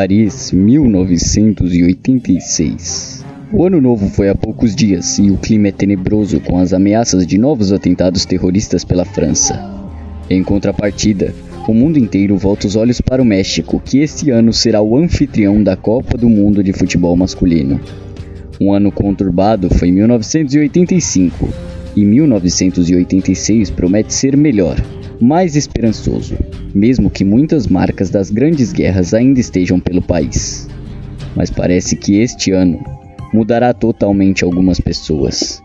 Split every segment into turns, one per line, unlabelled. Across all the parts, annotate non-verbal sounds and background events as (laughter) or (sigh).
Paris, 1986. O ano novo foi há poucos dias e o clima é tenebroso com as ameaças de novos atentados terroristas pela França. Em contrapartida, o mundo inteiro volta os olhos para o México, que este ano será o anfitrião da Copa do Mundo de Futebol Masculino. Um ano conturbado foi 1985 e 1986 promete ser melhor, mais esperançoso, mesmo que muitas marcas das grandes guerras ainda estejam pelo país. Mas parece que este ano mudará totalmente algumas pessoas,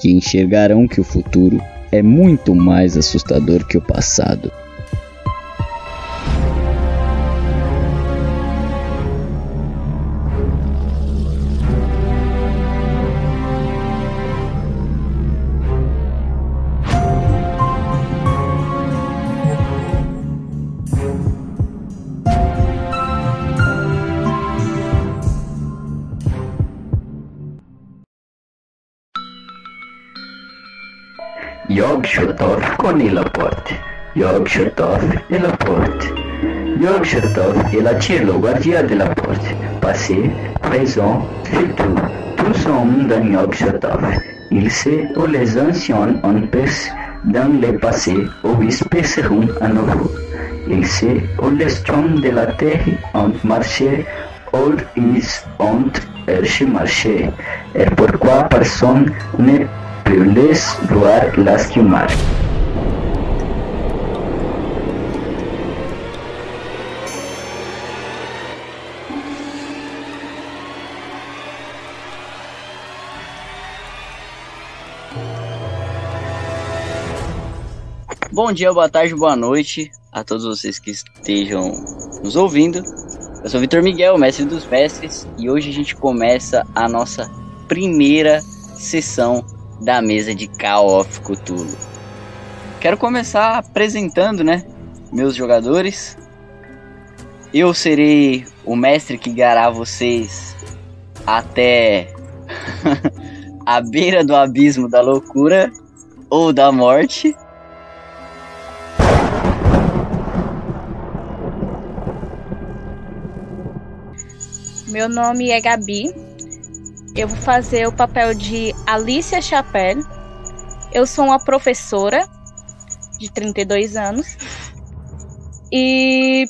que enxergarão que o futuro é muito mais assustador que o passado.
Shotov con il Laporte. Jag Shotov e Laporte. Jag Shotov est la le gardien de la porte. Passé, présent, futur. Tous hommes dans Shotov. Il sait où les anciens ont percé dans le passé où ils perceront à nouveau. Il sait où les hommes de la terre ont marché où ils ont marché. Et pourquoi personne ne les doar lastimar.
Bom dia, boa tarde, boa noite a todos vocês que estejam nos ouvindo. Eu sou Vitor Miguel, mestre dos mestres, e hoje a gente começa a nossa primeira sessão da mesa de Call of Cthulhu. Quero começar apresentando, né, meus jogadores. Eu serei o mestre que guiará vocês até (laughs) a beira do abismo da loucura ou da morte.
Meu nome é Gabi, eu vou fazer o papel de Alicia Chapelle. Eu sou uma professora de 32 anos. E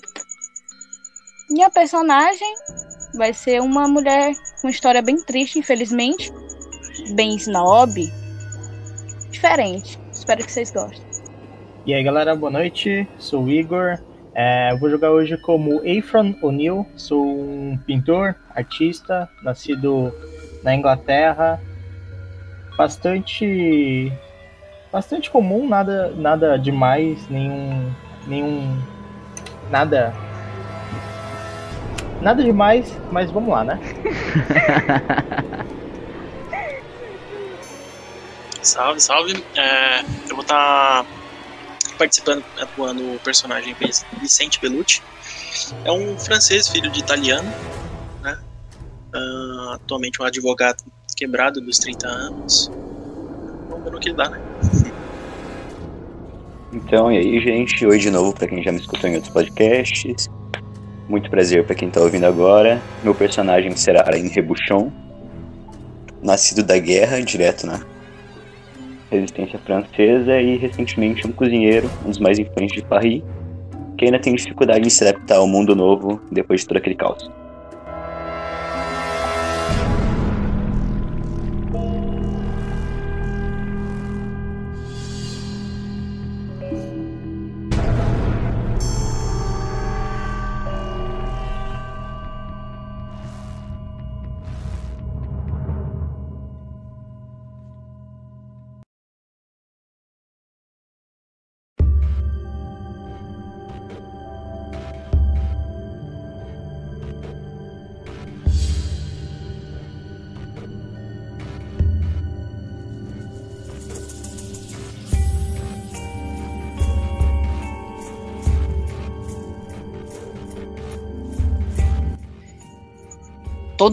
minha personagem vai ser uma mulher com história bem triste, infelizmente. Bem snob. Diferente. Espero que vocês gostem.
E aí galera, boa noite. Sou o Igor. É, vou jogar hoje como Efron O'Neill. Sou um pintor, artista, nascido na Inglaterra bastante bastante comum, nada nada demais, nenhum nenhum nada nada demais, mas vamos lá, né? (laughs)
salve, salve. É, eu vou estar tá participando, atuando o personagem Vicente Bellucci. É um francês, filho de italiano, Uh, atualmente um advogado quebrado dos 30 anos. Vamos ver no que dá, né?
Então, e aí, gente? Oi de novo para quem já me escutou em outros podcasts. Muito prazer para quem tá ouvindo agora. Meu personagem será Alain Rebuchon, nascido da guerra, direto na resistência francesa e recentemente um cozinheiro, um dos mais influentes de Paris, que ainda tem dificuldade em se adaptar ao mundo novo depois de todo aquele caos.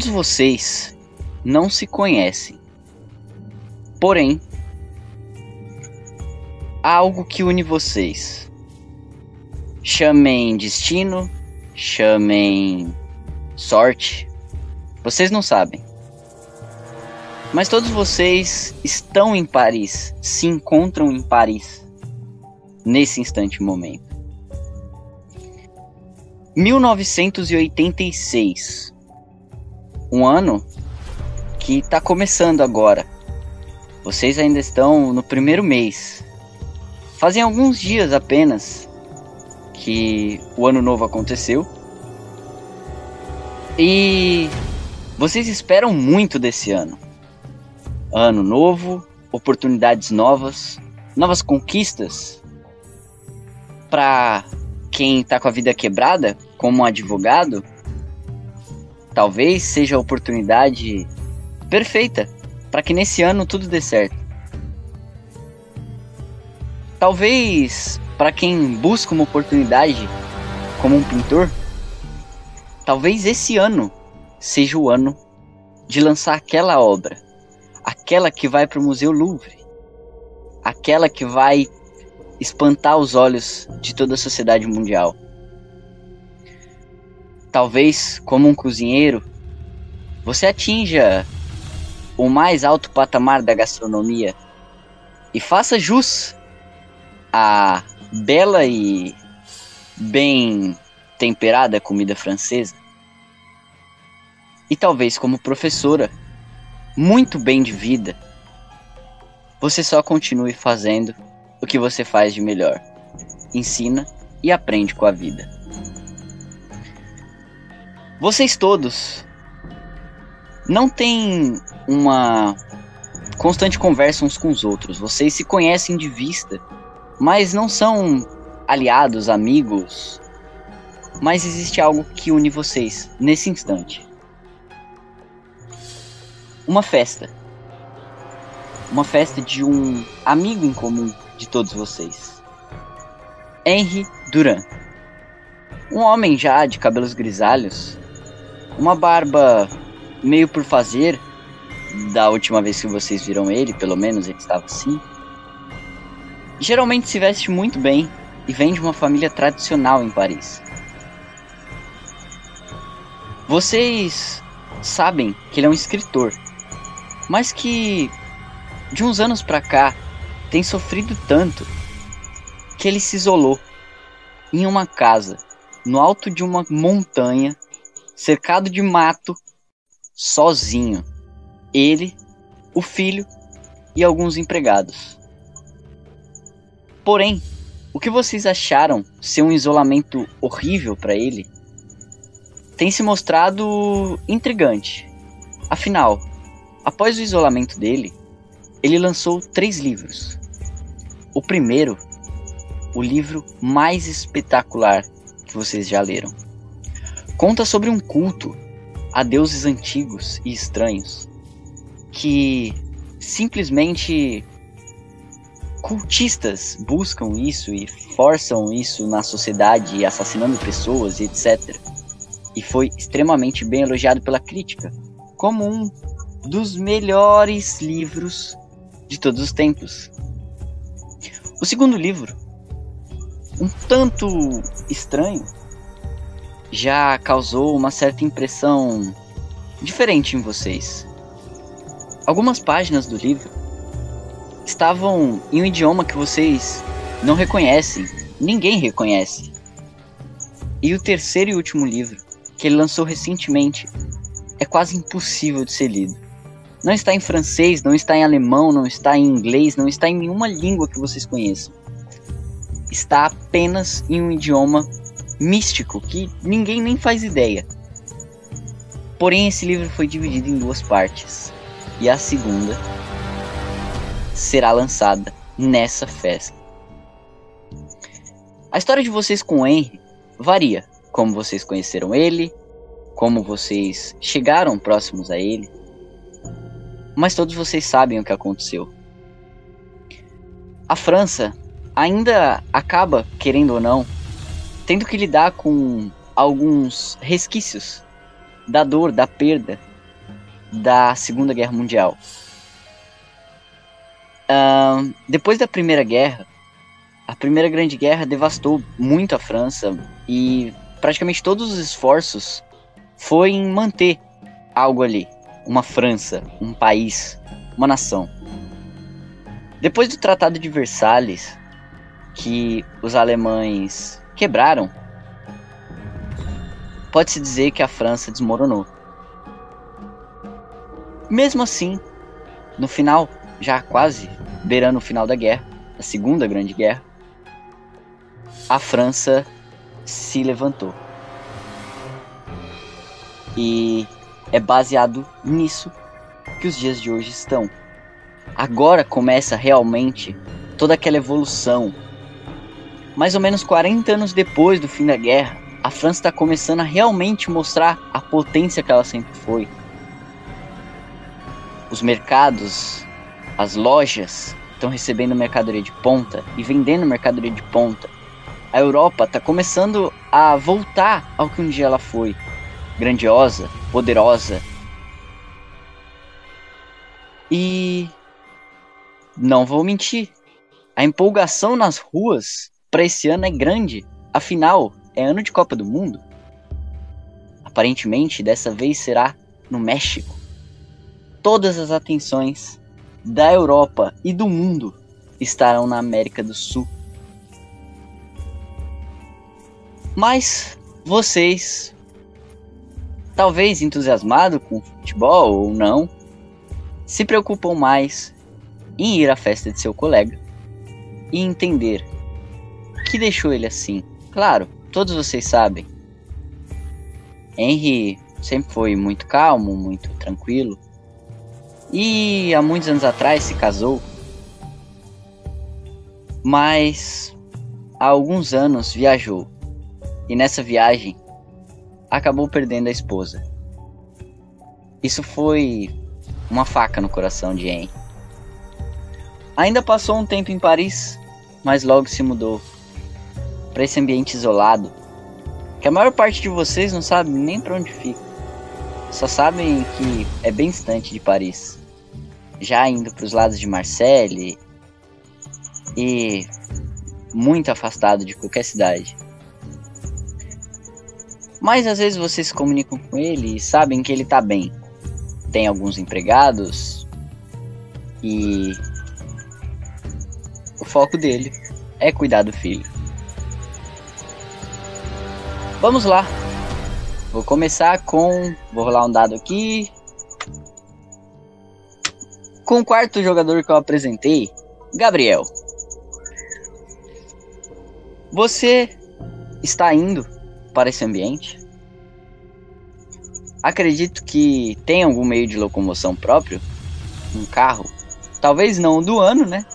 Todos vocês não se conhecem. Porém, há algo que une vocês. Chamem destino, chamem sorte, vocês não sabem. Mas todos vocês estão em Paris, se encontram em Paris nesse instante momento. 1986. Um ano que está começando agora. Vocês ainda estão no primeiro mês. Fazem alguns dias apenas que o ano novo aconteceu. E vocês esperam muito desse ano. Ano novo, oportunidades novas, novas conquistas. Para quem tá com a vida quebrada, como um advogado, talvez seja a oportunidade perfeita para que nesse ano tudo dê certo. Talvez para quem busca uma oportunidade como um pintor, talvez esse ano seja o ano de lançar aquela obra, aquela que vai para o Museu Louvre, aquela que vai espantar os olhos de toda a sociedade mundial. Talvez, como um cozinheiro, você atinja o mais alto patamar da gastronomia e faça jus à bela e bem temperada comida francesa. E talvez como professora, muito bem de vida, você só continue fazendo o que você faz de melhor. Ensina e aprende com a vida. Vocês todos não têm uma constante conversa uns com os outros. Vocês se conhecem de vista, mas não são aliados, amigos. Mas existe algo que une vocês nesse instante. Uma festa. Uma festa de um amigo em comum de todos vocês. Henry Duran. Um homem já de cabelos grisalhos, uma barba meio por fazer, da última vez que vocês viram ele, pelo menos ele estava assim. Geralmente se veste muito bem e vem de uma família tradicional em Paris. Vocês sabem que ele é um escritor, mas que de uns anos pra cá tem sofrido tanto que ele se isolou em uma casa no alto de uma montanha, cercado de mato, sozinho. Ele, o filho e alguns empregados. Porém, o que vocês acharam ser um isolamento horrível para ele tem se mostrado intrigante. Afinal, após o isolamento dele, ele lançou três livros. O primeiro, o livro mais espetacular que vocês já leram. Conta sobre um culto a deuses antigos e estranhos que simplesmente cultistas buscam isso e forçam isso na sociedade, assassinando pessoas e etc. E foi extremamente bem elogiado pela crítica como um dos melhores livros de todos os tempos. O segundo livro, um tanto estranho, já causou uma certa impressão diferente em vocês. Algumas páginas do livro estavam em um idioma que vocês não reconhecem, ninguém reconhece. E o terceiro e último livro, que ele lançou recentemente, é quase impossível de ser lido. Não está em francês, não está em alemão, não está em inglês, não está em nenhuma língua que vocês conheçam. Está apenas em um idioma místico que ninguém nem faz ideia. Porém, esse livro foi dividido em duas partes, e a segunda será lançada nessa festa. A história de vocês com o Henry varia, como vocês conheceram ele, como vocês chegaram próximos a ele, mas todos vocês sabem o que aconteceu. A França ainda acaba, querendo ou não, tendo que lidar com alguns resquícios da dor, da perda da Segunda Guerra Mundial. Uh, depois da Primeira Guerra, a Primeira Grande Guerra devastou muito a França e praticamente todos os esforços foi em manter algo ali, uma França, um país, uma nação. Depois do Tratado de Versalhes, que os alemães quebraram, pode-se dizer que a França desmoronou. Mesmo assim, no final, já quase beirando o final da guerra, a Segunda Grande Guerra, a França se levantou. E é baseado nisso que os dias de hoje estão. Agora começa realmente toda aquela evolução. Mais ou menos 40 anos depois do fim da guerra, a França está começando a realmente mostrar a potência que ela sempre foi. Os mercados, as lojas estão recebendo mercadoria de ponta e vendendo mercadoria de ponta. A Europa está começando a voltar ao que um dia ela foi, grandiosa, poderosa. E não vou mentir, a empolgação nas ruas para esse ano é grande. Afinal, é ano de Copa do Mundo. Aparentemente, dessa vez será no México. Todas as atenções da Europa e do mundo estarão na América do Sul. Mas vocês, talvez entusiasmados com futebol ou não, se preocupam mais em ir à festa de seu colega e entender o que deixou ele assim. Claro, todos vocês sabem. Henry sempre foi muito calmo, muito tranquilo. E há muitos anos atrás se casou. Mas há alguns anos viajou. E nessa viagem acabou perdendo a esposa. Isso foi uma faca no coração de Henry. Ainda passou um tempo em Paris, mas logo se mudou para esse ambiente isolado, que a maior parte de vocês não sabe nem para onde fica. Só sabem que é bem distante de Paris, já indo para os lados de Marseille e muito afastado de qualquer cidade. Mas às vezes vocês se comunicam com ele e sabem que ele tá bem. Tem alguns empregados e o foco dele é cuidar do filho. Vamos lá. Vou começar com. Vou rolar um dado aqui. Com o quarto jogador que eu apresentei, Gabriel. Você está indo para esse ambiente? Acredito que tem algum meio de locomoção próprio? Um carro? Talvez não do ano, né?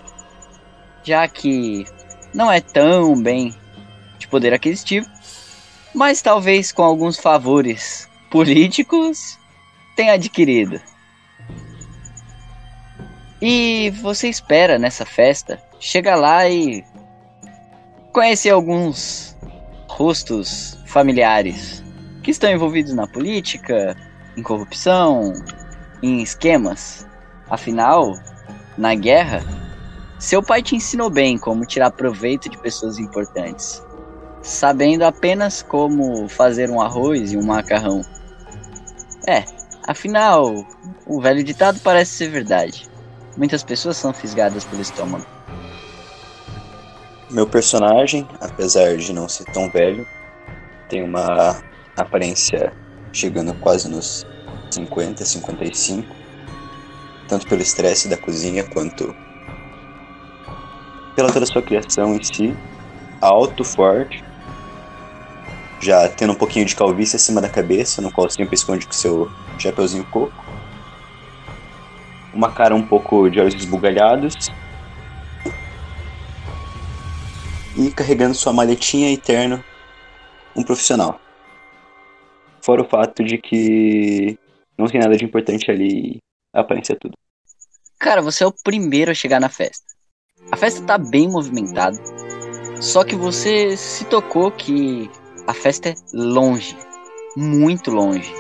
Já que não é tão bem de poder aquisitivo, mas talvez com alguns favores políticos tenha adquirido. E você espera nessa festa chegar lá e conhecer alguns rostos familiares que estão envolvidos na política, em corrupção, em esquemas. Afinal, na guerra, seu pai te ensinou bem como tirar proveito de pessoas importantes, sabendo apenas como fazer um arroz e um macarrão. É, afinal, o velho ditado parece ser verdade. Muitas pessoas são fisgadas pelo estômago.
Meu personagem, apesar de não ser tão velho, tem uma aparência chegando quase nos 50, 55, tanto pelo estresse da cozinha quanto pela toda sua criação em si, alto, forte, já tendo um pouquinho de calvície acima da cabeça, no qual sempre esconde com seu chapeuzinho coco, uma cara um pouco de olhos esbugalhados, e carregando sua maletinha e terno, um profissional. Fora o fato de que não tem nada de importante ali, aparência tudo.
Cara, você é o primeiro a chegar na festa. A festa tá bem movimentada, só que você se tocou que a festa é longe, muito longe.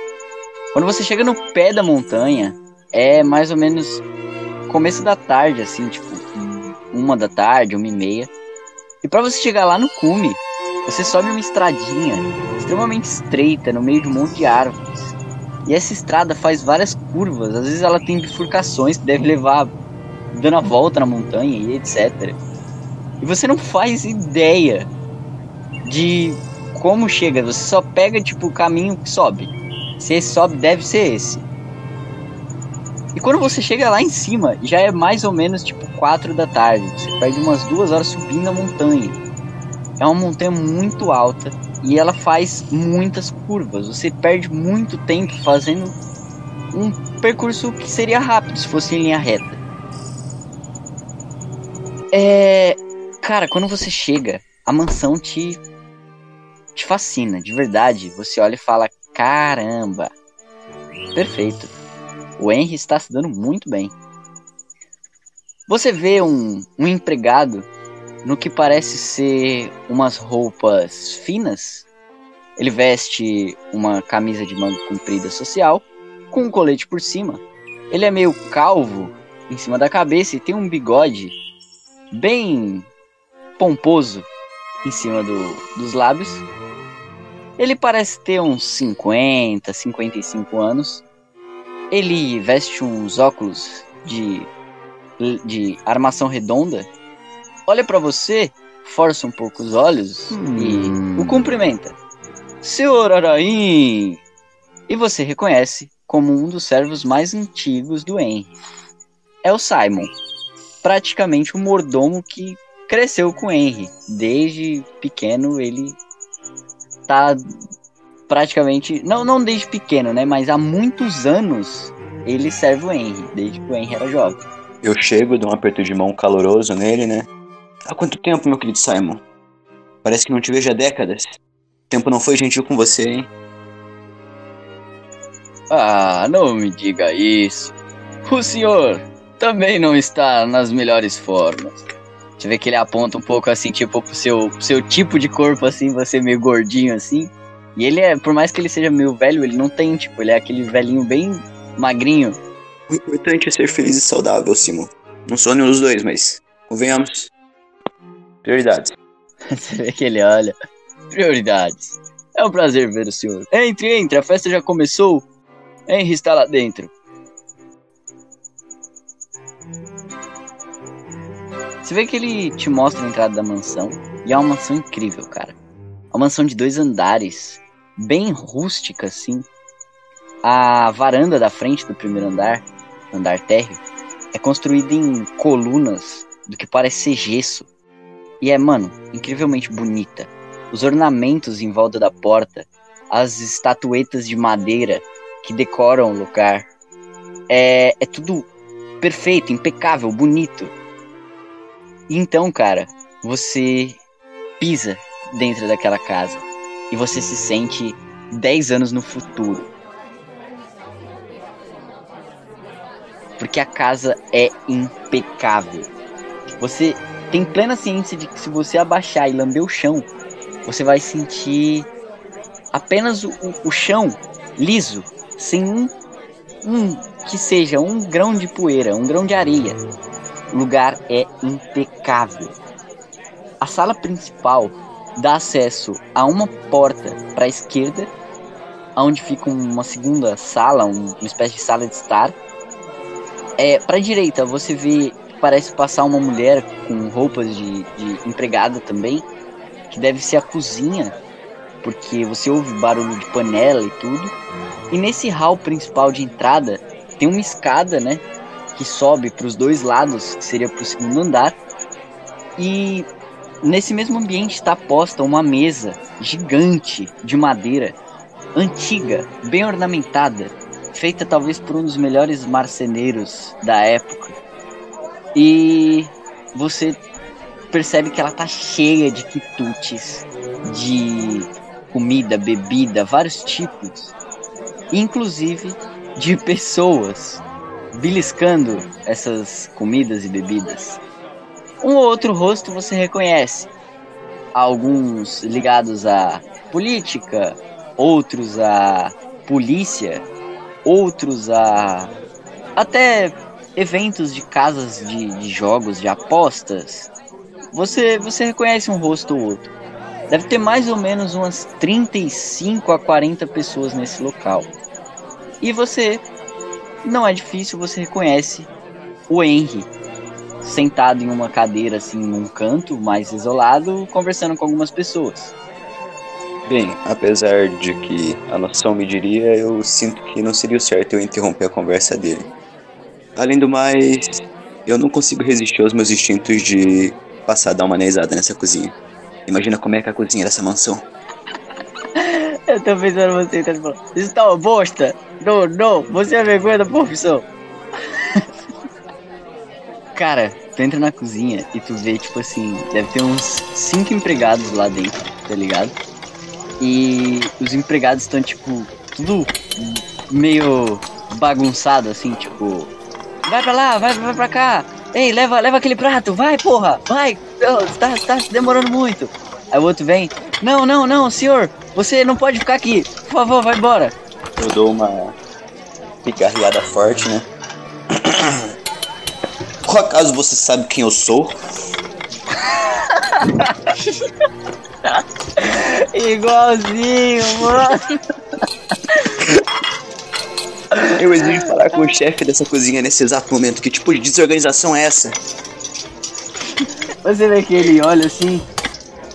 Quando você chega no pé da montanha, é mais ou menos começo da tarde, assim, tipo, uma da tarde, uma e meia. E para você chegar lá no cume, você sobe uma estradinha extremamente estreita no meio de um monte de árvores. E essa estrada faz várias curvas, às vezes ela tem bifurcações que deve levar dando a volta na montanha e etc. E você não faz ideia de como chega, você só pega tipo o caminho que sobe. Se esse sobe, deve ser esse. E quando você chega lá em cima, já é mais ou menos tipo 4 da tarde. Você perde umas duas horas subindo a montanha. É uma montanha muito alta e ela faz muitas curvas. Você perde muito tempo fazendo um percurso que seria rápido se fosse em linha reta. É. Cara, quando você chega, a mansão te. Te fascina, de verdade. Você olha e fala: caramba, perfeito. O Henry está se dando muito bem. Você vê um, um empregado no que parece ser umas roupas finas. Ele veste uma camisa de manga comprida social com um colete por cima. Ele é meio calvo em cima da cabeça e tem um bigode bem pomposo em cima do, dos lábios. Ele parece ter uns 50, 55 anos ele veste uns óculos de, de armação redonda, olha para você, força um pouco os olhos hum. e o cumprimenta. Senhor Araim! E você reconhece como um dos servos mais antigos do Henry. É o Simon, praticamente o mordomo que cresceu com Henry. Desde pequeno ele tá praticamente, não, não desde pequeno, né, mas há muitos anos ele serve o Henry, desde que o Henry era jovem.
Eu chego, dou um aperto de mão caloroso nele, né? Há quanto tempo, meu querido Simon? Parece que não te vejo há décadas. O tempo não foi gentil com você, hein?
Ah, não me diga isso. O senhor também não está nas melhores formas. Você vê que ele aponta um pouco assim, tipo, pro seu, pro seu tipo de corpo, assim, você meio gordinho assim. E ele é, por mais que ele seja meio velho, ele não tem, tipo, ele é aquele velhinho bem magrinho.
O importante é ser feliz e saudável, Simon. Não sou nenhum dos dois, mas convenhamos. Prioridades. (laughs)
Você vê que ele olha. Prioridades. É um prazer ver o senhor. Entre, entre, a festa já começou. Henry está lá dentro. Você vê que ele te mostra a entrada da mansão. E é uma mansão incrível, cara. Uma mansão de dois andares bem rústica assim. A varanda da frente do primeiro andar, andar térreo, é construída em colunas do que parece ser gesso. E é, mano, incrivelmente bonita. Os ornamentos em volta da porta, as estatuetas de madeira que decoram o lugar. É, é tudo perfeito, impecável, bonito. Então, cara, você pisa dentro daquela casa e você se sente 10 anos no futuro. Porque a casa é impecável. Você tem plena ciência de que se você abaixar e lamber o chão, você vai sentir apenas o, o chão liso, sem um, um que seja um grão de poeira, um grão de areia. O lugar é impecável. A sala principal dá acesso a uma porta para a esquerda, onde fica uma segunda sala, um, uma espécie de sala de estar. É, para a direita você vê parece passar uma mulher com roupas de, de empregada também, que deve ser a cozinha, porque você ouve barulho de panela e tudo. E nesse hall principal de entrada tem uma escada, né, que sobe para os dois lados, que seria para o segundo andar. E Nesse mesmo ambiente está posta uma mesa gigante de madeira, antiga, bem ornamentada, feita talvez por um dos melhores marceneiros da época. E você percebe que ela tá cheia de quitutes, de comida, bebida, vários tipos, inclusive de pessoas beliscando essas comidas e bebidas. Um ou outro rosto você reconhece. Alguns ligados à política, outros à polícia, outros a até eventos de casas de, de jogos, de apostas. Você, você reconhece um rosto ou outro. Deve ter mais ou menos umas 35 a 40 pessoas nesse local. E você, não é difícil, você reconhece o Henry sentado em uma cadeira assim num canto mais isolado, conversando com algumas pessoas.
Bem, apesar de que a noção me diria, eu sinto que não seria o certo eu interromper a conversa dele. Além do mais, eu não consigo resistir aos meus instintos de passar a dar uma analisada nessa cozinha. Imagina como é que é a cozinha dessa mansão. (laughs) (laughs)
Eu tô pensando você, tá falando, isso tá uma bosta. Não, não, você é vergonha da profissão. (laughs) Cara, tu entra na cozinha e tu vê, tipo assim, deve ter uns cinco empregados lá dentro, tá ligado? E os empregados estão, tipo, tudo meio bagunçado, assim, tipo, vai pra lá, vai, vai pra cá. Ei, leva, leva aquele prato, vai, porra, vai, tá, tá demorando muito. Aí o outro vem, não, não, não, senhor, você não pode ficar aqui, por favor, vai embora.
Eu dou uma picarreada forte, né? (coughs) Por acaso você sabe quem eu sou? (laughs)
Igualzinho, mano.
Eu exijo falar com o chefe dessa cozinha nesse exato momento. Que tipo de desorganização é essa?
Você vê que ele olha assim.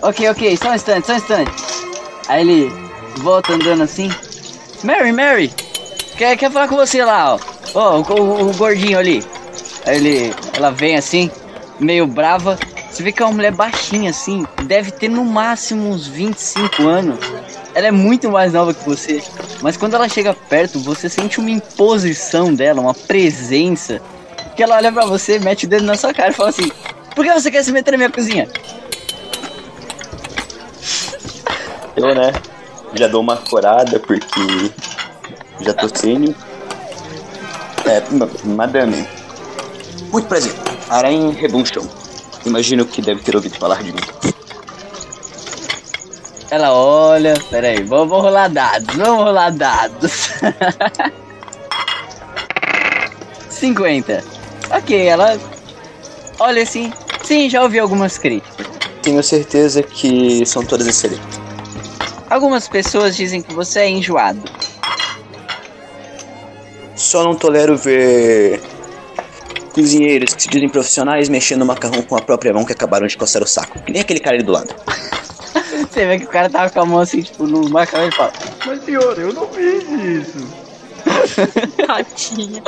Ok, ok, só um instante, só um instante. Aí ele volta andando assim. Mary, Mary! Quer, quer falar com você lá, ó. Ó, o, o- o gordinho ali. Aí ele, ela vem assim, meio brava. Você vê que é uma mulher baixinha assim, deve ter no máximo uns 25 anos. Ela é muito mais nova que você, mas quando ela chega perto, você sente uma imposição dela, uma presença. Que ela olha pra você, mete o dedo na sua cara e fala assim: Por que você quer se meter na minha cozinha?
Eu, né? Já dou uma corada porque já tô sênior. É, ma- madame. Muito prazer. Aranha Rebunchão. Imagino que deve ter ouvido falar de mim.
Ela olha, peraí, vamos, vamos rolar dados, vamos rolar dados. (laughs) 50. Ok, ela olha assim. Sim, já ouvi algumas críticas.
Tenho certeza que são todas excelentes.
Algumas pessoas dizem que você é enjoado.
Só não tolero ver cozinheiros que se dizem profissionais mexendo no macarrão com a própria mão que acabaram de coçar o saco. Que nem aquele cara ali do lado. (laughs)
Você vê que o cara tava com a mão assim, tipo, no macarrão e fala: Mas senhora, eu não fiz isso. (laughs)
Tadinha.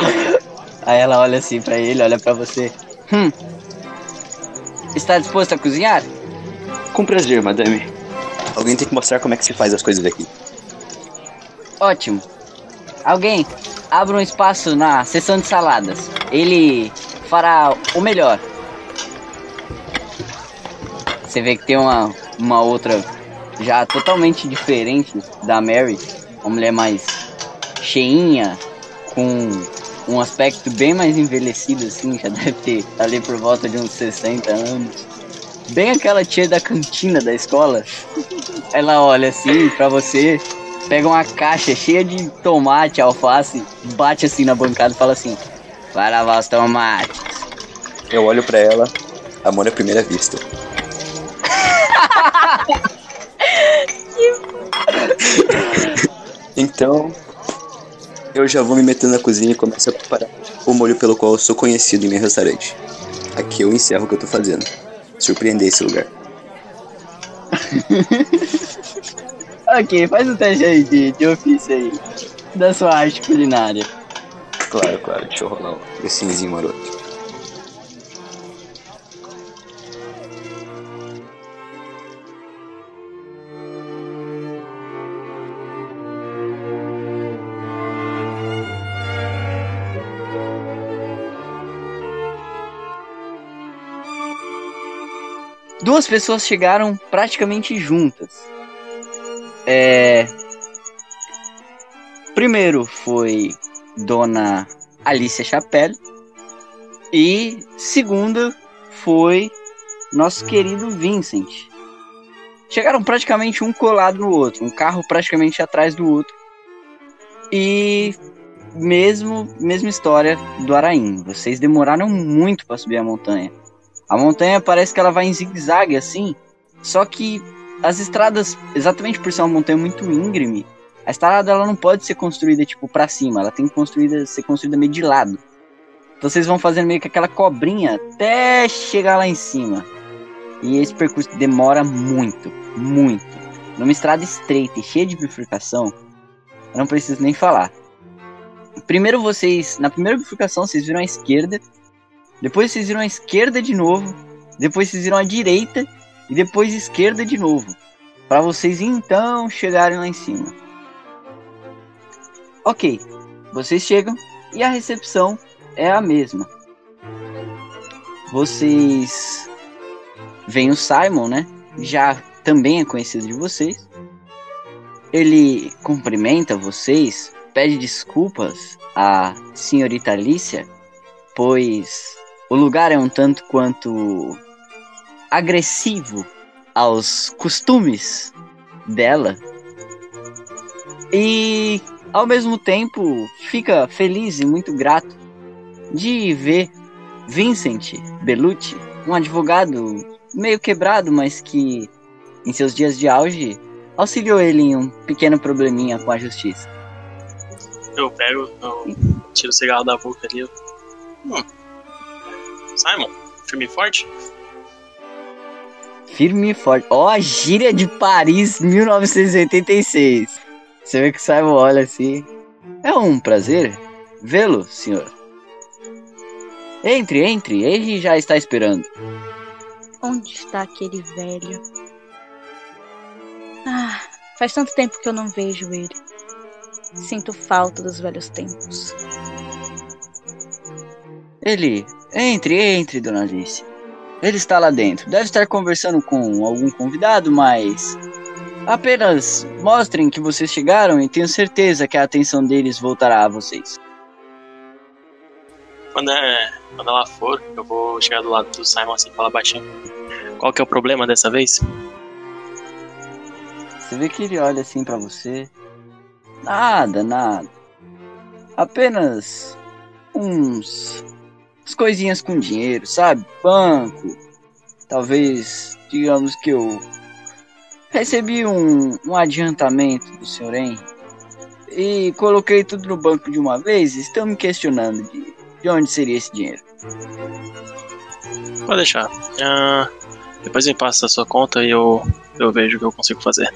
Aí ela olha assim pra ele, olha pra você. Hum. Está disposto a cozinhar?
Com prazer, madame. Alguém tem que mostrar como é que se faz as coisas aqui.
Ótimo. Alguém, abra um espaço na seção de saladas. Ele fará o melhor. Você vê que tem uma, uma outra já totalmente diferente da Mary. Uma mulher mais cheinha, com um aspecto bem mais envelhecido assim, já deve ter ali por volta de uns 60 anos. Bem aquela tia da cantina da escola. Ela olha assim pra você, pega uma caixa cheia de tomate, alface, bate assim na bancada e fala assim: Vai lavar os tomates.
Eu olho pra ela, amor à primeira vista. (laughs) então, eu já vou me metendo na cozinha e começo a preparar o molho pelo qual eu sou conhecido em meu restaurante. Aqui eu encerro o que eu tô fazendo. Surpreender esse lugar. (laughs)
Ok, faz o teste aí de, de ofício aí. Da sua arte culinária.
Claro, claro, deixa eu rolar esse cinzinho maroto.
Duas pessoas chegaram praticamente juntas. É. Primeiro foi Dona Alicia Chapelle. E segunda foi nosso querido Vincent. Chegaram praticamente um colado no outro, um carro praticamente atrás do outro. E mesmo mesma história do Araim. Vocês demoraram muito para subir a montanha. A montanha parece que ela vai em zigue-zague assim, só que as estradas, exatamente por ser uma montanha muito íngreme, A estalada ela não pode ser construída tipo para cima, ela tem que construída, ser construída meio de lado. Então vocês vão fazendo meio que aquela cobrinha até chegar lá em cima. E esse percurso demora muito, muito. Numa estrada estreita e cheia de bifurcação, eu não preciso nem falar. Primeiro vocês, na primeira bifurcação, vocês viram a esquerda, depois vocês viram a esquerda de novo, depois vocês viram a direita e depois esquerda de novo, para vocês então chegarem lá em cima. Ok, vocês chegam e a recepção é a mesma. Vocês veem o Simon, né? Já também é conhecido de vocês. Ele cumprimenta vocês, pede desculpas à senhorita Alicia, pois o lugar é um tanto quanto agressivo aos costumes dela. E ao mesmo tempo fica feliz e muito grato de ver Vincent Bellucci, um advogado meio quebrado, mas que em seus dias de auge auxiliou ele em um pequeno probleminha com a justiça.
Eu pego, eu tiro o cigarro da boca ali. eu- Hum. Simon, firme e forte?
Firme e forte. Ó, a gíria de Paris 1986. Você vê que o Simon olha assim. É um prazer vê-lo, senhor. Entre, entre, ele já está esperando.
Onde está aquele velho? Ah, faz tanto tempo que eu não vejo ele. Sinto falta dos velhos tempos.
Ele. Entre, entre, dona Alice. Ele está lá dentro. Deve estar conversando com algum convidado, mas. Apenas mostrem que vocês chegaram e tenho certeza que a atenção deles voltará a vocês.
Quando, é, quando ela for, eu vou chegar do lado do Simon assim e falar baixinho. Qual que é o problema dessa vez?
Você vê que ele olha assim pra você. Nada, nada. Apenas uns. As coisinhas com dinheiro, sabe? Banco. Talvez, digamos que eu recebi um, um adiantamento do Sr. Henry e coloquei tudo no banco de uma vez estão me questionando de, de onde seria esse dinheiro.
Pode deixar. Ah, depois me passa a sua conta e eu, eu vejo o que eu consigo fazer.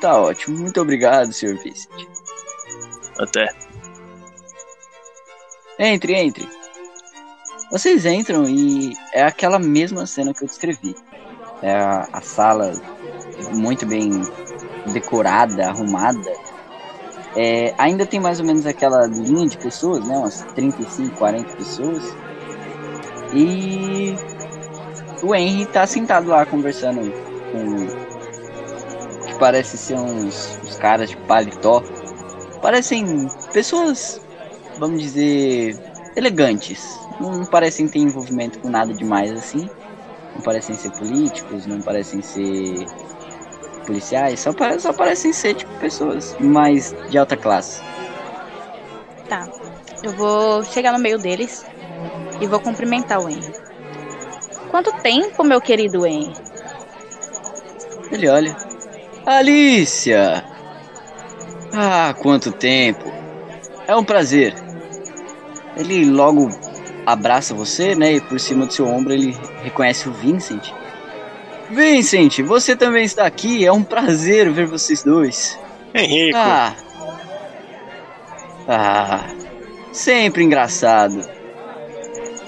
Tá ótimo, muito obrigado, Sr. Vincent.
Até.
Entre, entre. Vocês entram e é aquela mesma cena que eu descrevi. É a, a sala muito bem decorada, arrumada. É, ainda tem mais ou menos aquela linha de pessoas, né? Umas 35, 40 pessoas. E o Henry tá sentado lá conversando com. que parece ser uns, uns caras de paletó. Parecem pessoas vamos dizer, elegantes. Não parecem ter envolvimento com nada demais assim. Não parecem ser políticos, não parecem ser policiais, só, pare- só parecem ser tipo pessoas mais de alta classe.
Tá. Eu vou chegar no meio deles e vou cumprimentar o Henry. Quanto tempo, meu querido Henry?
Ele olha. Alicia! Ah, quanto tempo! É um prazer. Ele logo abraça você, né? E por cima do seu ombro ele reconhece o Vincent. Vincent, você também está aqui. É um prazer ver vocês dois.
Henrico,
Ah. Ah. Sempre engraçado.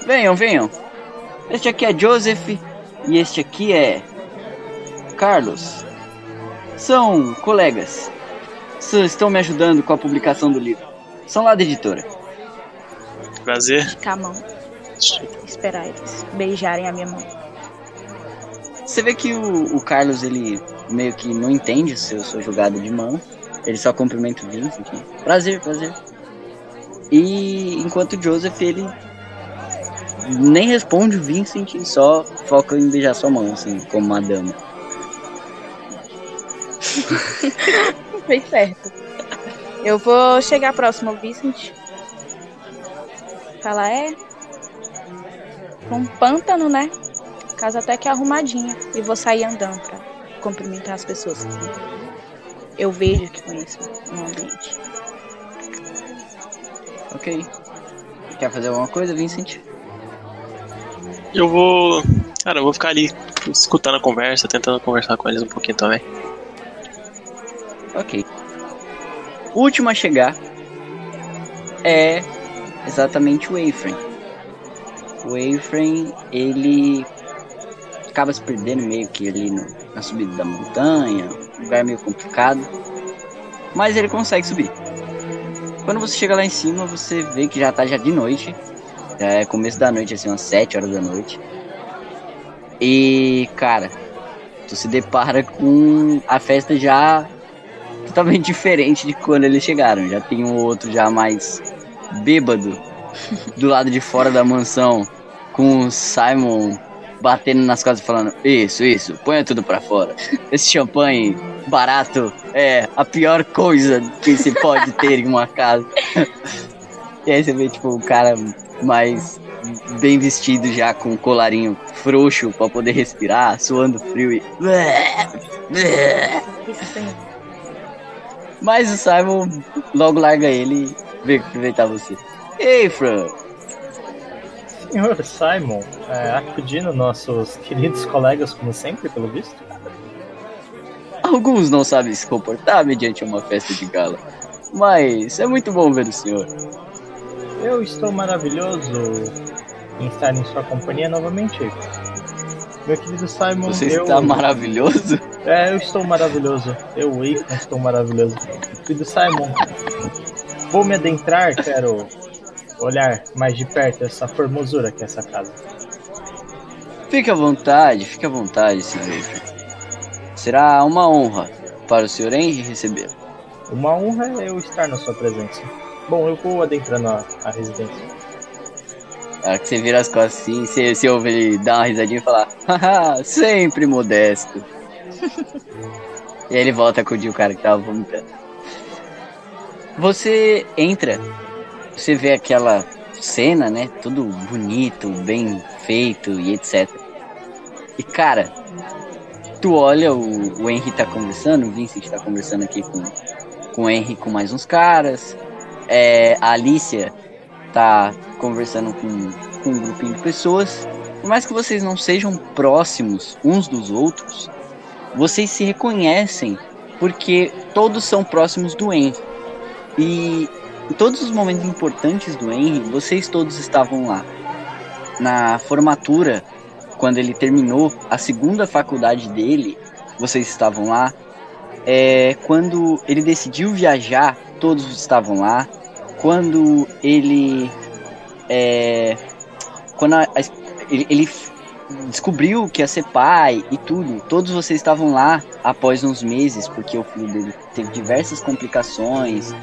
Venham, venham. Este aqui é Joseph e este aqui é Carlos. São colegas. Estão me ajudando com a publicação do livro. São lá da editora.
Prazer.
Esticar a mão. Esperar eles beijarem a minha mão.
Você vê que o, o Carlos, ele meio que não entende o seu, sua jogada de mão. Ele só cumprimenta o Vincent. Prazer, prazer. E enquanto o Joseph, ele nem responde o Vincent e só foca em beijar sua mão, assim, como uma dama. (laughs)
Fez certo. Eu vou chegar próximo ao Falar, é. Um pântano, né? Casa até que arrumadinha. E vou sair andando pra cumprimentar as pessoas que eu vejo que conheço no ambiente.
Ok. Quer fazer alguma coisa, Vincent?
Eu vou. Cara, eu vou ficar ali escutando a conversa, tentando conversar com eles um pouquinho também.
Ok. O último a chegar é exatamente o Ephraim. O Ephraim, ele acaba se perdendo meio que ali no, na subida da montanha, lugar meio complicado, mas ele consegue subir. Quando você chega lá em cima, você vê que já tá já de noite, já é começo da noite, assim, umas 7 horas da noite. E, cara, tu se depara com a festa já totalmente (laughs) diferente de quando eles chegaram. Já tem um outro já mais bêbado do lado de fora da mansão, com o Simon batendo nas costas falando: Isso, isso, ponha tudo pra fora. Esse champanhe barato é a pior coisa que se pode ter em uma casa. (laughs) e aí você vê, tipo, o cara mais bem vestido já com um colarinho frouxo pra poder respirar, suando frio e. Mas o Simon logo larga ele vem cumprimentar você. Ei, Fran!
Senhor Simon, é, acudindo nossos queridos colegas, como sempre, pelo visto.
Alguns não sabem se comportar mediante uma festa de gala. Mas é muito bom ver o senhor.
Eu estou maravilhoso em estar em sua companhia novamente. Meu querido Simon,
Você
eu...
está maravilhoso?
É, eu estou maravilhoso. Eu, Ethan, estou maravilhoso. Meu querido Simon, vou me adentrar, quero olhar mais de perto essa formosura que é essa casa.
Fique à vontade, fique à vontade, senhor. Será uma honra para o senhor Henry recebê-lo.
Uma honra é eu estar na sua presença. Bom, eu vou adentrando a, a residência.
Na hora que você vira as costas assim, você, você ouve ele dar uma risadinha e falar: Haha, sempre modesto. (laughs) e aí ele volta a acudir o cara que tava vomitando. Você entra, você vê aquela cena, né? Tudo bonito, bem feito e etc. E cara, tu olha, o, o Henry tá conversando, o Vincent tá conversando aqui com, com o Henry com mais uns caras. É, a Alicia tá conversando com, com um grupinho de pessoas. Por mais que vocês não sejam próximos uns dos outros, vocês se reconhecem porque todos são próximos do Henry. E em todos os momentos importantes do Henry, vocês todos estavam lá. Na formatura, quando ele terminou a segunda faculdade dele, vocês estavam lá. É, quando ele decidiu viajar, todos estavam lá. Quando ele. É, quando a, a, ele, ele descobriu que ia ser pai e tudo, todos vocês estavam lá após uns meses, porque o filho dele teve diversas complicações.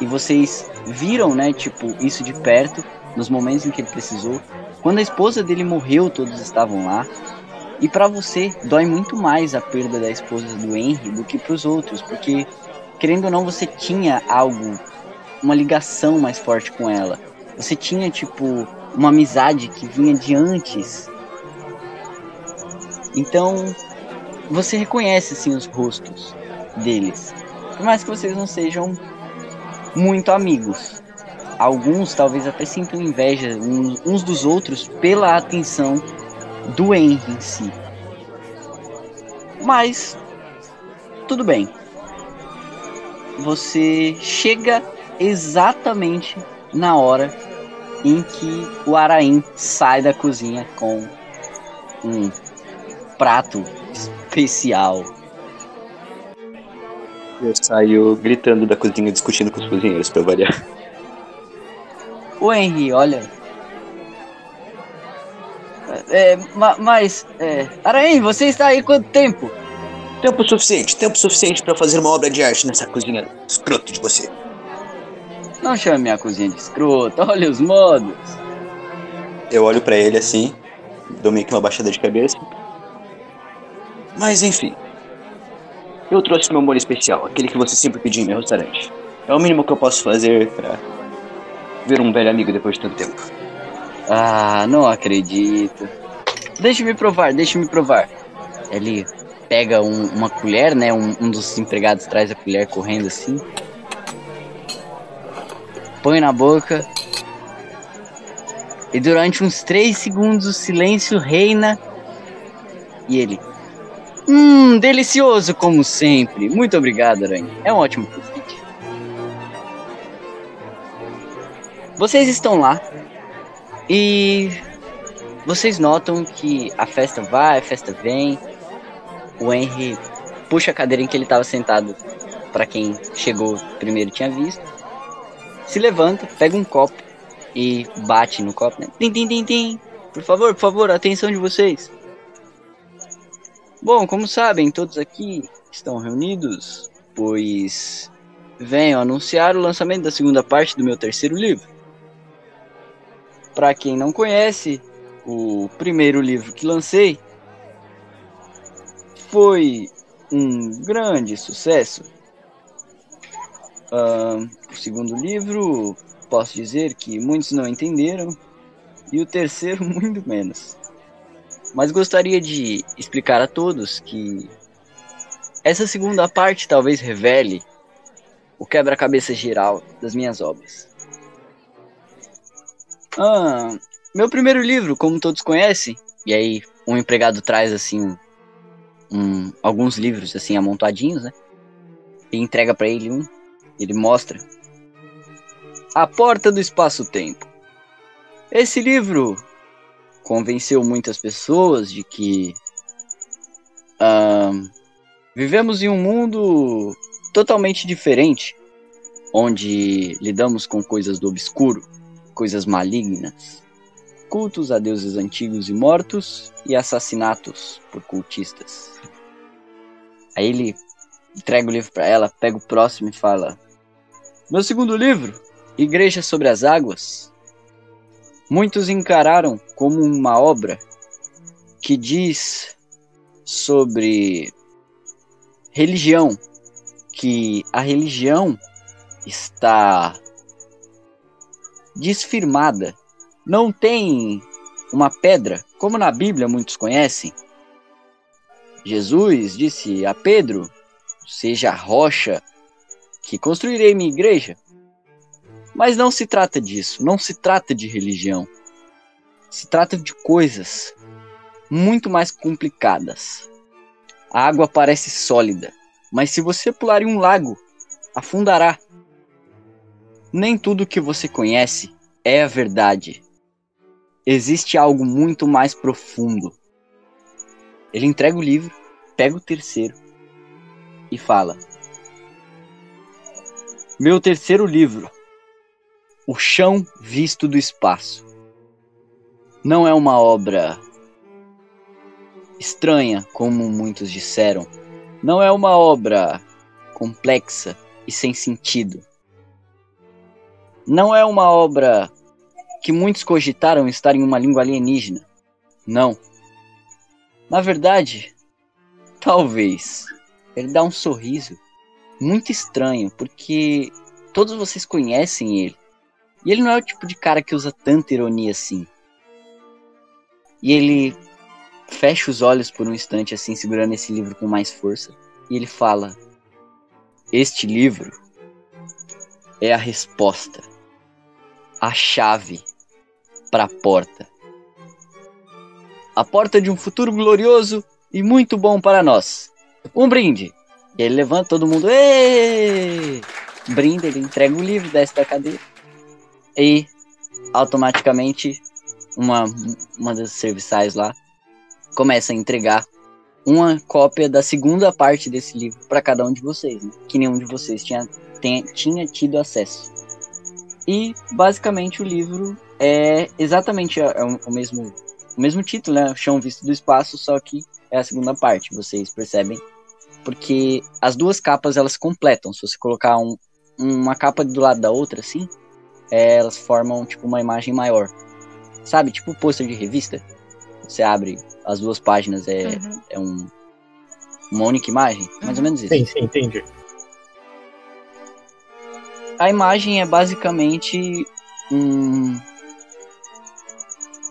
E vocês viram, né, tipo, isso de perto, nos momentos em que ele precisou. Quando a esposa dele morreu, todos estavam lá. E para você, dói muito mais a perda da esposa do Henry do que para os outros, porque, querendo ou não, você tinha algo, uma ligação mais forte com ela. Você tinha, tipo, uma amizade que vinha de antes. Então, você reconhece, assim, os rostos deles. Por mais que vocês não sejam muito amigos. Alguns talvez até sintam inveja uns, dos outros pela atenção do Henry em si. Mas tudo bem. Você chega exatamente na hora em que o Araim sai da cozinha com um prato especial.
Eu saio gritando da cozinha, discutindo com os cozinheiros pra variar.
O Henry, olha. É, ma- mas, é, Araim, você está aí quanto tempo?
Tempo suficiente, tempo suficiente pra fazer uma obra de arte nessa cozinha escroto de você.
Não chame minha cozinha de escrota, olha os modos.
Eu olho pra ele assim, dou meio que uma baixada de cabeça. Mas enfim. Eu trouxe meu molho especial, aquele que você sempre pediu em meu restaurante. É o mínimo que eu posso fazer pra ver um velho amigo depois de tanto tempo.
Ah, não acredito. Deixe-me provar, deixe-me provar. Ele pega um- uma colher, né? Um, um dos empregados traz a colher correndo assim. Põe na boca. E durante uns três segundos o silêncio reina. E ele. Hum, delicioso como sempre. Muito obrigado, Aranha. É um ótimo presente. Vocês estão lá. E vocês notam que a festa vai, a festa vem. O Henry puxa a cadeira em que ele estava sentado, para quem chegou primeiro tinha visto. Se levanta, pega um copo e bate no copo, né? Tim, tim, tim, tim. Por favor, por favor, atenção de vocês. Bom, como sabem, todos aqui estão reunidos, pois venho anunciar o lançamento da segunda parte do meu terceiro livro. Para quem não conhece, o primeiro livro que lancei foi um grande sucesso. Ahn, o segundo livro, posso dizer que muitos não entenderam, e o terceiro, (laughs) muito menos. Mas gostaria de explicar a todos que essa segunda parte talvez revele o quebra-cabeça geral das minhas obras. Ah, meu primeiro livro, como todos conhecem, e aí um empregado traz assim um- alguns livros assim amontoadinhos, né? E entrega para ele um. Ele mostra A Porta do Espaço-Tempo. Esse livro convenceu muitas pessoas de que ahn, vivemos em um mundo totalmente diferente, onde lidamos com coisas do obscuro, coisas malignas, cultos a deuses antigos e mortos e assassinatos por cultistas. Aí ele entrega o livro para ela, pega o próximo e fala: Meu segundo livro, Igreja sobre as Águas. Muitos encararam como uma obra que diz sobre religião, que a religião está desfirmada, não tem uma pedra, como na Bíblia muitos conhecem. Jesus disse a Pedro: Seja a rocha que construirei minha igreja. Mas não se trata disso, não se trata de religião. Se trata de coisas muito mais complicadas. A água parece sólida, mas se você pular em um lago, afundará. Nem tudo que você conhece é a verdade. Existe algo muito mais profundo. Ele entrega o livro, pega o terceiro e fala: Meu terceiro livro, O Chão Visto do Espaço. Não é uma obra estranha, como muitos disseram. Não é uma obra complexa e sem sentido. Não é uma obra que muitos cogitaram estar em uma língua alienígena. Não. Na verdade, talvez ele dá um sorriso muito estranho, porque todos vocês conhecem ele. E ele não é o tipo de cara que usa tanta ironia assim. E ele fecha os olhos por um instante, assim, segurando esse livro com mais força. E ele fala: Este livro é a resposta, a chave para a porta. A porta de um futuro glorioso e muito bom para nós. Um brinde. E ele levanta todo mundo. Êêê! Brinda, ele entrega o livro, desce da cadeira. E automaticamente uma, uma das serviçais lá começa a entregar uma cópia da segunda parte desse livro para cada um de vocês, né? que nenhum de vocês tinha, tem- tinha tido acesso. E basicamente o livro é exatamente é o, mesmo o mesmo título, né? Chão Visto do Espaço, só que é a segunda parte, vocês percebem? Porque as duas capas elas completam. Se você colocar um, uma capa do lado da outra, assim, é, elas formam tipo uma imagem maior. Sabe? Tipo pôster de revista. Você abre as duas páginas, é,
Uhum.
é um, uma única imagem. Mais ou menos isso.
Sim, sim, entendi.
A imagem é basicamente um,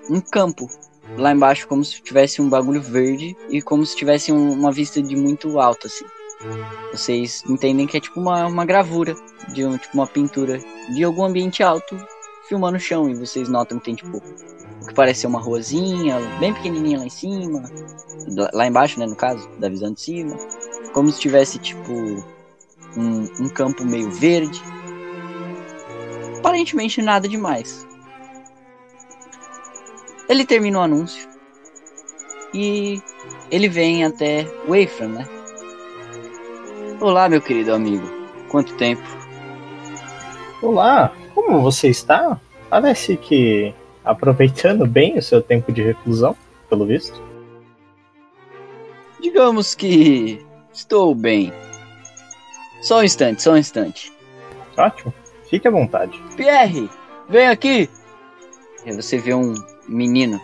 um campo lá embaixo como se tivesse um bagulho verde e como se tivesse um- uma vista de muito alto, assim. Vocês entendem que é tipo uma, uma gravura, de um, tipo uma pintura de algum ambiente alto filmando o chão. E vocês notam que tem tipo o que parece ser uma ruazinha, bem pequenininha lá em cima. lá- embaixo, né, no caso, da visão de cima. Como se tivesse tipo um, um campo meio verde. Aparentemente nada demais. Ele termina o anúncio. E ele vem até Ephraim, né? Olá, meu querido amigo. Quanto tempo?
Olá, como você está? Parece que aproveitando bem o seu tempo de reclusão, pelo visto.
Digamos que estou bem. Só um instante, só um instante.
Ótimo, fique à vontade.
Pierre, vem aqui! E você vê um menino.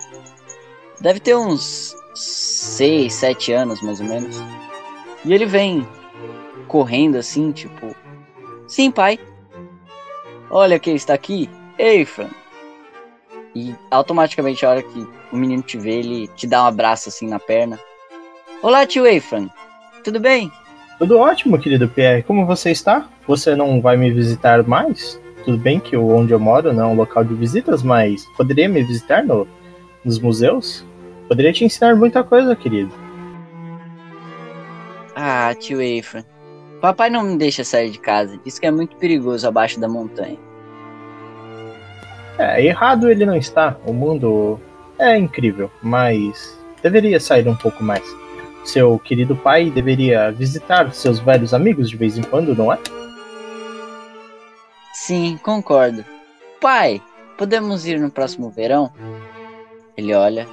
Deve ter uns 6, 7 anos, mais ou menos. E ele vem correndo assim, tipo... Sim, pai. Olha quem está aqui. Eifran. E automaticamente, a hora que o menino te vê, ele te dá um abraço assim na perna. Olá, tio Eifran. Tudo bem?
Tudo ótimo, querido Pierre. Como você está? Você não vai me visitar mais? Tudo bem que onde eu moro não é um local de visitas, mas poderia me visitar no, nos museus? Poderia te ensinar muita coisa, querido.
Ah, tio Eifran. Papai não me deixa sair de casa. Diz que é muito perigoso abaixo da montanha.
É, errado ele não está. O mundo é incrível, mas deveria sair um pouco mais. Seu querido pai deveria visitar seus velhos amigos de vez em quando, não é?
Sim, concordo. Pai, podemos ir no próximo verão? Ele olha.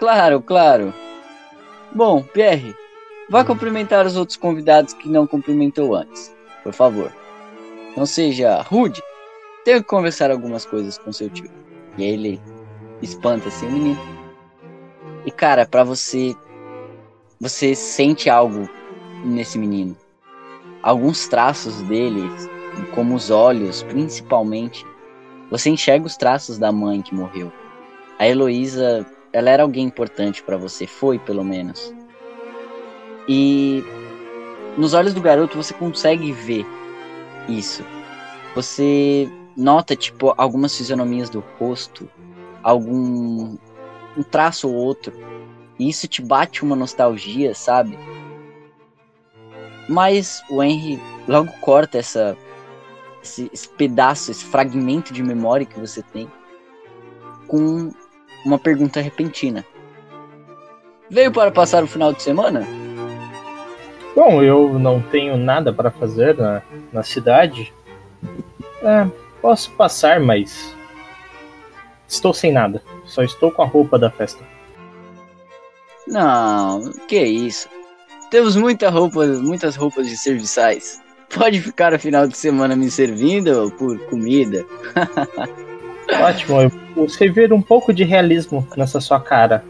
Claro, claro. Bom, Pierre, vá cumprimentar os outros convidados que não cumprimentou antes. Por favor. Não seja rude. Tenho que conversar algumas coisas com seu tio. E aí ele espanta assim o menino. E cara, pra você. Você sente algo nesse menino. Alguns traços dele, como os olhos, principalmente. Você enxerga os traços da mãe que morreu. A Heloísa, ela era alguém importante pra você, foi pelo menos. E nos olhos do garoto você consegue ver isso. Você nota tipo algumas fisionomias do rosto, algum um traço ou outro. E isso te bate uma nostalgia, sabe? Mas o Henry logo corta essa esse, esse pedaço, esse fragmento de memória que você tem com uma pergunta repentina. Veio para passar o final de semana?
Bom, eu não tenho nada para fazer na, na cidade. É, posso passar, mas estou sem nada. Só estou com a roupa da festa.
Não, que isso. Temos muita roupa, muitas roupas de serviçais. Pode ficar o final de semana me servindo por comida. (laughs)
Ótimo, eu busquei ver um pouco de realismo nessa sua cara.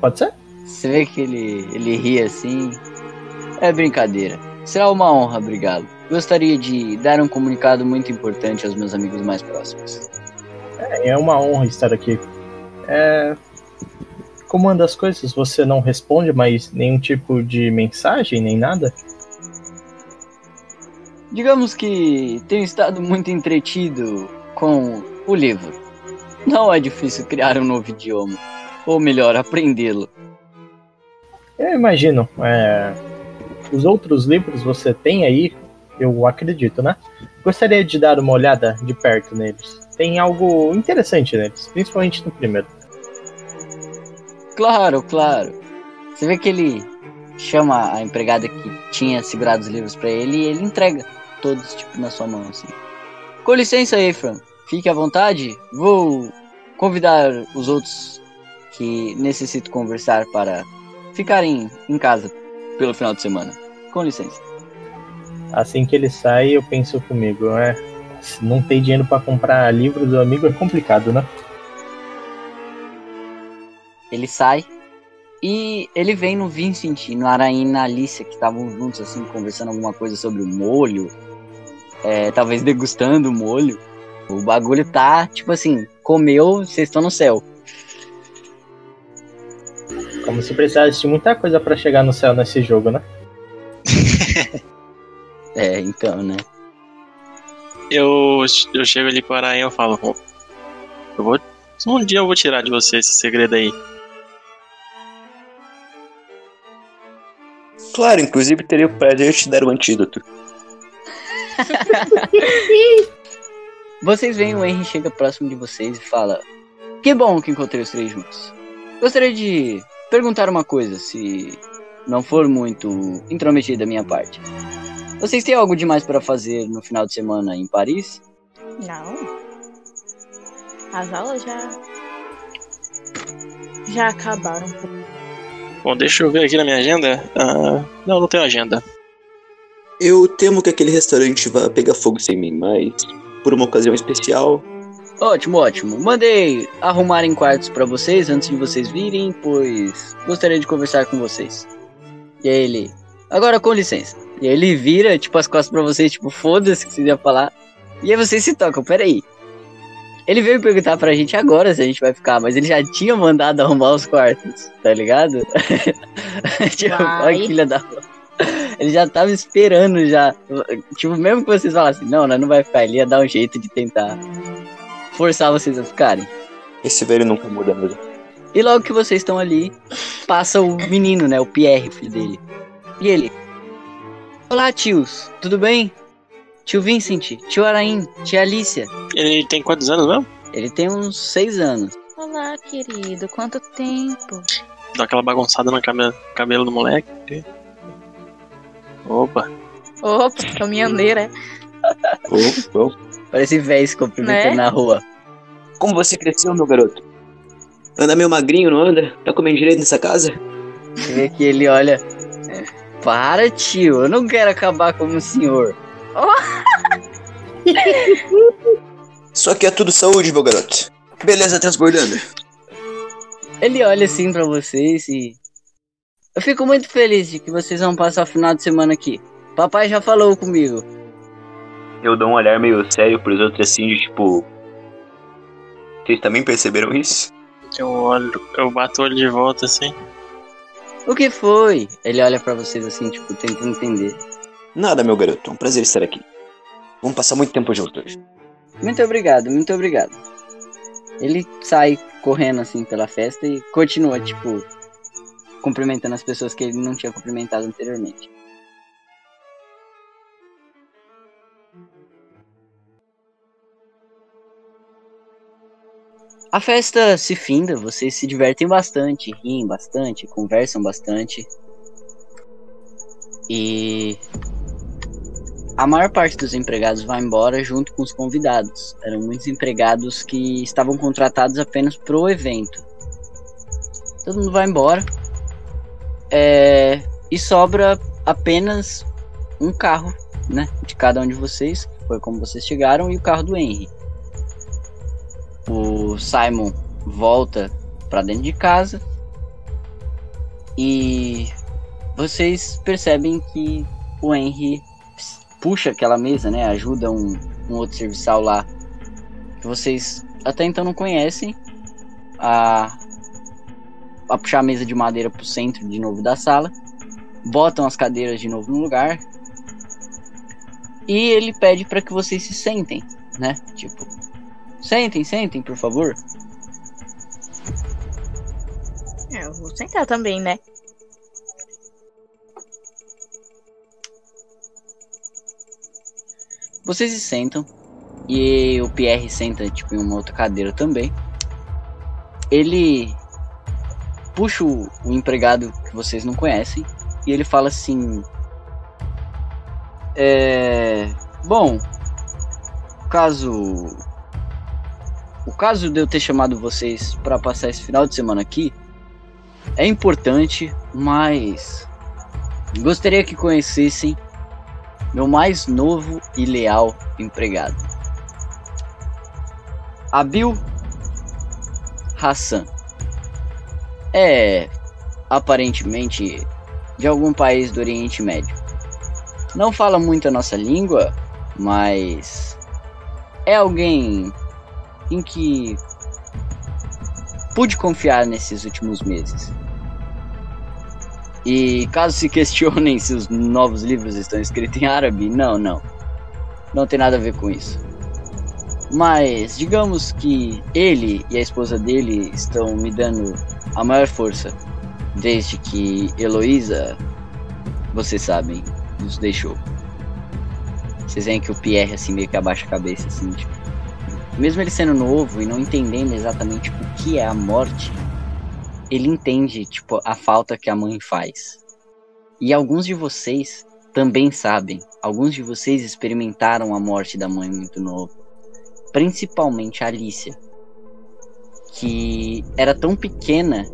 Pode ser?
Você vê que ele, ele ri assim. É brincadeira. Será uma honra, obrigado. Gostaria de dar um comunicado muito importante aos meus amigos mais próximos.
É, é uma honra estar aqui. É... Como anda as coisas? Você não responde mais nenhum tipo de mensagem, nem nada?
Digamos que tenho estado muito entretido com o livro. Não é difícil criar um novo idioma, ou melhor, aprendê-lo.
Eu imagino. é, Os outros livros você tem aí, eu acredito, né? Gostaria de dar uma olhada de perto neles. Tem algo interessante neles, principalmente no primeiro.
Claro, claro. Você vê que ele chama a empregada que tinha segurado os livros pra ele e ele entrega todos tipo na sua mão assim. Com licença, Efram. Fique à vontade. Vou convidar os outros que necessito conversar para ficarem em casa pelo final de semana. Com licença.
Assim que ele sai, eu penso comigo, é. Se não tem dinheiro para comprar livro do amigo é complicado, né?
Ele sai e ele vem no Vincent, no Araí e na Alicia, que estavam juntos, assim, conversando alguma coisa sobre o molho. É, talvez degustando o molho. O bagulho tá, tipo assim, comeu, vocês estão no céu.
Como se precisasse de muita coisa pra chegar no céu nesse jogo, né? (laughs)
É, então, né?
Eu, eu chego ali o Aranha e eu falo, "Bom, eu vou. Um dia eu vou tirar de você esse segredo aí.
Claro, inclusive teria o prazer de te dar o antídoto. (laughs)
Vocês veem o Henry chega próximo de vocês e fala: Que bom que encontrei os três juntos. Gostaria de perguntar uma coisa, se não for muito intrometido da minha parte. Vocês têm algo demais para fazer no final de semana em Paris?
Não. As aulas já. Já acabaram.
Bom, deixa eu ver aqui na minha agenda. Ah, não, não tenho agenda.
Eu temo que aquele restaurante vá pegar fogo sem mim, mas por uma ocasião especial,
Ótimo, ótimo. Mandei arrumarem quartos para vocês antes de vocês virem, pois gostaria de conversar com vocês. E aí ele, agora com licença. E aí ele vira, tipo, as costas pra vocês, tipo, foda-se que vocês iam falar. E aí vocês se tocam, peraí. Ele veio perguntar pra gente agora se a gente vai ficar, mas ele já tinha mandado arrumar os quartos, tá ligado? (laughs) tipo, olha que filha da. Ele já tava esperando já. Tipo, mesmo que vocês falassem, não, nós não vai ficar, ele ia dar um jeito de tentar forçar vocês a ficarem.
esse velho nunca muda mesmo.
E logo que vocês estão ali, passa o menino, né? O Pierre, filho dele. E ele. Olá, tios, tudo bem? Tio Vincent, tio Araim, tia Alicia.
Ele tem quantos anos mesmo?
Ele tem uns seis anos.
Olá, querido. Quanto tempo?
Dá aquela bagunçada no cabelo, cabelo do moleque. Opa,
Opa, caminhoneira.
Oh, oh.
Parece velho se cumprimentando
Né?
na rua.
Como você cresceu, meu garoto? Anda meio magrinho, não anda? Tá comendo direito nessa casa?
Você vê que ele olha. "É, Para, tio, eu não quero acabar como o senhor. (laughs)
Só que é tudo saúde, meu garoto. Beleza, transbordando.
Ele olha assim pra vocês e. Eu fico muito feliz de que vocês vão passar o final de semana aqui. Papai já falou comigo.
Eu dou um olhar meio sério pros outros assim, de tipo. Vocês também perceberam isso?
eu olho, eu bato o olho de volta assim.
O que foi? Ele olha pra vocês assim, tipo, tentando entender.
Nada, meu garoto. É um prazer estar aqui. Vamos passar muito tempo juntos.
Muito obrigado, muito obrigado. Ele sai correndo assim pela festa e continua, tipo, cumprimentando as pessoas que ele não tinha cumprimentado anteriormente. A festa se finda, vocês se divertem bastante, riem bastante, conversam bastante. E a maior parte dos empregados vai embora junto com os convidados. Eram muitos empregados que estavam contratados apenas pro evento. Todo mundo vai embora. É, e sobra apenas um carro, né? De cada um de vocês, foi como vocês chegaram, e o carro do Henry. O Simon volta para dentro de casa. E vocês percebem que o Henry puxa aquela mesa, né? Ajuda um, um outro serviçal lá que vocês até então não conhecem a, a puxar a mesa de madeira pro centro de novo da sala, botam as cadeiras de novo no lugar e ele pede para que vocês se sentem, né? Tipo, sentem, sentem, por favor.
É, eu vou sentar também, né?
Vocês se sentam e o Pierre senta tipo em uma outra cadeira também. Ele puxa o, o empregado que vocês não conhecem e ele fala assim: É, bom, caso o caso de eu ter chamado vocês para passar esse final de semana aqui é importante, mas gostaria que conhecessem meu mais novo e leal empregado. Abil Hassan. É aparentemente de algum país do Oriente Médio. Não fala muito a nossa língua, mas é alguém em que pude confiar nesses últimos meses. E caso se questionem se os novos livros estão escritos em árabe, não, não. Não tem nada a ver com isso. Mas digamos que ele e a esposa dele estão me dando a maior força desde que Heloísa, vocês sabem, nos deixou. Vocês veem que o Pierre assim meio que abaixa a cabeça assim, tipo, mesmo ele sendo novo e não entendendo exatamente o que é a morte, ele entende tipo a falta que a mãe faz. E alguns de vocês também sabem, alguns de vocês experimentaram a morte da mãe muito novo, principalmente a Alicia, que era tão pequena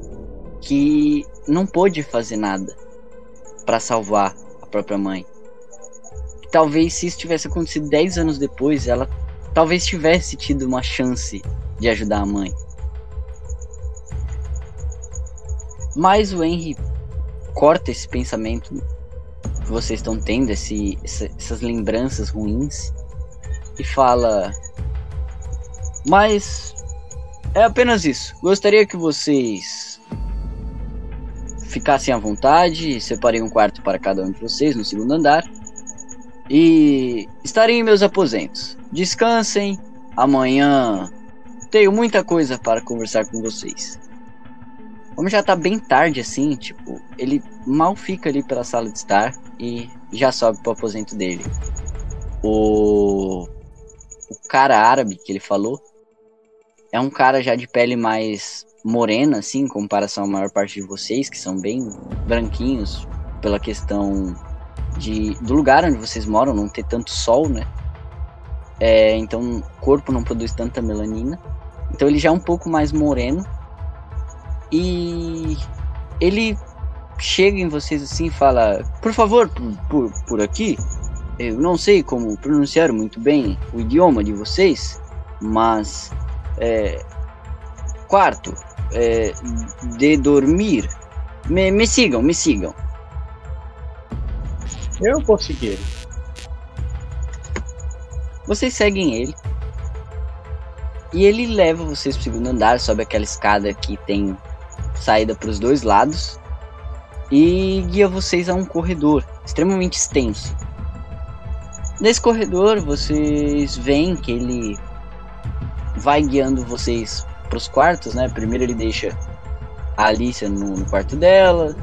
que não pôde fazer nada para salvar a própria mãe. Talvez se isso tivesse acontecido 10 anos depois, ela talvez tivesse tido uma chance de ajudar a mãe. Mas o Henry corta esse pensamento que vocês estão tendo, esse, essas lembranças ruins, e fala: Mas é apenas isso. Gostaria que vocês ficassem à vontade. Separei um quarto para cada um de vocês no segundo andar. E estarei em meus aposentos. Descansem. Amanhã tenho muita coisa para conversar com vocês. Como já tá bem tarde assim, tipo, ele mal fica ali pela sala de estar e já sobe pro aposento dele. O o cara árabe que ele falou é um cara já de pele mais morena assim, em comparação à maior parte de vocês que são bem branquinhos pela questão de do lugar onde vocês moram não ter tanto sol, né? É, então o corpo não produz tanta melanina. Então ele já é um pouco mais moreno. E ele chega em vocês assim e fala: Por favor, por, por, por aqui. Eu não sei como pronunciar muito bem o idioma de vocês, mas. É, quarto, é, de dormir. Me, me sigam, me sigam.
Eu vou seguir ele.
Vocês seguem ele. E ele leva vocês pro segundo andar, sobe aquela escada que tem saída para os dois lados. E guia vocês a um corredor extremamente extenso. Nesse corredor, vocês veem que ele vai guiando vocês para os quartos, né? Primeiro ele deixa a Alicia no, no quarto dela,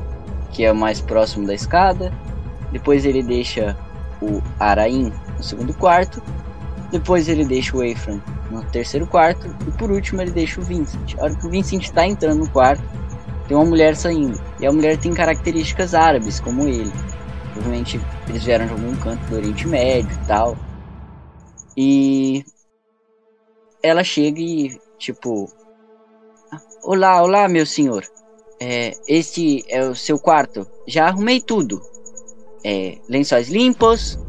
que é o mais próximo da escada. Depois ele deixa o Araim no segundo quarto. Depois ele deixa o Ephraim no terceiro quarto. E por último ele deixa o Vincent. A hora que o Vincent está entrando no quarto, tem uma mulher saindo. E a mulher tem características árabes, como ele. Provavelmente eles vieram de algum canto do Oriente Médio e tal. E ela chega e, tipo. Olá, olá, meu senhor. É, este é o seu quarto. Já arrumei tudo. É, lençóis limpos,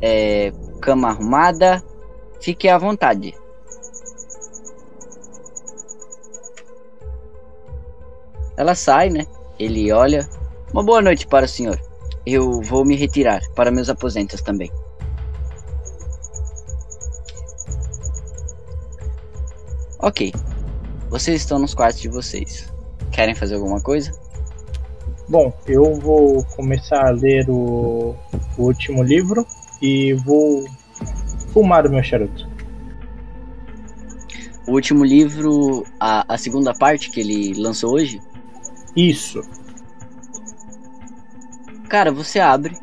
é, cama arrumada. Fique à vontade. Ela sai, né? Ele olha. Uma boa noite para o senhor. Eu vou me retirar para meus aposentos também. Ok. Vocês estão nos quartos de vocês. Querem fazer alguma coisa?
Bom, eu vou começar a ler o, o último livro e vou fumar o meu charuto.
O último livro, a, a segunda parte que ele lançou hoje?
Isso.
Cara, você abre.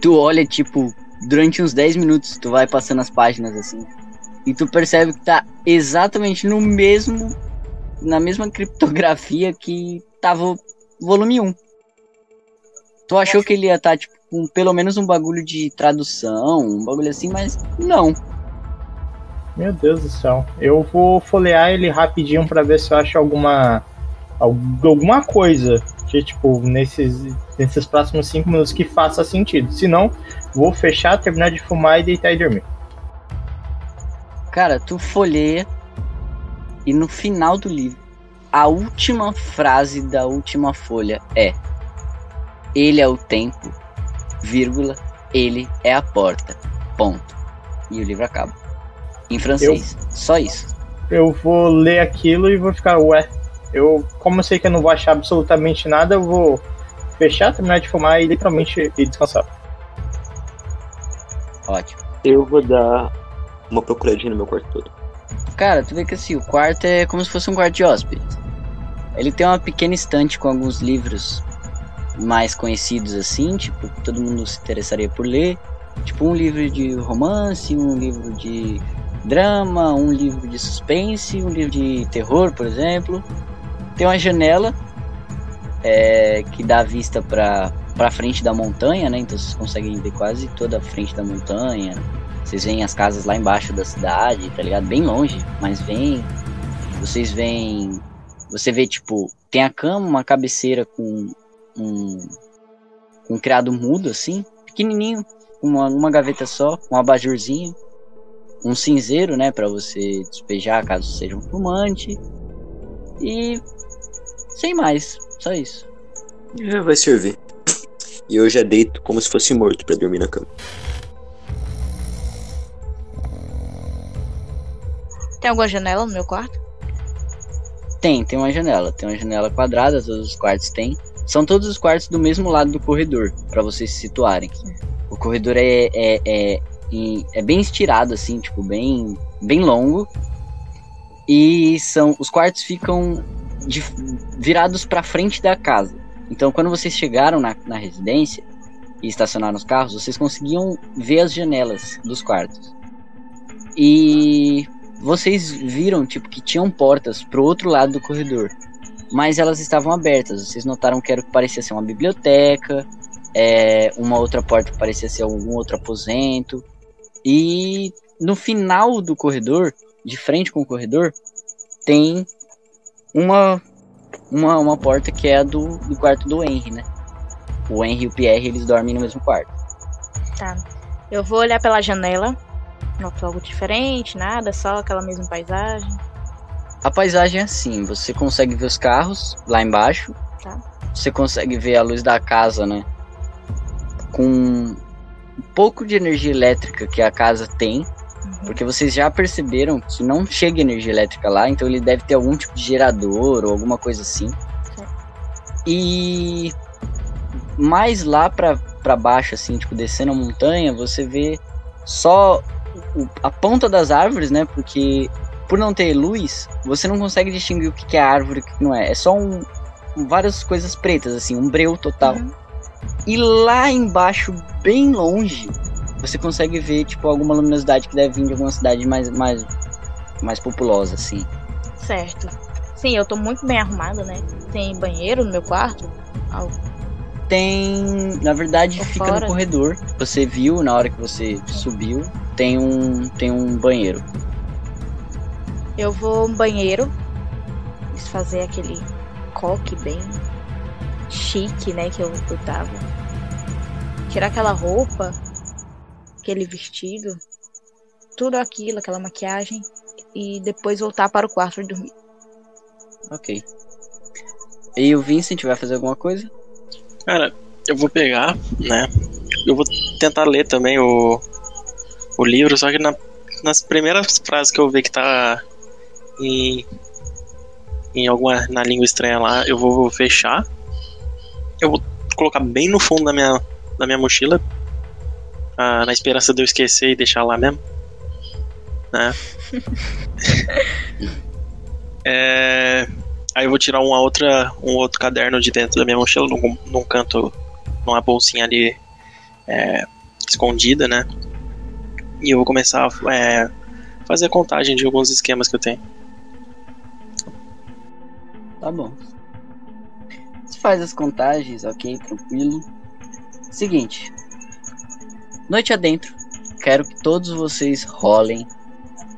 Tu olha, tipo, durante uns 10 minutos, tu vai passando as páginas assim. E tu percebe que tá exatamente no mesmo. Na mesma criptografia que tava o volume 1. Tu achou que ele ia estar, tá, tipo, com pelo menos um bagulho de tradução, um bagulho assim, mas não.
Meu Deus do céu. Eu vou folhear ele rapidinho para ver se eu acho alguma alguma coisa que tipo nesses nesses próximos cinco minutos que faça sentido. Se não, vou fechar, terminar de fumar e deitar e dormir.
Cara, tu folheia e no final do livro, a última frase da última folha é: Ele é o tempo, vírgula, ele é a porta. Ponto. E o livro acaba. Em francês. Eu, Só isso.
Eu vou ler aquilo e vou ficar, ué, Eu, como eu sei que eu não vou achar absolutamente nada, eu vou fechar, terminar de fumar e literalmente ir descansar.
Ótimo.
Eu vou dar uma procuradinha no meu quarto todo.
Cara, tu vê que assim, o quarto é como se fosse um quarto de hóspede. Ele tem uma pequena estante com alguns livros mais conhecidos assim, tipo, que todo mundo se interessaria por ler. Tipo um livro de romance, um livro de drama, um livro de suspense, um livro de terror, por exemplo. Tem uma janela é, que dá vista para para frente da montanha, né? Então vocês conseguem ver quase toda a frente da montanha. Vocês veem as casas lá embaixo da cidade, tá ligado? Bem longe, mas vem. Vocês veem. Você vê, tipo, tem a cama, uma cabeceira com um, um criado mudo, assim, pequenininho, uma, uma gaveta só, um abajurzinho, um cinzeiro, né, para você despejar caso seja um fumante. E sem mais, só isso.
É, vai servir. E eu já deito como se fosse morto pra dormir na cama.
Tem alguma janela no meu quarto?
Tem, tem uma janela. Tem uma janela quadrada, todos os quartos têm. São todos os quartos do mesmo lado do corredor, para vocês se situarem. O corredor é, é, é, é bem estirado, assim, tipo, bem, bem longo. E são os quartos ficam de, virados para frente da casa. Então, quando vocês chegaram na, na residência e estacionaram os carros, vocês conseguiam ver as janelas dos quartos. E vocês viram, tipo, que tinham portas pro outro lado do corredor. Mas elas estavam abertas. Vocês notaram que era que parecia ser uma biblioteca, é, uma outra porta que parecia ser algum outro aposento. E no final do corredor, de frente com o corredor, tem uma uma, uma porta que é a do, do quarto do Henry, né? O Henry e o Pierre, eles dormem no mesmo quarto.
Tá. Eu vou olhar pela janela. Não algo diferente, nada, só aquela mesma paisagem.
A paisagem é assim, você consegue ver os carros lá embaixo.
Tá.
Você consegue ver a luz da casa, né? Com um pouco de energia elétrica que a casa tem. Porque vocês já perceberam que não chega energia elétrica lá, então ele deve ter algum tipo de gerador ou alguma coisa assim. E mais lá pra, pra baixo, assim, tipo, descendo a montanha, você vê só a ponta das árvores, né? Porque por não ter luz, você não consegue distinguir o que é árvore e o que não é. É só um, várias coisas pretas, assim, um breu total. Uhum. E lá embaixo, bem longe, você consegue ver, tipo, alguma luminosidade que deve vir de alguma cidade mais, mais, mais populosa, assim.
Certo. Sim, eu tô muito bem arrumada, né? Tem banheiro no meu quarto? Algo.
Tem. Na verdade, fica fora. no corredor. Você viu na hora que você subiu. Tem um. Tem um banheiro.
Eu vou no banheiro. Fazer aquele coque bem chique, né? Que eu, eu tava. Tirar aquela roupa aquele vestido, tudo aquilo, aquela maquiagem, e depois voltar para o quarto e dormir.
Ok. E o Vincent vai fazer alguma coisa?
Cara, eu vou pegar, né? Eu vou tentar ler também o, o livro, só que na, nas primeiras frases que eu ver que tá em, em alguma na língua estranha lá, eu vou fechar. Eu vou colocar bem no fundo da minha, da minha mochila ah, na esperança de eu esquecer e deixar lá mesmo. Né? (laughs) é, aí eu vou tirar uma outra, um outro caderno de dentro da minha mochila, num, num canto, numa bolsinha ali é, escondida, né? E eu vou começar a é, fazer a contagem de alguns esquemas que eu tenho.
Tá bom. Você faz as contagens, ok, tranquilo. Seguinte, Noite adentro, quero que todos vocês rolem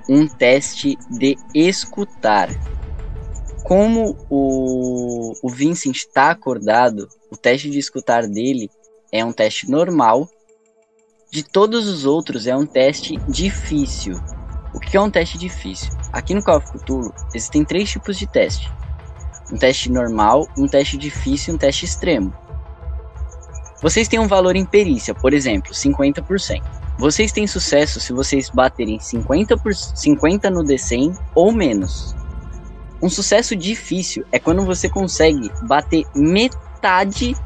um teste de escutar. Como o, o Vincent está acordado, o teste de escutar dele é um teste normal. De todos os outros, é um teste difícil. O que é um teste difícil? Aqui no Call of Cthulhu, existem três tipos de teste: um teste normal, um teste difícil e um teste extremo. Vocês têm um valor em perícia, por exemplo, 50%. Vocês têm sucesso se vocês baterem 50, por, 50 no D100 ou menos. Um sucesso difícil é quando você consegue bater metade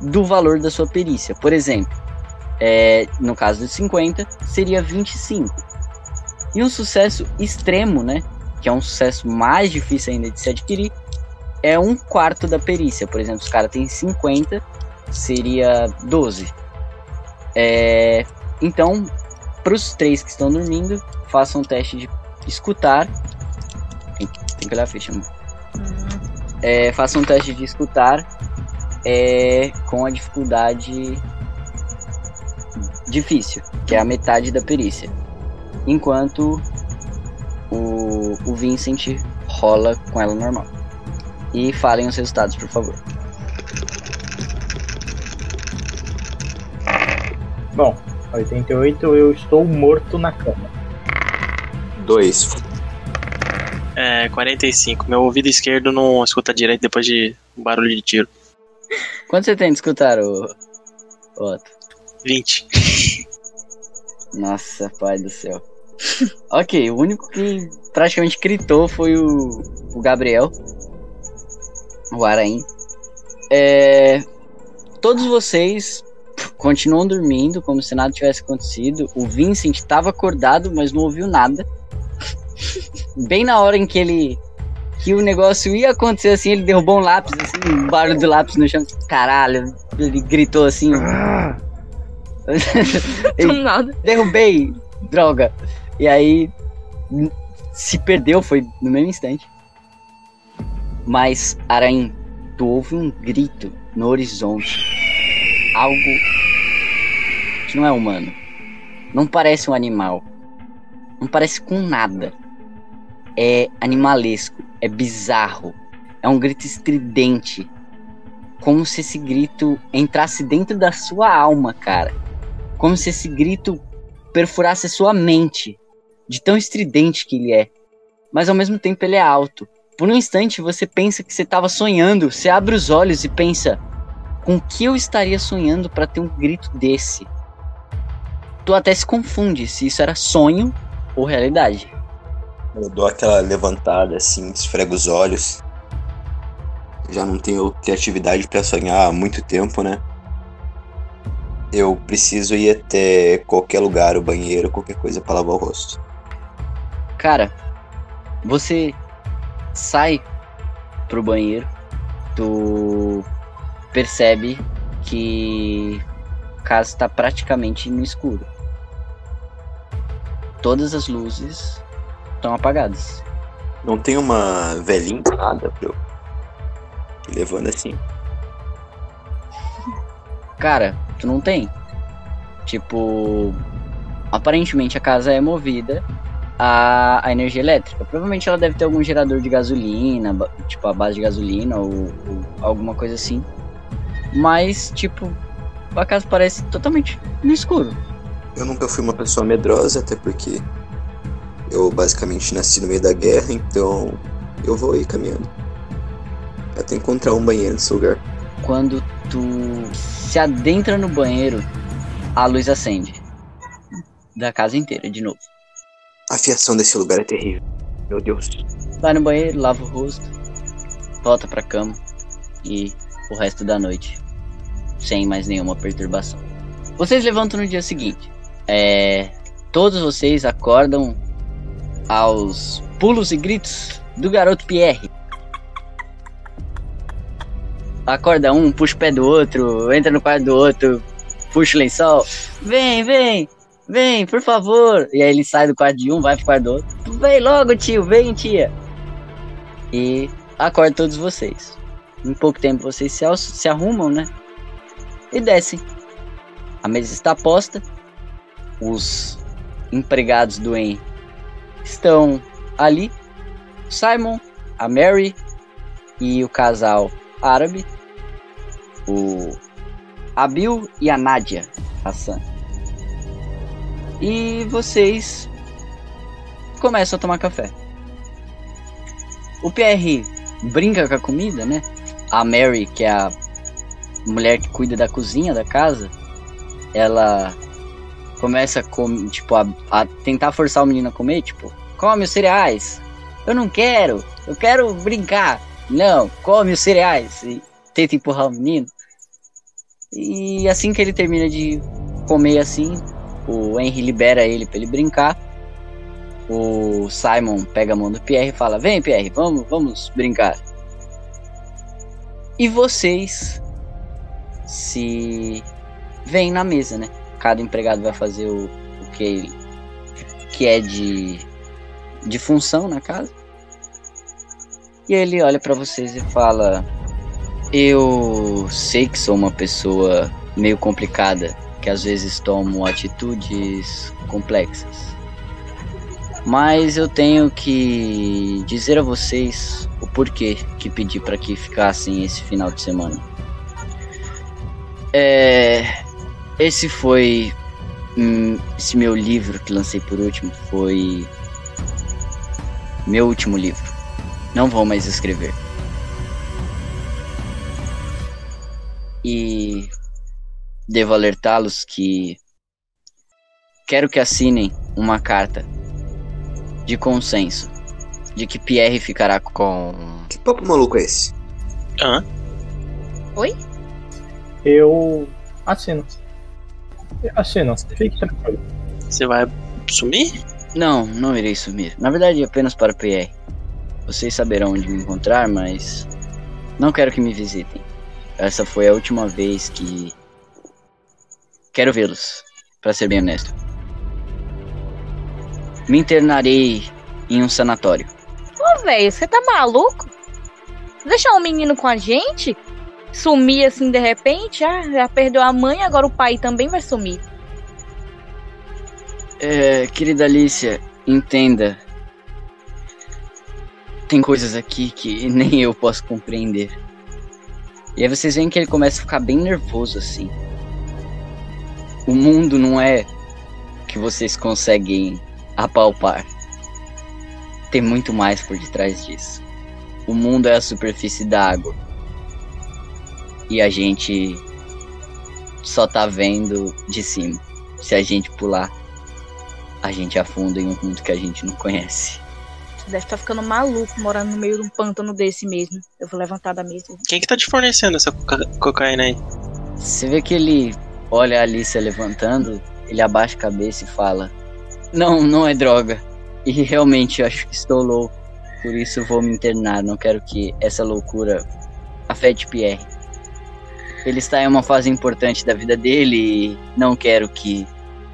do valor da sua perícia. Por exemplo, é, no caso de 50, seria 25. E um sucesso extremo, né? Que é um sucesso mais difícil ainda de se adquirir, é um quarto da perícia. Por exemplo, os caras têm 50, seria 12. É, então, para os três que estão dormindo, façam um teste de escutar. Tem, tem que olhar a ficha, amor. É, façam um teste de escutar é, com a dificuldade difícil, que é a metade da perícia. Enquanto o, o Vincent rola com ela normal. E falem os resultados, por favor.
Bom, 88 eu estou morto na cama.
Dois.
É, 45. Meu ouvido esquerdo não escuta direito depois de um barulho de tiro.
Quanto você tem de escutar, o Otto?
20.
Nossa, pai do céu. (laughs) ok, o único que praticamente gritou foi o, o Gabriel. O Araim. É, todos vocês continuam dormindo como se nada tivesse acontecido. O Vincent estava acordado, mas não ouviu nada. (laughs) Bem na hora em que ele. que o negócio ia acontecer assim, ele derrubou um lápis, assim, um barulho do lápis no chão. Caralho, ele gritou assim. (laughs)
Do nada.
derrubei, droga. E aí se perdeu, foi no mesmo instante. Mas, Araim, tu ouve um grito no horizonte. Algo que não é humano. Não parece um animal. Não parece com nada. É animalesco. É bizarro. É um grito estridente. Como se esse grito entrasse dentro da sua alma, cara. Como se esse grito perfurasse a sua mente. De tão estridente que ele é. Mas ao mesmo tempo ele é alto. Por um instante você pensa que você estava sonhando. Você abre os olhos e pensa: com que eu estaria sonhando para ter um grito desse? Tu até se confunde se isso era sonho ou realidade.
Eu dou aquela levantada assim, esfrego os olhos. Já não tenho criatividade pra sonhar há muito tempo, né? Eu preciso ir até qualquer lugar, o banheiro, qualquer coisa pra lavar o rosto.
Cara, você sai pro banheiro, tu percebe que a casa está praticamente no escuro. Todas as luzes estão apagadas.
Não tem uma velhinha nada ir levando assim.
Cara, tu não tem. Tipo, aparentemente a casa é movida a, a energia elétrica. Provavelmente ela deve ter algum gerador de gasolina, tipo a base de gasolina ou, ou alguma coisa assim. Mas, tipo, a casa parece totalmente no escuro.
Eu nunca fui uma pessoa medrosa, até porque eu basicamente nasci no meio da guerra, então eu vou ir caminhando. Até encontrar um banheiro nesse lugar.
Quando tu se adentra no banheiro, a luz acende. Da casa inteira, de novo.
A fiação desse lugar é terrível. Meu Deus.
Vai no banheiro, lava o rosto, volta pra cama e o resto da noite sem mais nenhuma perturbação. Vocês levantam no dia seguinte. É, todos vocês acordam aos pulos e gritos do garoto Pierre. Acorda um, puxa o pé do outro, entra no quarto do outro, puxa o lençol. Vem, vem, vem, por favor. E aí ele sai do quarto de um, vai pro quarto do outro. Vem logo, tio, vem, tia. E acorda todos vocês. Em pouco tempo vocês se, se arrumam, né? E descem. A mesa está posta. Os empregados do En estão ali. Simon, a Mary e o casal árabe. O Abil e a Nadia Hassan. E vocês começam a tomar café. O Pierre brinca com a comida, né? A Mary, que é a mulher que cuida da cozinha da casa, ela começa a, tipo, a, a tentar forçar o menino a comer, tipo, come os cereais, Eu não quero, eu quero brincar. Não, come os cereais. E tenta empurrar o menino. E assim que ele termina de comer assim, o Henry libera ele para ele brincar. O Simon pega a mão do Pierre e fala: Vem, Pierre, vamos, vamos brincar. E vocês se veem na mesa, né? Cada empregado vai fazer o, o que ele que é de, de função na casa. E ele olha para vocês e fala: Eu sei que sou uma pessoa meio complicada, que às vezes tomo atitudes complexas. Mas eu tenho que dizer a vocês o porquê que pedi para que ficassem esse final de semana. É, esse foi hum, esse meu livro que lancei por último foi meu último livro. Não vou mais escrever. E devo alertá-los que quero que assinem uma carta de consenso de que Pierre ficará com.
Que papo maluco é esse?
Hã?
Oi?
Eu assino. Eu Assino, fique tranquilo.
Você vai sumir?
Não, não irei sumir. Na verdade, apenas para Pierre. Vocês saberão onde me encontrar, mas não quero que me visitem. Essa foi a última vez que quero vê-los, para ser bem honesto. Me internarei em um sanatório.
Ô, velho, você tá maluco? Deixar um menino com a gente? Sumir assim de repente? Ah, já perdeu a mãe, agora o pai também vai sumir.
É, querida Alicia, entenda. Tem coisas aqui que (laughs) nem eu posso compreender. E aí vocês veem que ele começa a ficar bem nervoso assim. O mundo não é que vocês conseguem apalpar. Tem muito mais por detrás disso. O mundo é a superfície da água. E a gente só tá vendo de cima. Se a gente pular, a gente afunda em um mundo que a gente não conhece.
Você deve estar ficando maluco morando no meio de um pântano desse mesmo. Eu vou levantar da mesa.
Quem que tá te fornecendo essa coca- cocaína aí?
Você vê que ele olha a Alicia levantando, ele abaixa a cabeça e fala: Não, não é droga. E realmente eu acho que estou louco. Por isso vou me internar. Não quero que essa loucura afete Pierre. Ele está em uma fase importante da vida dele e não quero que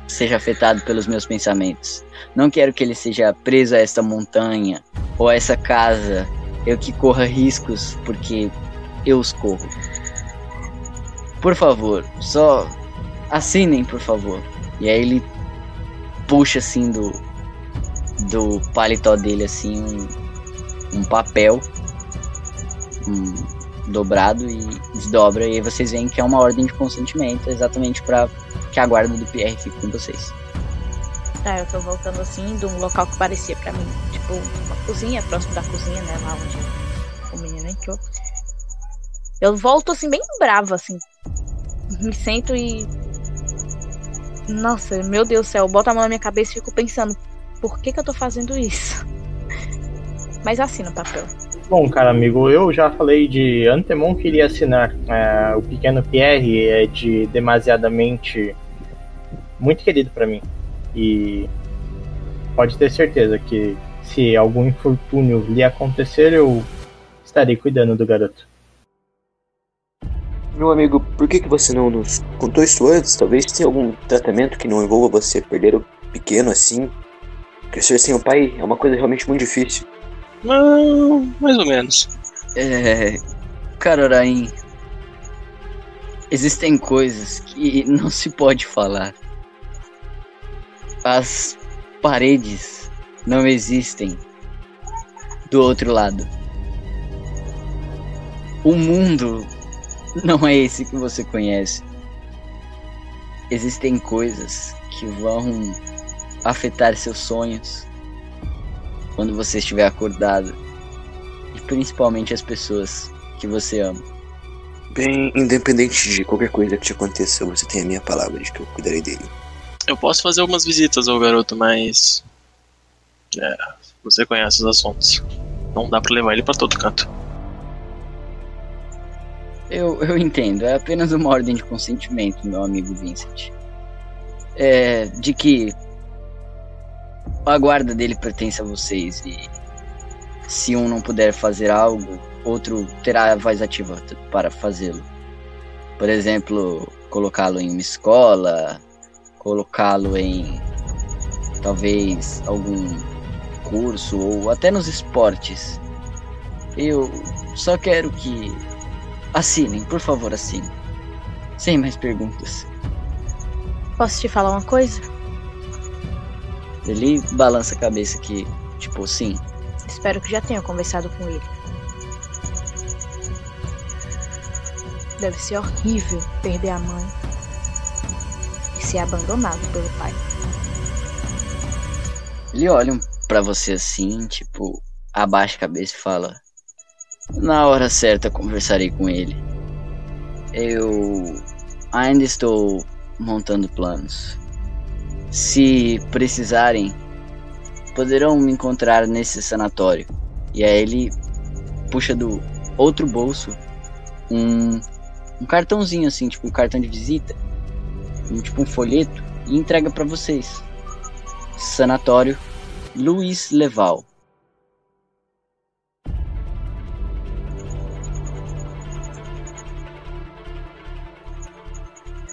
seja afetado pelos meus pensamentos. Não quero que ele seja preso a esta montanha ou a essa casa. Eu que corra riscos porque eu os corro. Por favor, só assinem, por favor. E aí ele puxa assim do do paletó dele assim um, um papel um, dobrado e desdobra e aí vocês veem que é uma ordem de consentimento exatamente para que a guarda do Pierre fique com vocês.
Tá, eu tô voltando assim de um local que parecia pra mim, tipo, uma cozinha, próximo da cozinha, né? Lá onde o menino entrou. Eu volto assim, bem brava, assim. Me sento e. Nossa, meu Deus do céu, boto a mão na minha cabeça e fico pensando, por que, que eu tô fazendo isso? (laughs) Mas assina o papel.
Bom, cara amigo, eu já falei de antemão que iria assinar. É, o pequeno Pierre é de demasiadamente muito querido pra mim. E pode ter certeza que se algum infortúnio lhe acontecer, eu estarei cuidando do garoto.
Meu amigo, por que, que você não nos contou isso antes? Talvez tenha algum tratamento que não envolva você perder o pequeno assim. Crescer sem o pai é uma coisa realmente muito difícil.
Não, mais ou menos.
É, Carorain, existem coisas que não se pode falar. As paredes não existem do outro lado. O mundo não é esse que você conhece. Existem coisas que vão afetar seus sonhos quando você estiver acordado. E principalmente as pessoas que você ama.
Bem, independente de qualquer coisa que te aconteça, você tem a minha palavra de que eu cuidarei dele.
Eu posso fazer algumas visitas ao garoto, mas. É, Você conhece os assuntos. Não dá pra levar ele pra todo canto.
Eu, eu entendo, é apenas uma ordem de consentimento, meu amigo Vincent. É, de que a guarda dele pertence a vocês e se um não puder fazer algo, outro terá a voz ativa para fazê-lo. Por exemplo, colocá-lo em uma escola, colocá-lo em talvez algum curso ou até nos esportes. Eu só quero que assinem, por favor, assinem. Sem mais perguntas.
Posso te falar uma coisa?
Ele balança a cabeça que, tipo, sim.
Espero que já tenha conversado com ele. Deve ser horrível perder a mãe e ser abandonado pelo pai.
Ele olha pra você assim, tipo, abaixa a cabeça e fala: Na hora certa conversarei com ele. Eu ainda estou montando planos. Se precisarem, poderão me encontrar nesse sanatório. E aí ele puxa do outro bolso um, um cartãozinho assim, tipo um cartão de visita, um, tipo um folheto e entrega para vocês. Sanatório Luiz Leval.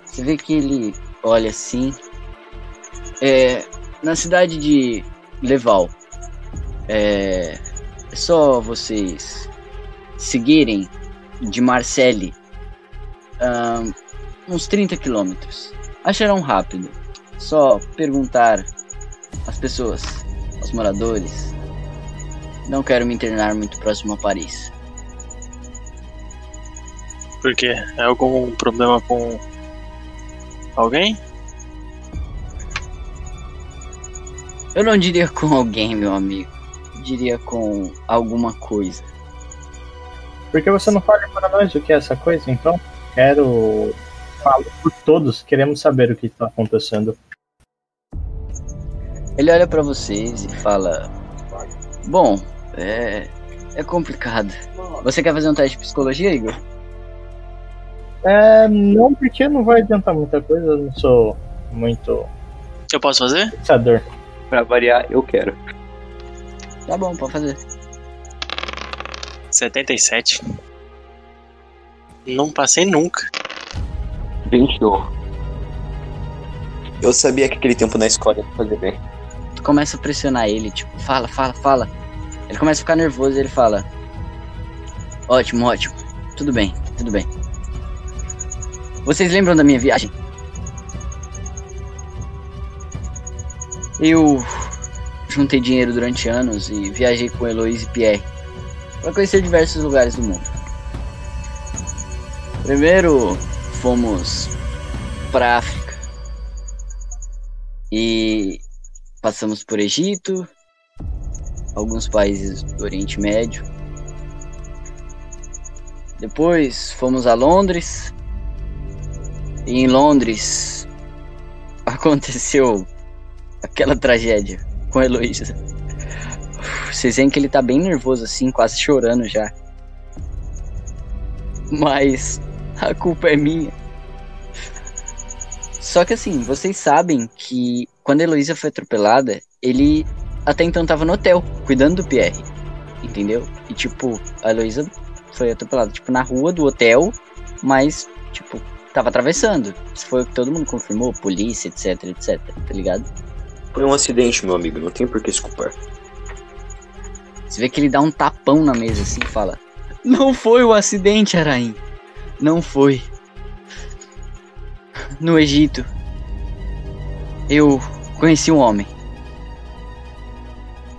Você vê que ele olha assim. É, na cidade de Leval, é, é só vocês seguirem de Marcelli um, uns 30 quilômetros. Acharão rápido. Só perguntar às pessoas, aos moradores. Não quero me internar muito próximo a Paris.
Por quê? É algum problema com alguém?
Eu não diria com alguém, meu amigo. Eu diria com alguma coisa.
Por que você não fala para nós o que é essa coisa, então? Quero falar por todos, queremos saber o que está acontecendo.
Ele olha para vocês e fala: Bom, é, é complicado. Você quer fazer um teste de psicologia, Igor?
É, não, porque não vai adiantar muita coisa, eu não sou muito
Eu posso fazer?
pensador.
Pra variar, eu quero.
Tá bom, pode fazer.
77. Não passei nunca.
21. Eu sabia que aquele tempo na escola ia fazer bem.
Tu começa a pressionar ele, tipo, fala, fala, fala. Ele começa a ficar nervoso e ele fala: Ótimo, ótimo. Tudo bem, tudo bem. Vocês lembram da minha viagem? Eu juntei dinheiro durante anos e viajei com Heloise e Pierre para conhecer diversos lugares do mundo. Primeiro fomos para África e passamos por Egito, alguns países do Oriente Médio. Depois fomos a Londres. E em Londres (laughs) aconteceu aquela tragédia com a Heloísa. Vocês veem que ele tá bem nervoso assim, quase chorando já. Mas a culpa é minha. Só que assim, vocês sabem que quando a Heloísa foi atropelada, ele até então tava no hotel, cuidando do Pierre. Entendeu? E tipo, a Heloísa foi atropelada, tipo, na rua do hotel, mas, tipo, tava atravessando. Isso foi o que todo mundo confirmou, polícia, etc, etc, tá ligado?
Foi um acidente, meu amigo, não tem por que se culpar.
Você vê que ele dá um tapão na mesa assim e fala: Não foi o acidente, Araim. Não foi. No Egito, eu conheci um homem.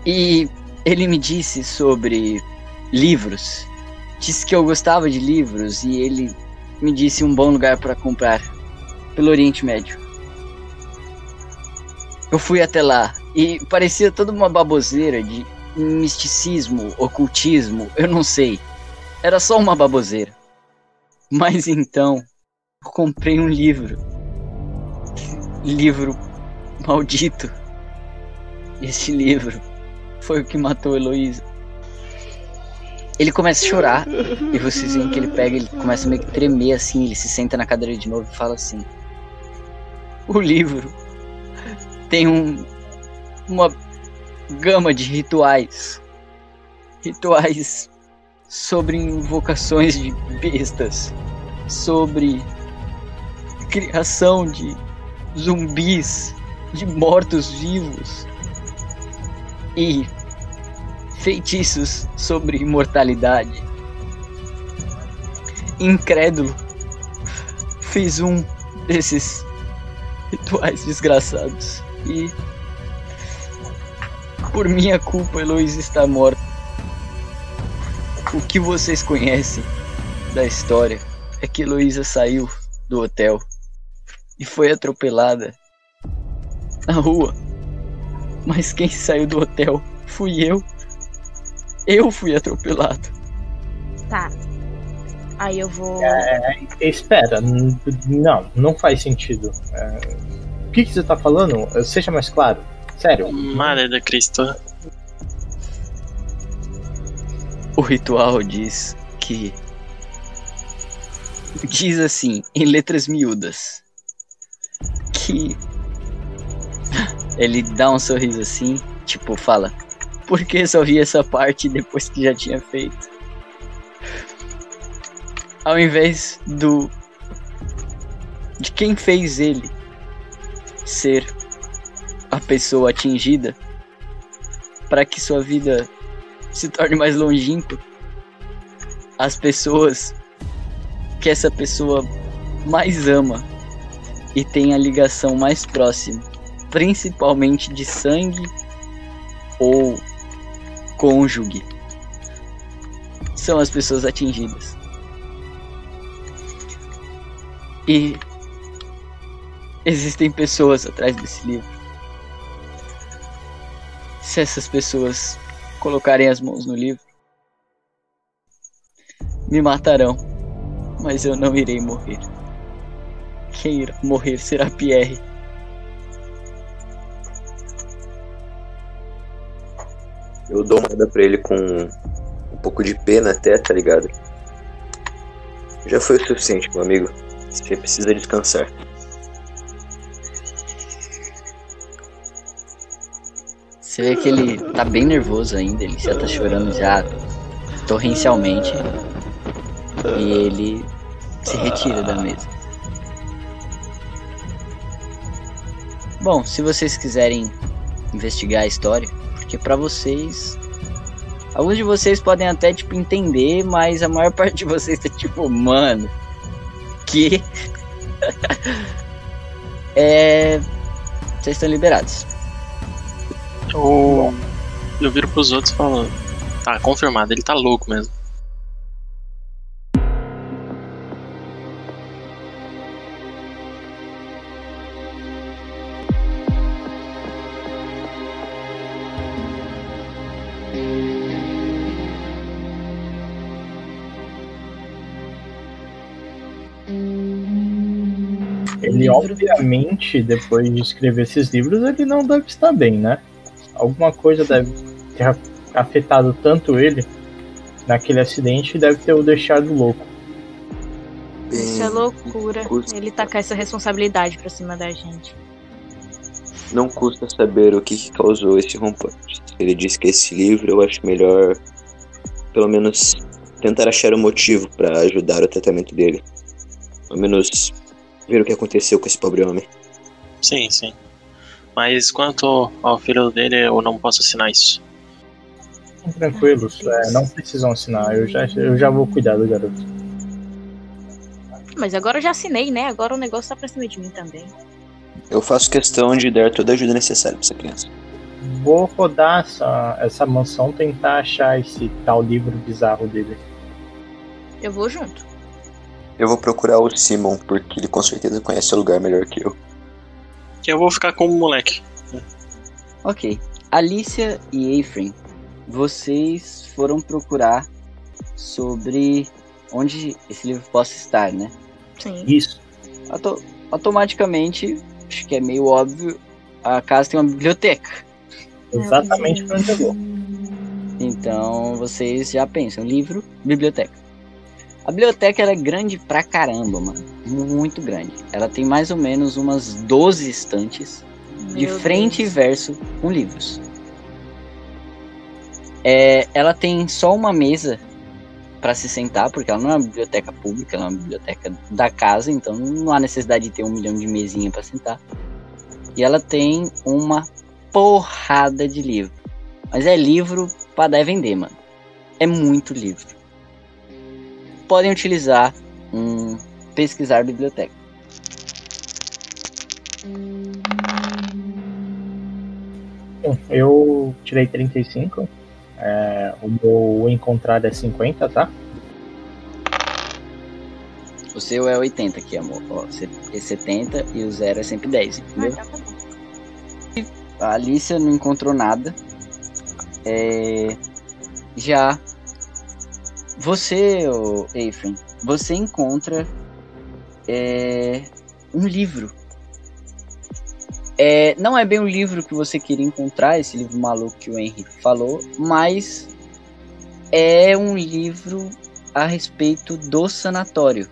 E ele me disse sobre livros. Disse que eu gostava de livros e ele me disse um bom lugar para comprar pelo Oriente Médio. Eu fui até lá e parecia toda uma baboseira de misticismo, ocultismo, eu não sei. Era só uma baboseira. Mas então, eu comprei um livro. Livro maldito. Este livro foi o que matou Heloísa. Ele começa a chorar e vocês veem que ele pega, ele começa a meio que tremer assim, ele se senta na cadeira de novo e fala assim: O livro tem um uma gama de rituais. Rituais sobre invocações de bestas, sobre criação de zumbis, de mortos-vivos e feitiços sobre imortalidade. Incrédulo, fiz um desses rituais desgraçados e por minha culpa Heloísa está morta. O que vocês conhecem da história é que Heloísa saiu do hotel e foi atropelada na rua. Mas quem saiu do hotel fui eu. Eu fui atropelado.
Tá. Aí eu vou.
É, espera, n- não, não faz sentido. É, que, que você tá falando? Seja mais claro. Sério.
Madre de Cristo.
O ritual diz que. Diz assim, em letras miúdas. Que. (laughs) Ele dá um sorriso assim, tipo, fala. Por que só vi essa parte depois que já tinha feito? Ao invés do. De quem fez ele ser a pessoa atingida para que sua vida se torne mais longínqua. As pessoas que essa pessoa mais ama e tem a ligação mais próxima, principalmente de sangue ou cônjuge, são as pessoas atingidas. E existem pessoas atrás desse livro. Se essas pessoas colocarem as mãos no livro, me matarão, mas eu não irei morrer. Quem irá morrer será Pierre.
Eu dou uma olhada pra ele com um pouco de pena até, tá ligado? Já foi o suficiente, meu amigo. Você precisa descansar.
Você vê que ele tá bem nervoso ainda, ele já tá chorando já torrencialmente. E ele se retira da mesa. Bom, se vocês quiserem investigar a história, porque pra vocês alguns de vocês podem até tipo entender, mas a maior (laughs) parte de vocês tá tipo, mano, que (laughs) é vocês estão liberados.
Eu, eu viro pros outros e falo. Tá, confirmado, ele tá louco mesmo.
Ele, obviamente, depois de escrever esses livros, ele não deve estar bem, né? Alguma coisa deve ter afetado tanto ele naquele acidente e deve ter o deixado louco.
Isso é loucura.
custa-
Ele tacar essa responsabilidade pra cima da gente.
Não custa saber o que, que causou esse rompante. Se ele disse que esse livro, eu acho melhor, pelo menos, tentar achar o motivo para ajudar o tratamento dele. Pelo menos ver o que aconteceu com esse pobre homem.
Sim, sim. Mas quanto ao filho dele, eu não posso assinar isso.
Tranquilos, é, não precisam assinar. Eu já, eu já vou cuidar do garoto.
Mas agora eu já assinei, né? Agora o negócio tá pra cima de mim também.
Eu faço questão de dar toda a ajuda necessária para essa criança.
Vou rodar essa, essa mansão, tentar achar esse tal livro bizarro dele.
Eu vou junto.
Eu vou procurar o Simon, porque ele com certeza conhece o lugar melhor que eu.
Que eu vou ficar como moleque.
Ok. Alicia e Ephraim, vocês foram procurar sobre onde esse livro possa estar, né?
Sim.
Isso.
Auto- automaticamente, acho que é meio óbvio, a casa tem uma biblioteca.
Exatamente pra onde eu vou.
Então vocês já pensam, livro, biblioteca. A biblioteca é grande pra caramba, mano. Muito grande. Ela tem mais ou menos umas 12 estantes de
Meu
frente
Deus.
e verso com livros. É, ela tem só uma mesa para se sentar, porque ela não é uma biblioteca pública, ela é uma biblioteca da casa, então não há necessidade de ter um milhão de mesinha para sentar. E ela tem uma porrada de livro. Mas é livro para dar e vender, mano. É muito livro. Podem utilizar um pesquisar biblioteca.
Bom, eu tirei 35. É, o meu encontrar é 50, tá?
O seu é 80 aqui, amor. Ó, você é 70 e o zero é sempre 10, entendeu?
Ah, tá.
A Alicia não encontrou nada. É, Já você, Ephraim, você encontra é, um livro. É, não é bem o livro que você queria encontrar, esse livro maluco que o Henry falou, mas é um livro a respeito do sanatório.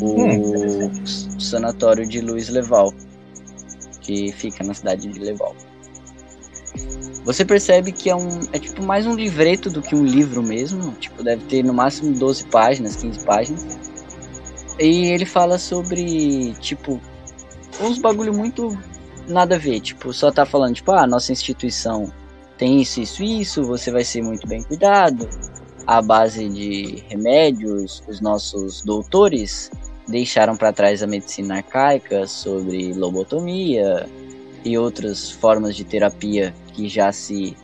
O s- sanatório de Luiz Leval, que fica na cidade de Leval. Você percebe que é um é tipo mais um livreto do que um livro mesmo, tipo deve ter no máximo 12 páginas, 15 páginas. E ele fala sobre tipo uns bagulho muito nada a ver, tipo, só tá falando tipo, ah, nossa instituição tem isso, isso, isso, você vai ser muito bem cuidado. A base de remédios, os nossos doutores deixaram para trás a medicina arcaica sobre lobotomia e outras formas de terapia que já se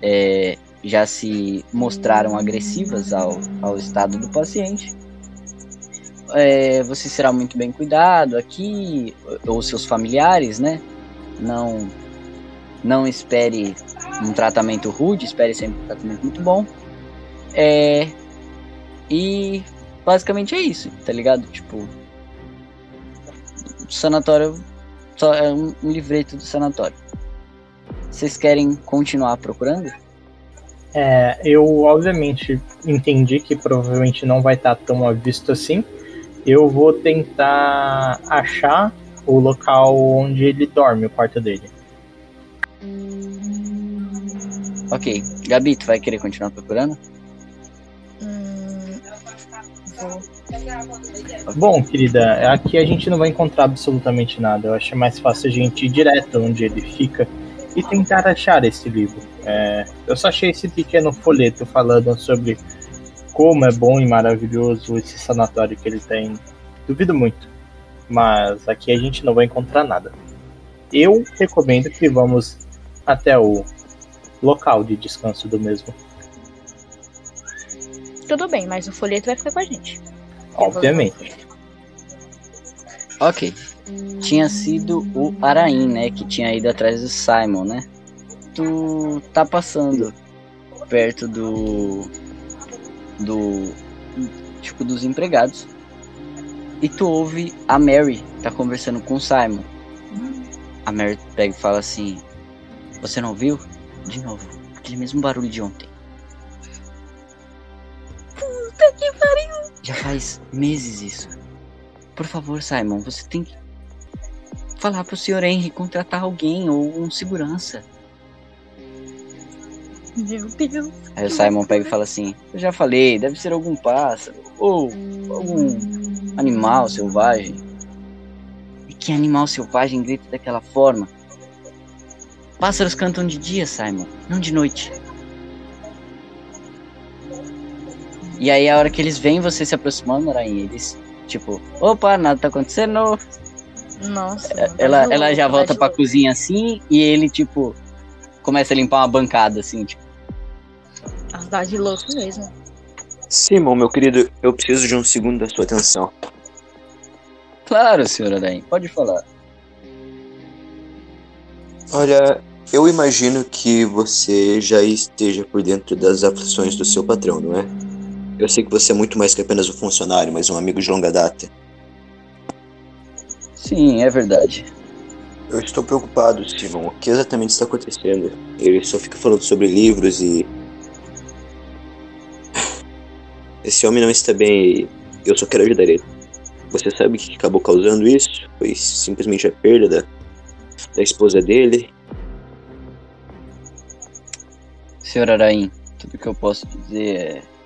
é, já se mostraram agressivas ao, ao estado do paciente. É, você será muito bem cuidado aqui, ou seus familiares, né? Não, não espere um tratamento rude, espere sempre um tratamento muito bom. É, e basicamente é isso, tá ligado? Tipo, sanatório só é um livreto do sanatório. Vocês querem continuar procurando?
É, eu obviamente entendi que provavelmente não vai estar tão à vista assim. Eu vou tentar achar o local onde ele dorme, o quarto dele.
Ok, Gabi, tu vai querer continuar procurando?
Hum, vou.
Bom, querida, aqui a gente não vai encontrar absolutamente nada. Eu acho mais fácil a gente ir direto onde ele fica e tentar achar esse livro. É, eu só achei esse pequeno folheto falando sobre como é bom e maravilhoso esse sanatório que ele tem. Duvido muito, mas aqui a gente não vai encontrar nada. Eu recomendo que vamos até o local de descanso do mesmo.
Tudo bem, mas o folheto vai ficar com a gente.
Obviamente.
Ok. Tinha sido o Araim, né? Que tinha ido atrás do Simon, né? Tu tá passando perto do. Do. Tipo, dos empregados. E tu ouve a Mary tá conversando com o Simon. A Mary pega e fala assim: Você não viu? De novo, aquele mesmo barulho de ontem.
Puta que pariu!
Já faz meses isso. Por favor, Simon, você tem que falar pro Sr. Henry contratar alguém ou um segurança.
Meu Deus.
Aí o Simon pega e fala assim: Eu já falei, deve ser algum pássaro ou algum animal selvagem. E que animal selvagem grita daquela forma? Pássaros cantam de dia, Simon, não de noite. E aí, a hora que eles veem você se aproximando, Arainha, eles, tipo, opa, nada tá acontecendo.
Nossa.
Ela,
tá
ela
louco,
já
tá
volta pra
louco.
cozinha assim e ele, tipo, começa a limpar uma bancada, assim, tipo.
Ela tá de louco mesmo.
Simon, meu querido, eu preciso de um segundo da sua atenção.
Claro, senhor Arainha, pode falar.
Olha, eu imagino que você já esteja por dentro das aflições do seu patrão, não é? Eu sei que você é muito mais que apenas um funcionário, mas um amigo de longa data.
Sim, é verdade.
Eu estou preocupado, Simon. O que exatamente está acontecendo? Ele só fica falando sobre livros e. Esse homem não está bem e eu só quero ajudar ele. Você sabe o que acabou causando isso? Foi simplesmente a perda da, da esposa dele.
Senhor Araim, tudo que eu posso dizer é.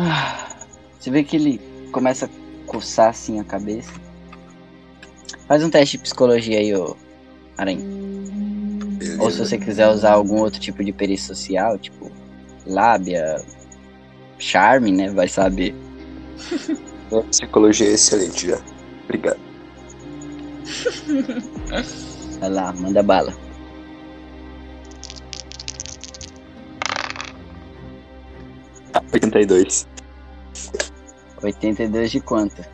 Ah, você vê que ele começa a coçar assim a cabeça. Faz um teste de psicologia aí, ô Araim. Ou se você quiser usar algum outro tipo de perícia social, tipo lábia, charme, né? Vai saber. (laughs)
Psicologia é excelente já. Obrigado.
Vai lá, manda bala.
82.
82 de quanto?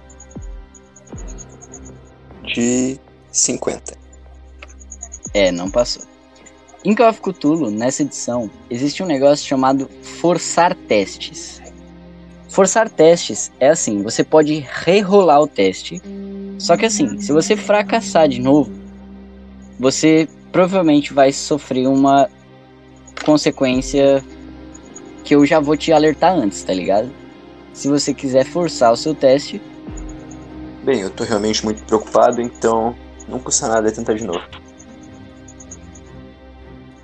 De 50.
É, não passou. Em Call of Cthulhu, nessa edição, existe um negócio chamado forçar testes. Forçar testes é assim, você pode rerolar o teste. Só que assim, se você fracassar de novo, você provavelmente vai sofrer uma consequência que eu já vou te alertar antes, tá ligado? Se você quiser forçar o seu teste,
Bem, eu tô realmente muito preocupado, então não custa nada tentar de novo.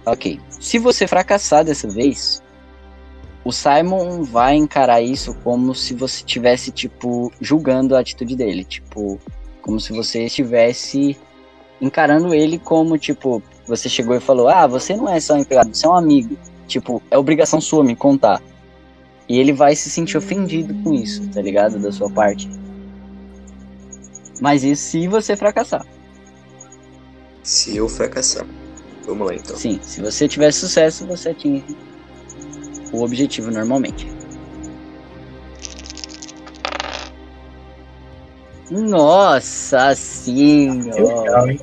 ok. Se você fracassar dessa vez, o Simon vai encarar isso como se você estivesse, tipo, julgando a atitude dele. Tipo, como se você estivesse encarando ele como, tipo, você chegou e falou: Ah, você não é só um empregado, você é um amigo. Tipo, é obrigação sua me contar. E ele vai se sentir ofendido com isso, tá ligado? Da sua parte. Mas isso se você fracassar.
Se eu fracassar. Vamos lá então.
Sim, se você tiver sucesso, você atinge o objetivo normalmente. Nossa senhora!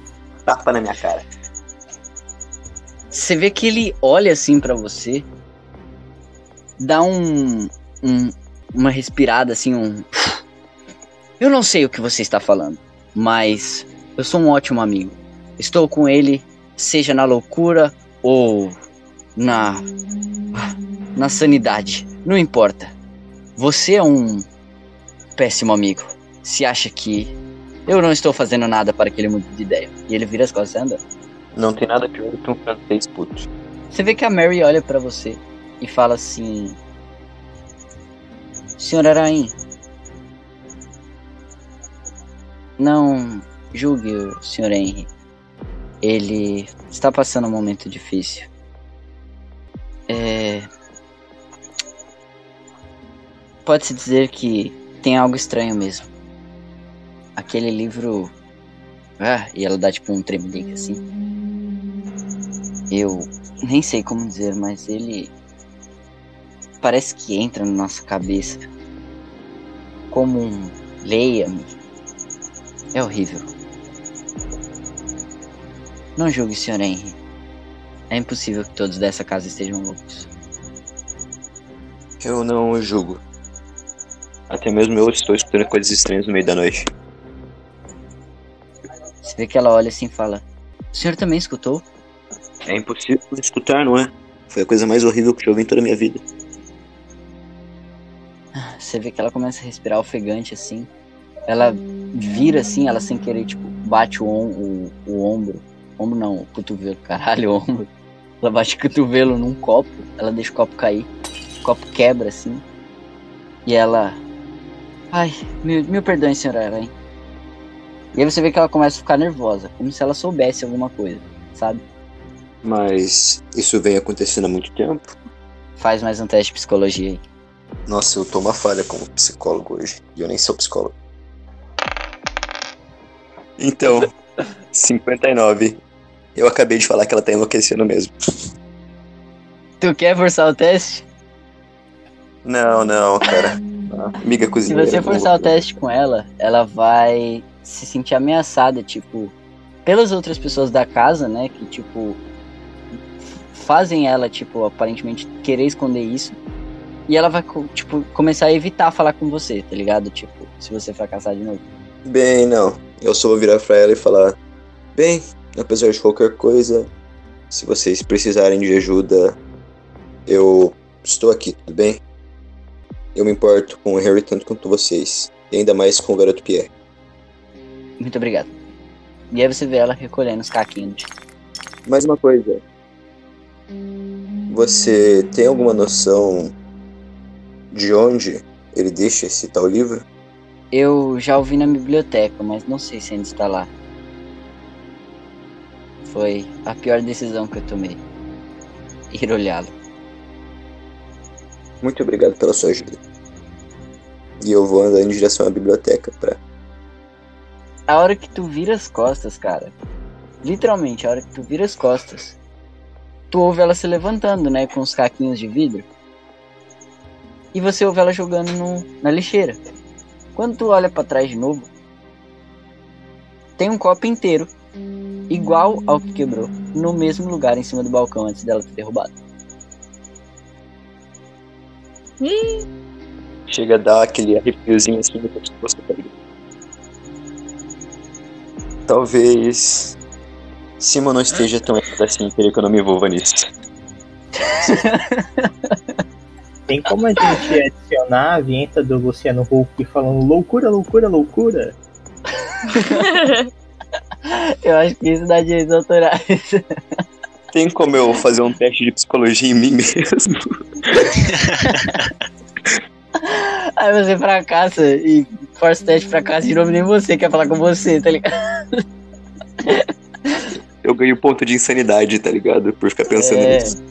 Tapa na minha cara.
Você vê que ele olha assim pra você, dá um, um- uma respirada assim, um. Eu não sei o que você está falando, mas eu sou um ótimo amigo. Estou com ele, seja na loucura ou na na sanidade, não importa. Você é um péssimo amigo. Se acha que eu não estou fazendo nada para que ele mude de ideia. E ele vira as costas e anda.
Não tem nada pior que um francês puto.
Você vê que a Mary olha pra você e fala assim: Senhor Araim, não julgue o Sr. Henry. Ele está passando um momento difícil. É. Pode-se dizer que tem algo estranho mesmo. Aquele livro. Ah, e ela dá tipo um tremelique assim. Eu nem sei como dizer, mas ele parece que entra na nossa cabeça como um leia-me. É horrível. Não julgue, Sr. Henry. É impossível que todos dessa casa estejam loucos.
Eu não julgo. Até mesmo eu estou escutando coisas estranhas no meio da noite.
Você vê que ela olha assim e fala: O senhor também escutou?
É impossível escutar, não é? Foi a coisa mais horrível que eu ouvi em toda a minha vida.
Você vê que ela começa a respirar ofegante assim. Ela vira assim, ela sem querer, tipo, bate o, om o, o ombro. Ombro não, o cotovelo, caralho, o (laughs) ombro. Ela bate o cotovelo num copo, ela deixa o copo cair. O copo quebra assim. E ela. Ai, mil, mil perdões, senhora Aranha. E aí você vê que ela começa a ficar nervosa, como se ela soubesse alguma coisa, sabe?
Mas isso vem acontecendo há muito tempo.
Faz mais um teste de psicologia aí.
Nossa, eu tô uma falha como psicólogo hoje. E eu nem sou psicólogo. Então, (laughs) 59. Eu acabei de falar que ela tá enlouquecendo mesmo.
Tu quer forçar o teste?
Não, não, cara. Amiga
Se
cozinheira.
você
não
forçar o teste com ela, ela vai se sentir ameaçada, tipo, pelas outras pessoas da casa, né? Que, tipo, fazem ela, tipo, aparentemente querer esconder isso. E ela vai, tipo, começar a evitar falar com você, tá ligado? Tipo, se você fracassar de novo.
Bem, não. Eu só vou virar pra ela e falar: Bem, apesar de qualquer coisa, se vocês precisarem de ajuda, eu estou aqui, tudo bem? Eu me importo com o Harry tanto quanto vocês, e ainda mais com o garoto Pierre.
Muito obrigado. E aí você vê ela recolhendo os caquinhos.
Mais uma coisa. Você tem alguma noção de onde ele deixa esse tal livro?
Eu já ouvi na biblioteca, mas não sei se ainda está lá. Foi a pior decisão que eu tomei. (laughs) Ir olhá-lo.
Muito obrigado pela sua ajuda. E eu vou andar em direção à biblioteca pra.
A hora que tu vira as costas, cara. Literalmente, a hora que tu vira as costas. Tu ouve ela se levantando, né? Com os caquinhos de vidro. E você ouve ela jogando no, na lixeira. Quando tu olha pra trás de novo, tem um copo inteiro, igual ao que quebrou, no mesmo lugar em cima do balcão antes dela ter derrubado.
Chega a dar aquele arrepiozinho assim no pescoço? Talvez. Simon não esteja tão errado assim, queria que eu não me envolva nisso. (laughs)
Tem como a gente adicionar a vinheta do Luciano Huck falando loucura, loucura, loucura? (laughs)
Eu acho que isso dá direitos autorais. (laughs)
Tem como eu fazer um teste de psicologia em mim mesmo?
Aí você fracassa e força o teste fracassa de novo, nem você quer falar com você, tá ligado?
Eu ganho ponto de insanidade, tá ligado? Por ficar pensando
É.
nisso.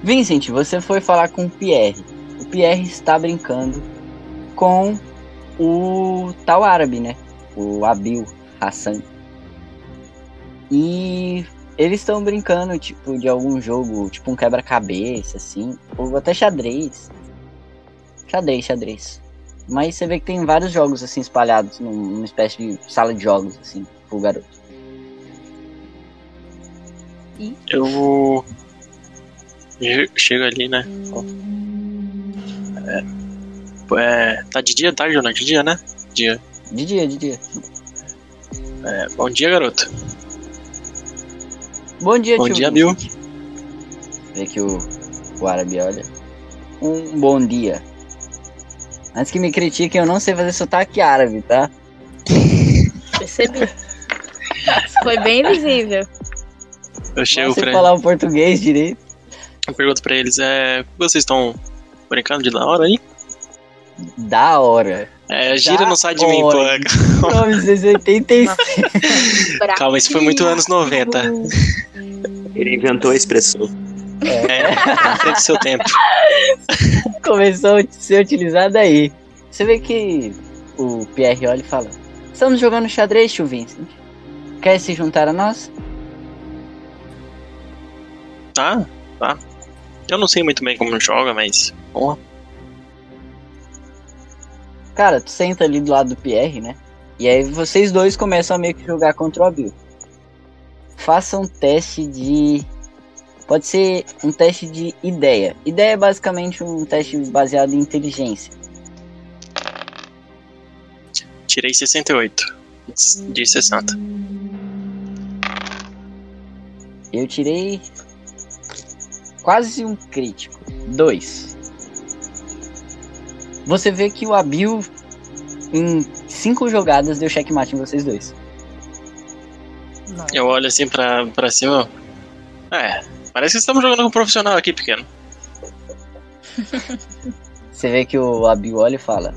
Vincent, você foi falar com o Pierre. O Pierre está brincando com o tal árabe, né? O Abil Hassan. E eles estão brincando, tipo, de algum jogo, tipo um quebra-cabeça, assim. Ou até xadrez. Xadrez, xadrez. Mas você vê que tem vários jogos, assim, espalhados num- numa espécie de sala de jogos, assim, pro garoto.
Eu vou. che- Chego ali, né? É, é, tá de dia, ou noite? De dia, né? Dia.
De dia, de dia.
É, bom dia, garoto.
Bom dia,
Bom
tio
dia,
Vincent. Vê que o, o árabe olha. Um bom dia. Antes que me critiquem, eu não sei fazer sotaque árabe, tá?
Percebi. Isso foi bem visível.
Eu chego
Não sei
pra
falar o português direito.
eu pergunto pra eles, é. Vocês estão brincando de da hora aí?
Da hora.
É, gira
Da
não sai de mim, pô.
hora. 1986. (laughs)
Calma, isso foi muito anos 90.
Ele inventou a expressão.
É, na frente do seu tempo. (laughs)
Começou a ser utilizado aí. Você vê que o Pierre olha e fala: Estamos jogando xadrez, tio Vincent. Quer se juntar a nós?
Tá, tá. Eu não sei muito bem como joga, mas. Bom,
Cara, tu senta ali do lado do Pierre, né? E aí vocês dois começam a meio que jogar contra o Abil. Faça um teste de. Pode ser um teste de ideia. Ideia é basicamente um teste baseado em inteligência.
tirei 68 de 60.
Eu tirei quase um crítico. Dois. Você vê que o Abil, em cinco jogadas, deu checkmate em vocês dois.
Eu olho assim pra, pra cima. É, parece que estamos jogando com um profissional aqui, pequeno. (laughs)
Você vê que o Abil olha e fala: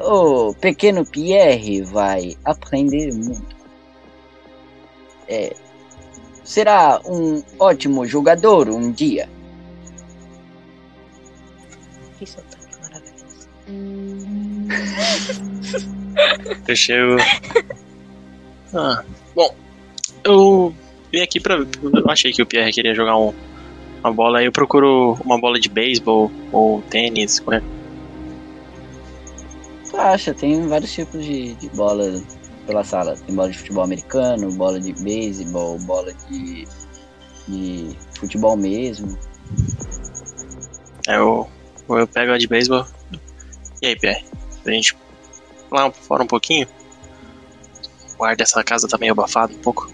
O pequeno Pierre vai aprender muito. É, será um ótimo jogador um dia.
Que sotaque maravilhoso. (laughs)
Eu chego. Ah, bom, eu vim aqui pra. Eu achei que o Pierre queria jogar um, uma bola, aí eu procuro uma bola de beisebol ou tênis. qualquer-
Tu acha? Tem vários tipos de, de bola pela sala. Tem bola de futebol americano, bola de beisebol, bola de, de futebol mesmo.
Aí eu, eu pego a de beisebol. E aí, Pierre? A gente lá fora um pouquinho? o ar dessa casa tá meio abafado um pouco.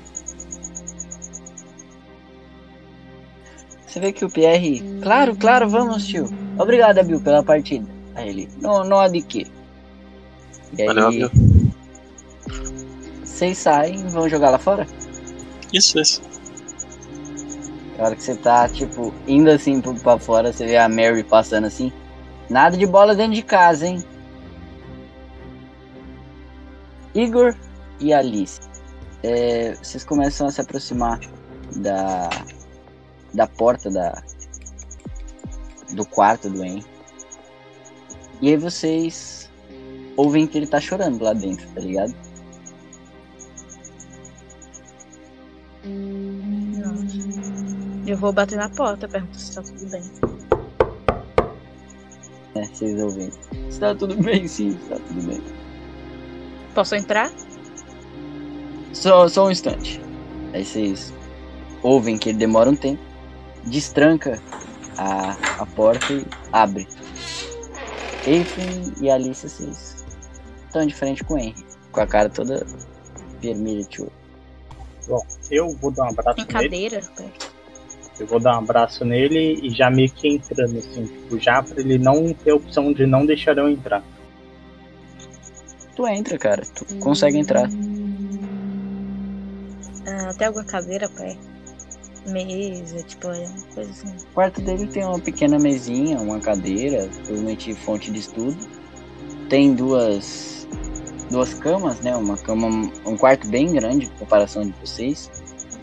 Você vê que o Pierre. Claro, claro, vamos, tio. Obrigado, Bill, pela partida. Aí ele. Não, não há de quê. E aí,
Valeu, Bill.
Vocês saem e vão jogar lá fora?
Isso, isso.
Na hora que você tá, tipo, indo assim pra fora, você vê a Mary passando assim. Nada de bola dentro de casa, hein? Igor e Alice. É, vocês começam a se aproximar da, da porta da, do quarto do Henry. E aí vocês ouvem que ele tá chorando lá dentro, tá ligado?
Eu vou bater na porta, pergunto se tá tudo bem.
É, vocês ouvem. Está tudo bem, sim, está tudo bem.
Posso entrar?
Só, só um instante. Aí vocês ouvem que ele demora um tempo, destranca a, a porta e abre. Ethan e Alice, vocês estão de frente com o Henry, com a cara toda vermelha, tio.
Bom, eu vou dar um abraço
Tem
nele.
cadeira? pé.
Eu vou dar um abraço nele e já meio que entrando, assim, tipo, já pra ele não ter a opção de não deixar eu entrar.
Tu entra, cara, tu consegue entrar.
Ah, tem alguma cadeira, pé? Mesa, tipo, é uma coisa assim.
O quarto dele tem uma pequena mesinha, uma cadeira, provavelmente fonte de estudo. Tem duas duas camas, né? Uma cama, um quarto bem grande em comparação de vocês.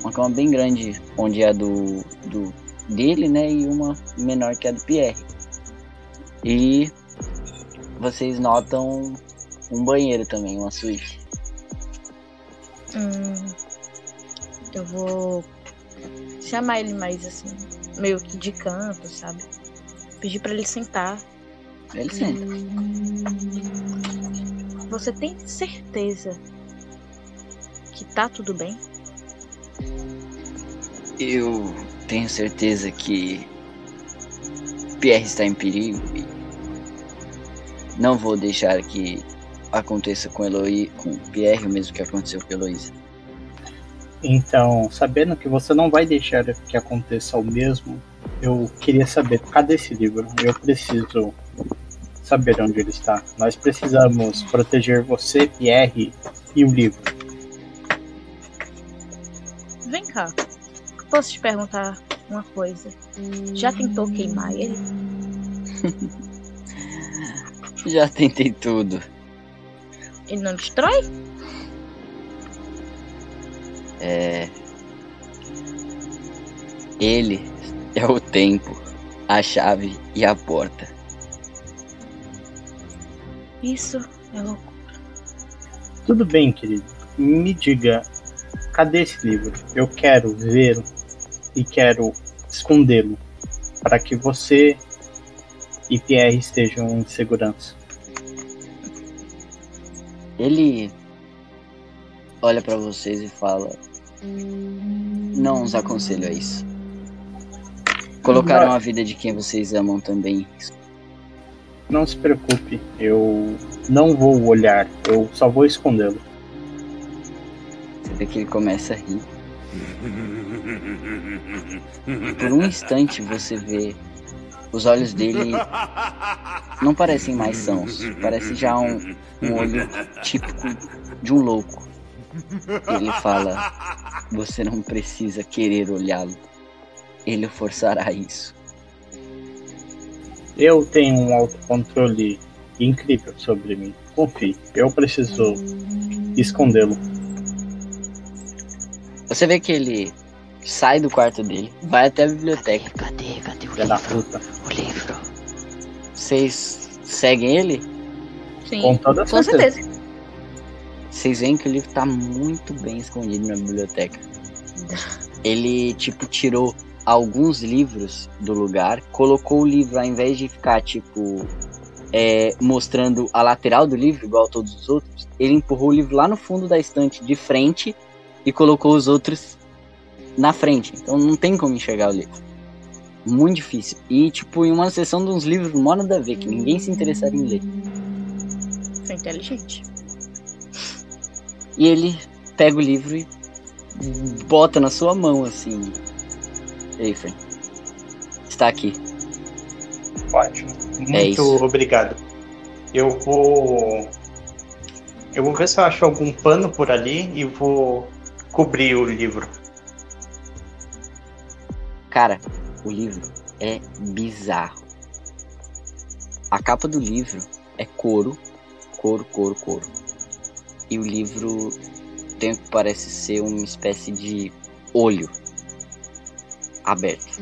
Uma cama bem grande onde é a do, do dele, né? E uma menor que a do Pierre. E vocês notam um banheiro também, uma suíte.
Hum, eu vou chamar ele mais assim, meio que de canto, sabe? Pedir pra ele sentar.
Ele senta.
Você tem certeza que tá tudo bem?
Eu tenho certeza que Pierre está em perigo e não vou deixar que aconteça com Eloy, com Pierre o mesmo que aconteceu com Heloísa.
Então, sabendo que você não vai deixar que aconteça o mesmo, eu queria saber, cadê esse livro? Eu preciso saber onde ele está. Nós precisamos proteger você, Pierre, e o livro.
Vem cá. Posso te perguntar uma coisa? Já tentou queimar ele? (laughs)
Já tentei tudo.
Ele não destrói?
É. Ele é o tempo, a chave e a porta.
Isso é louco.
Tudo bem, querido. Me diga, cadê esse livro? Eu quero ver e quero escondê-lo para que você e Pierre estejam em segurança.
Ele olha pra vocês e fala: Não os aconselho a isso. Colocaram a vida de quem vocês amam também em risco.
Não se preocupe, eu não vou olhar, eu só vou escondê-lo.
Você vê que ele começa a rir. Por um instante você vê os olhos dele não parecem mais sãos, parece já um, um olho típico de um louco. Ele fala: Você não precisa querer olhá-lo, ele forçará isso.
Eu tenho um autocontrole incrível sobre mim. Confie, eu preciso escondê-lo.
Você vê que ele sai do quarto dele, vai até a biblioteca.
Cadê? Cadê o
Filha da
livro? O livro.
Vocês seguem ele?
Sim.
Com toda
Com
certeza.
certeza.
Vocês veem que o livro tá muito bem escondido na biblioteca. (laughs) Ele, tipo, tirou alguns livros do lugar, colocou o livro, ao invés de ficar, tipo, é, mostrando a lateral do livro, igual todos os outros, ele empurrou o livro lá no fundo da estante, de frente, e colocou os outros na frente. Então não tem como enxergar o livro. Muito difícil. E, tipo, em uma sessão de uns livros mó nada a ver, que ninguém se interessaria em ler.
Foi inteligente.
E ele pega o livro e bota na sua mão, assim. Efren. Está aqui.
Ótimo. Muito
É isso.
obrigado. Eu vou. Eu vou ver se eu acho algum pano por ali e vou cobrir o livro.
Cara, o livro é bizarro. A capa do livro é couro, couro, couro, couro. E o livro tem o que parece ser uma espécie de olho aberto,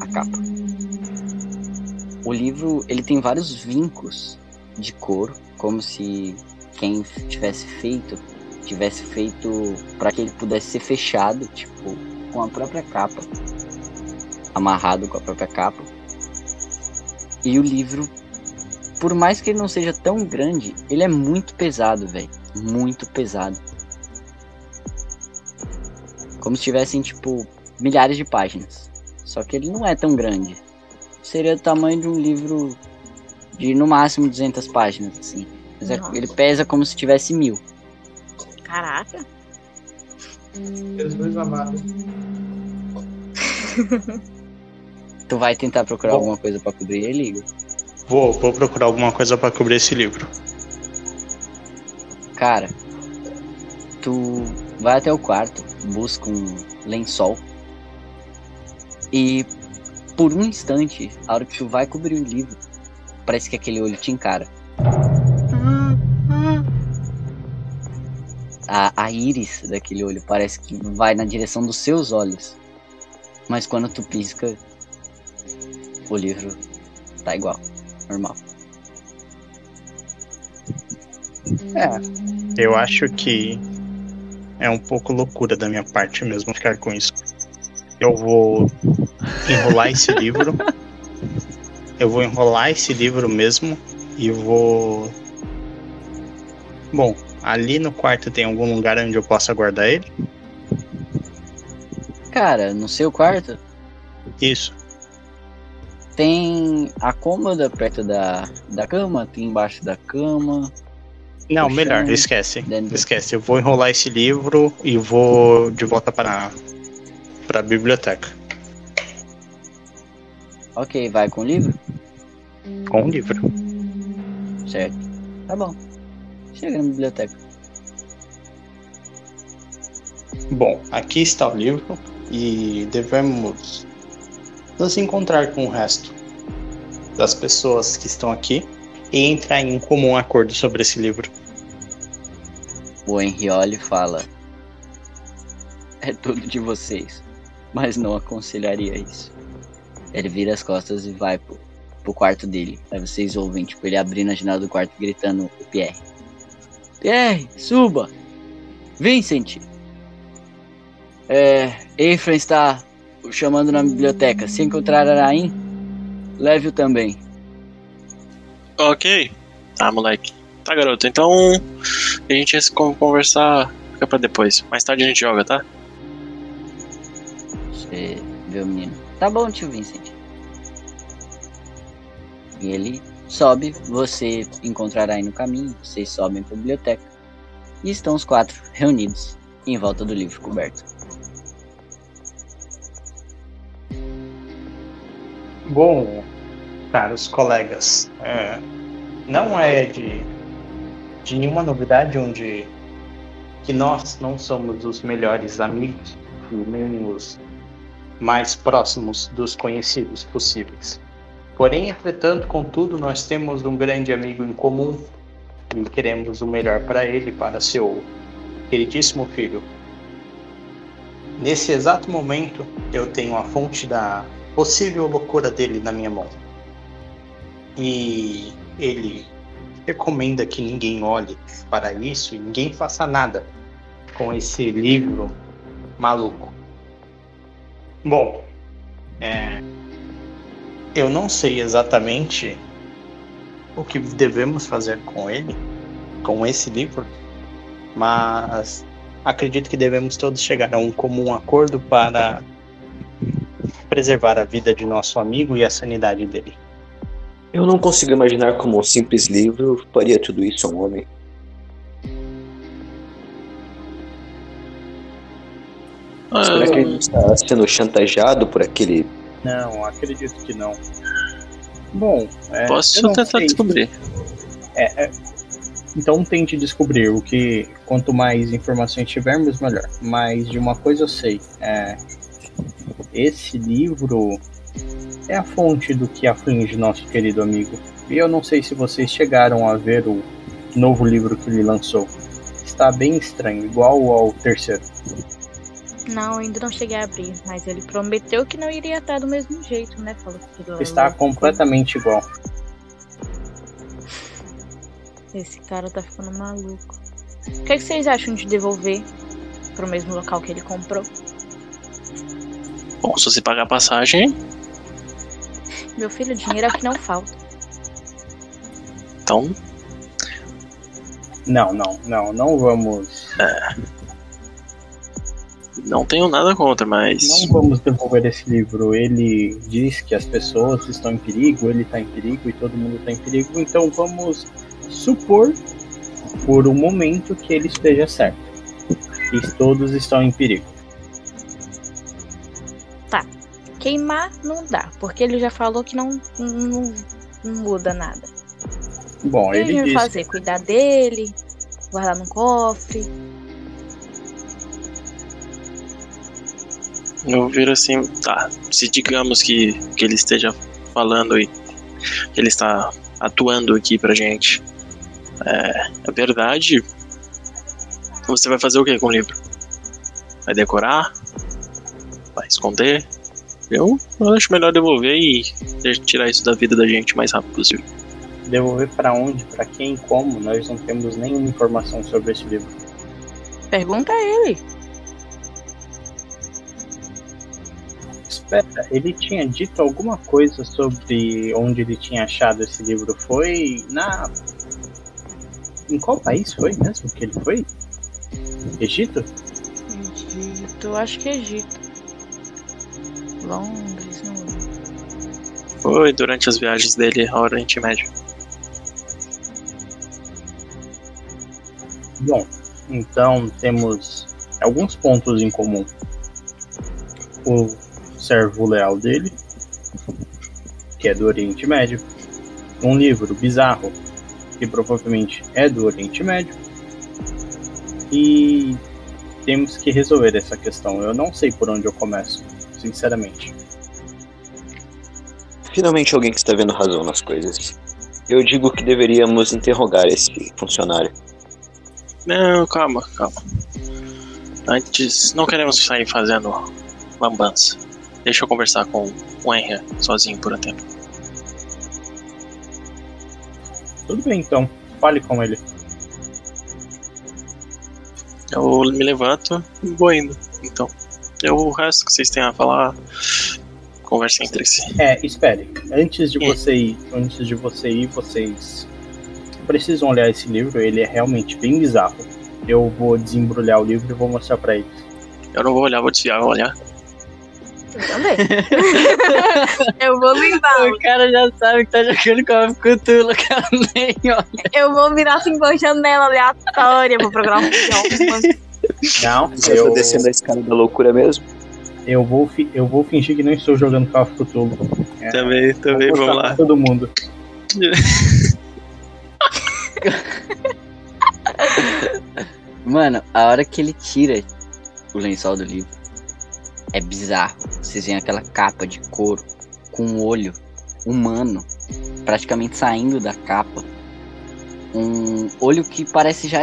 a capa. O livro, ele tem vários vincos de couro, como se quem tivesse feito tivesse feito para que ele pudesse ser fechado, tipo, com a própria capa amarrado com a própria capa. E o livro, por mais que ele não seja tão grande, ele é muito pesado, velho. Muito pesado. Como se tivessem, tipo, milhares de páginas. Só que ele não é tão grande. Seria o tamanho de um livro de no máximo 200 páginas, assim. Mas é- ele pesa como se tivesse mil.
Caraca.
Jesus amado. (laughs)
Tu vai tentar procurar
Bom.
alguma coisa pra cobrir ele, Igor?
Vou, vou procurar alguma coisa para cobrir esse livro.
Cara, tu vai até o quarto, busca um lençol e por um instante, a hora que tu vai cobrir o livro, parece que aquele olho te encara. A, a íris daquele olho parece que vai na direção dos seus olhos. Mas quando tu pisca, o livro tá igual, normal.
É, eu acho que é um pouco loucura da minha parte mesmo ficar com isso. Eu vou enrolar esse livro. Eu vou enrolar esse livro mesmo e vou. Bom, ali no quarto tem algum lugar onde eu possa guardar ele?
Cara, no seu quarto
Isso.
Tem a cômoda perto da, da cama, tem embaixo da cama.
Não, melhor, esquece.
dentro-
Esquece. Eu vou enrolar esse livro e vou de volta para para a biblioteca
Ok, vai com o livro?
com o livro.
Certo. Tá bom. Chega na biblioteca.
Bom, aqui está o livro e devemos nos encontrar com o resto das pessoas que estão aqui e entrar em um comum acordo sobre esse livro.
O e fala: É tudo de vocês, mas não aconselharia isso. Ele vira as costas e vai pro, pro quarto dele. Aí vocês ouvem, tipo, ele abrindo a janela do quarto gritando o Pierre. Pierre, suba! Vincent! É. Efraim está chamando na biblioteca. Se encontrar Araim, leve-o também.
Ok. Tá, moleque. Tá, garoto. Então, a gente ia conversar. Fica pra depois. Mais tarde a gente joga, tá?
Vê o menino. Tá bom, tio Vincent. E ele sobe, você encontrará aí no caminho, vocês sobem para a biblioteca. E estão os quatro reunidos em volta do livro coberto.
Bom, caros colegas, é, não é de, de nenhuma novidade onde que nós não somos os melhores amigos e nem os mais próximos dos conhecidos possíveis. Porém, entretanto, contudo, nós temos um grande amigo em comum e queremos o melhor para ele, para seu queridíssimo filho. Nesse exato momento, eu tenho a fonte da possível loucura dele na minha mão. E ele recomenda que ninguém olhe para isso e ninguém faça nada com esse livro maluco. Bom, é, eu não sei exatamente o que devemos fazer com ele, com esse livro, mas acredito que devemos todos chegar a um comum acordo para preservar a vida de nosso amigo e a sanidade dele.
Eu não consigo imaginar como um simples livro faria tudo isso a um homem.
Ah,
Será que ele está sendo chantageado por aquele.
Não, acredito que não. Bom, é, eu
posso
não
tentar
sei.
descobrir.
É, é, então tente descobrir o que quanto mais informações tivermos melhor. Mas de uma coisa eu sei, é, esse livro é a fonte do que aflige nosso querido amigo. E eu não sei se vocês chegaram a ver o novo livro que ele lançou. Está bem estranho, igual ao terceiro.
Não, ainda não cheguei a abrir, mas ele prometeu que não iria estar do mesmo jeito, né? Falou que ele
Está completamente igual.
Esse cara tá ficando maluco. O que, é que vocês acham de devolver pro mesmo local que ele comprou?
Bom, se você pagar a passagem,
Meu filho, dinheiro é o que não falta.
então
Não, não, não, não vamos.
Não tenho nada contra, mas.
Não vamos devolver esse livro. Ele diz que as pessoas estão em perigo, ele está em perigo e todo mundo está em perigo. Então vamos supor por um momento que ele esteja certo. E todos estão em perigo.
Queimar não dá, porque ele já falou que não, não, não muda nada.
Bom,
O que a
ele
gente vai fazer? Cuidar dele, guardar no cofre.
Eu viro assim, tá. Se digamos que, que ele esteja falando e que ele está atuando aqui pra gente. É, é verdade. Você vai fazer o que com o livro? Vai decorar? Vai esconder? Eu, eu acho melhor devolver e tirar isso da vida da gente o mais rápido possível.
Devolver para onde, para quem, como? Nós não temos nenhuma informação sobre esse livro.
Pergunta a ele.
Espera, ele tinha dito alguma coisa sobre onde ele tinha achado esse livro? Foi na. Em qual país foi mesmo que ele foi? Egito?
Egito, acho que é Egito. Londres, não lembro.
Foi durante as viagens dele ao Oriente Médio.
Bom, então temos alguns pontos em comum. O servo leal dele, que é do Oriente Médio. Um livro bizarro, que provavelmente é do Oriente Médio. E temos que resolver essa questão. Eu não sei por onde eu começo, sinceramente.
Finalmente alguém que está vendo razão nas coisas. Eu digo que deveríamos interrogar esse funcionário.
Não, calma, calma. Antes, não queremos sair fazendo lambança. Deixa eu conversar com o Henry sozinho por um tempo.
Tudo bem, então. Fale com ele.
Eu me levanto e vou indo. Então, eu, o resto que vocês têm a falar, conversem entre si.
É, espere. Antes de
É.
você ir, antes de você ir, vocês precisam olhar esse livro. Ele é realmente bem bizarro. Eu vou desembrulhar o livro e vou mostrar pra eles.
Eu não vou olhar, vou desviar, vou olhar.
Eu também. (laughs) eu vou limpar.
O cara já sabe que tá jogando com a cara. Nem olha.
Eu vou virar assim com a janela aleatória. Vou procurar um filme.
Não,
Você
eu,
tá descendo a escada da loucura mesmo?
eu, vou, fi- eu vou fingir que não estou jogando Call of Cthulhu. É,
Também, também,
vou
vamos lá.
todo mundo. (laughs)
Mano, a hora que ele tira o lençol do livro é bizarro. Vocês veem aquela capa de couro com um olho humano praticamente saindo da capa. Um olho que parece já,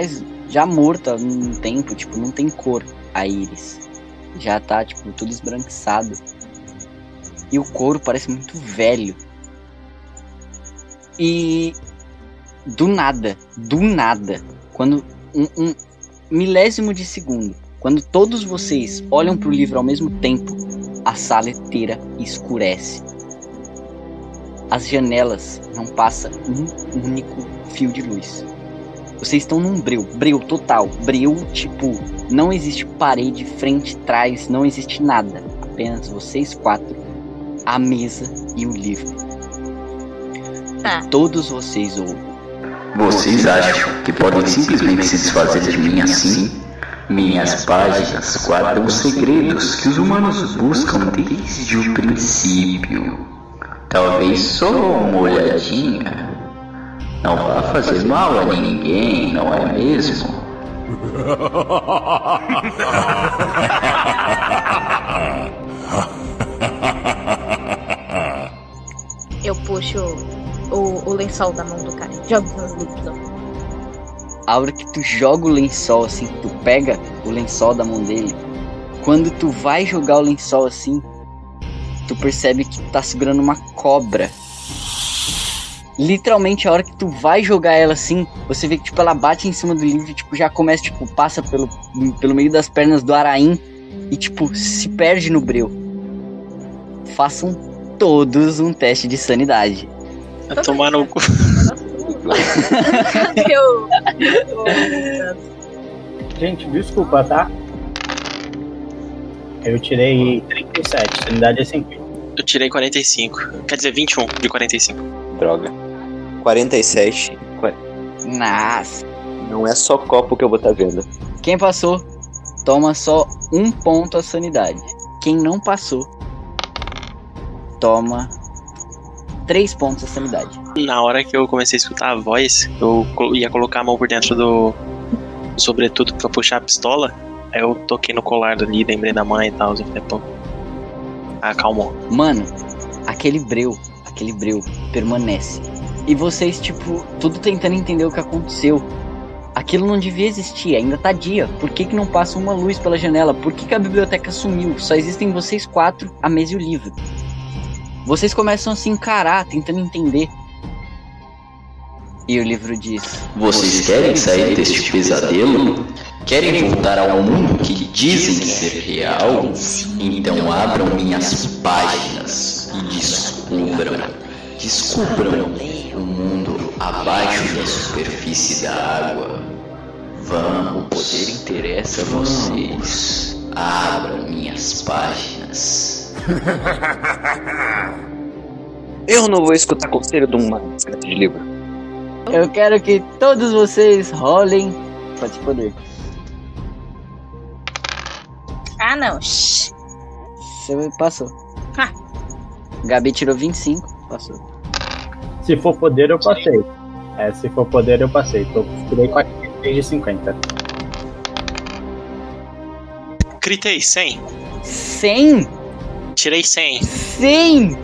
já morto há um tempo, tipo, não tem cor a íris. Já tá, tipo, tudo esbranquiçado. E o couro parece muito velho. E do nada, do nada, quando um, um milésimo de segundo, quando todos vocês olham pro livro ao mesmo tempo, a sala inteira escurece. As janelas não passa um único fio de luz. Vocês estão num breu, breu total, breu tipo, não existe parede, frente, trás, não existe nada. Apenas vocês quatro, a mesa e o livro.
Tá.
Todos vocês ouvem.
Vocês acham que podem simplesmente se desfazer de mim assim? Minhas páginas guardam segredos que os humanos buscam desde o princípio. Talvez só uma olhadinha não vá fazer mal a ninguém, não é mesmo?
Eu puxo o, o lençol da mão do cara. Jogo no líquido.
A hora que tu joga o lençol assim, tu pega o lençol da mão dele. Quando tu vai jogar o lençol assim, tu percebe que tu tá segurando uma cobra. Literalmente, a hora que tu vai jogar ela assim, você vê que tipo, ela bate em cima do livro e tipo, já começa, tipo, passa pelo, pelo meio das pernas do Araim e tipo, se perde no breu. Façam todos um teste de sanidade.
Vai tomar no cu. (laughs)
Gente, desculpa, tá? Eu tirei 37, sanidade é 50.
Eu tirei 45. Quer dizer, 21 de 45.
Droga. 47. Qua-
Nossa.
Não é só copo que eu vou estar vendo.
Quem passou, toma só um ponto a sanidade. Quem não passou, toma três pontos a sanidade.
Na hora que eu comecei a escutar a voz, eu ia colocar a mão por dentro do. Sobretudo pra puxar a pistola. Aí eu toquei no colar ali, lembrei da mãe e tal. Eu falei, pô. Acalmou.
Mano, aquele breu, aquele breu permanece. E vocês, tipo, tudo tentando entender o que aconteceu. Aquilo não devia existir, ainda tá dia. Por que, que não passa uma luz pela janela? Por que, que a biblioteca sumiu? Só existem vocês quatro, a mesa e o livro. Vocês começam a se encarar, tentando entender. E o livro diz:
Vocês querem sair deste pesadelo? Querem voltar ao mundo que dizem ser real? Então abram minhas páginas e descubram. Descubram o mundo abaixo da superfície da água. Vamos, o poder interessa a vocês. Abram minhas páginas. (laughs)
Eu não vou escutar conselho de uma desgraça de livro.
Eu quero que todos vocês rolem. Pode poder.
Ah, não. Shhh.
Você passou.
Ah.
Gabi tirou 25, passou.
Se for poder, eu passei. É, se for poder, eu passei. Tô, tirei 46 de 50.
Critei 100.
100?
Tirei 100.
100!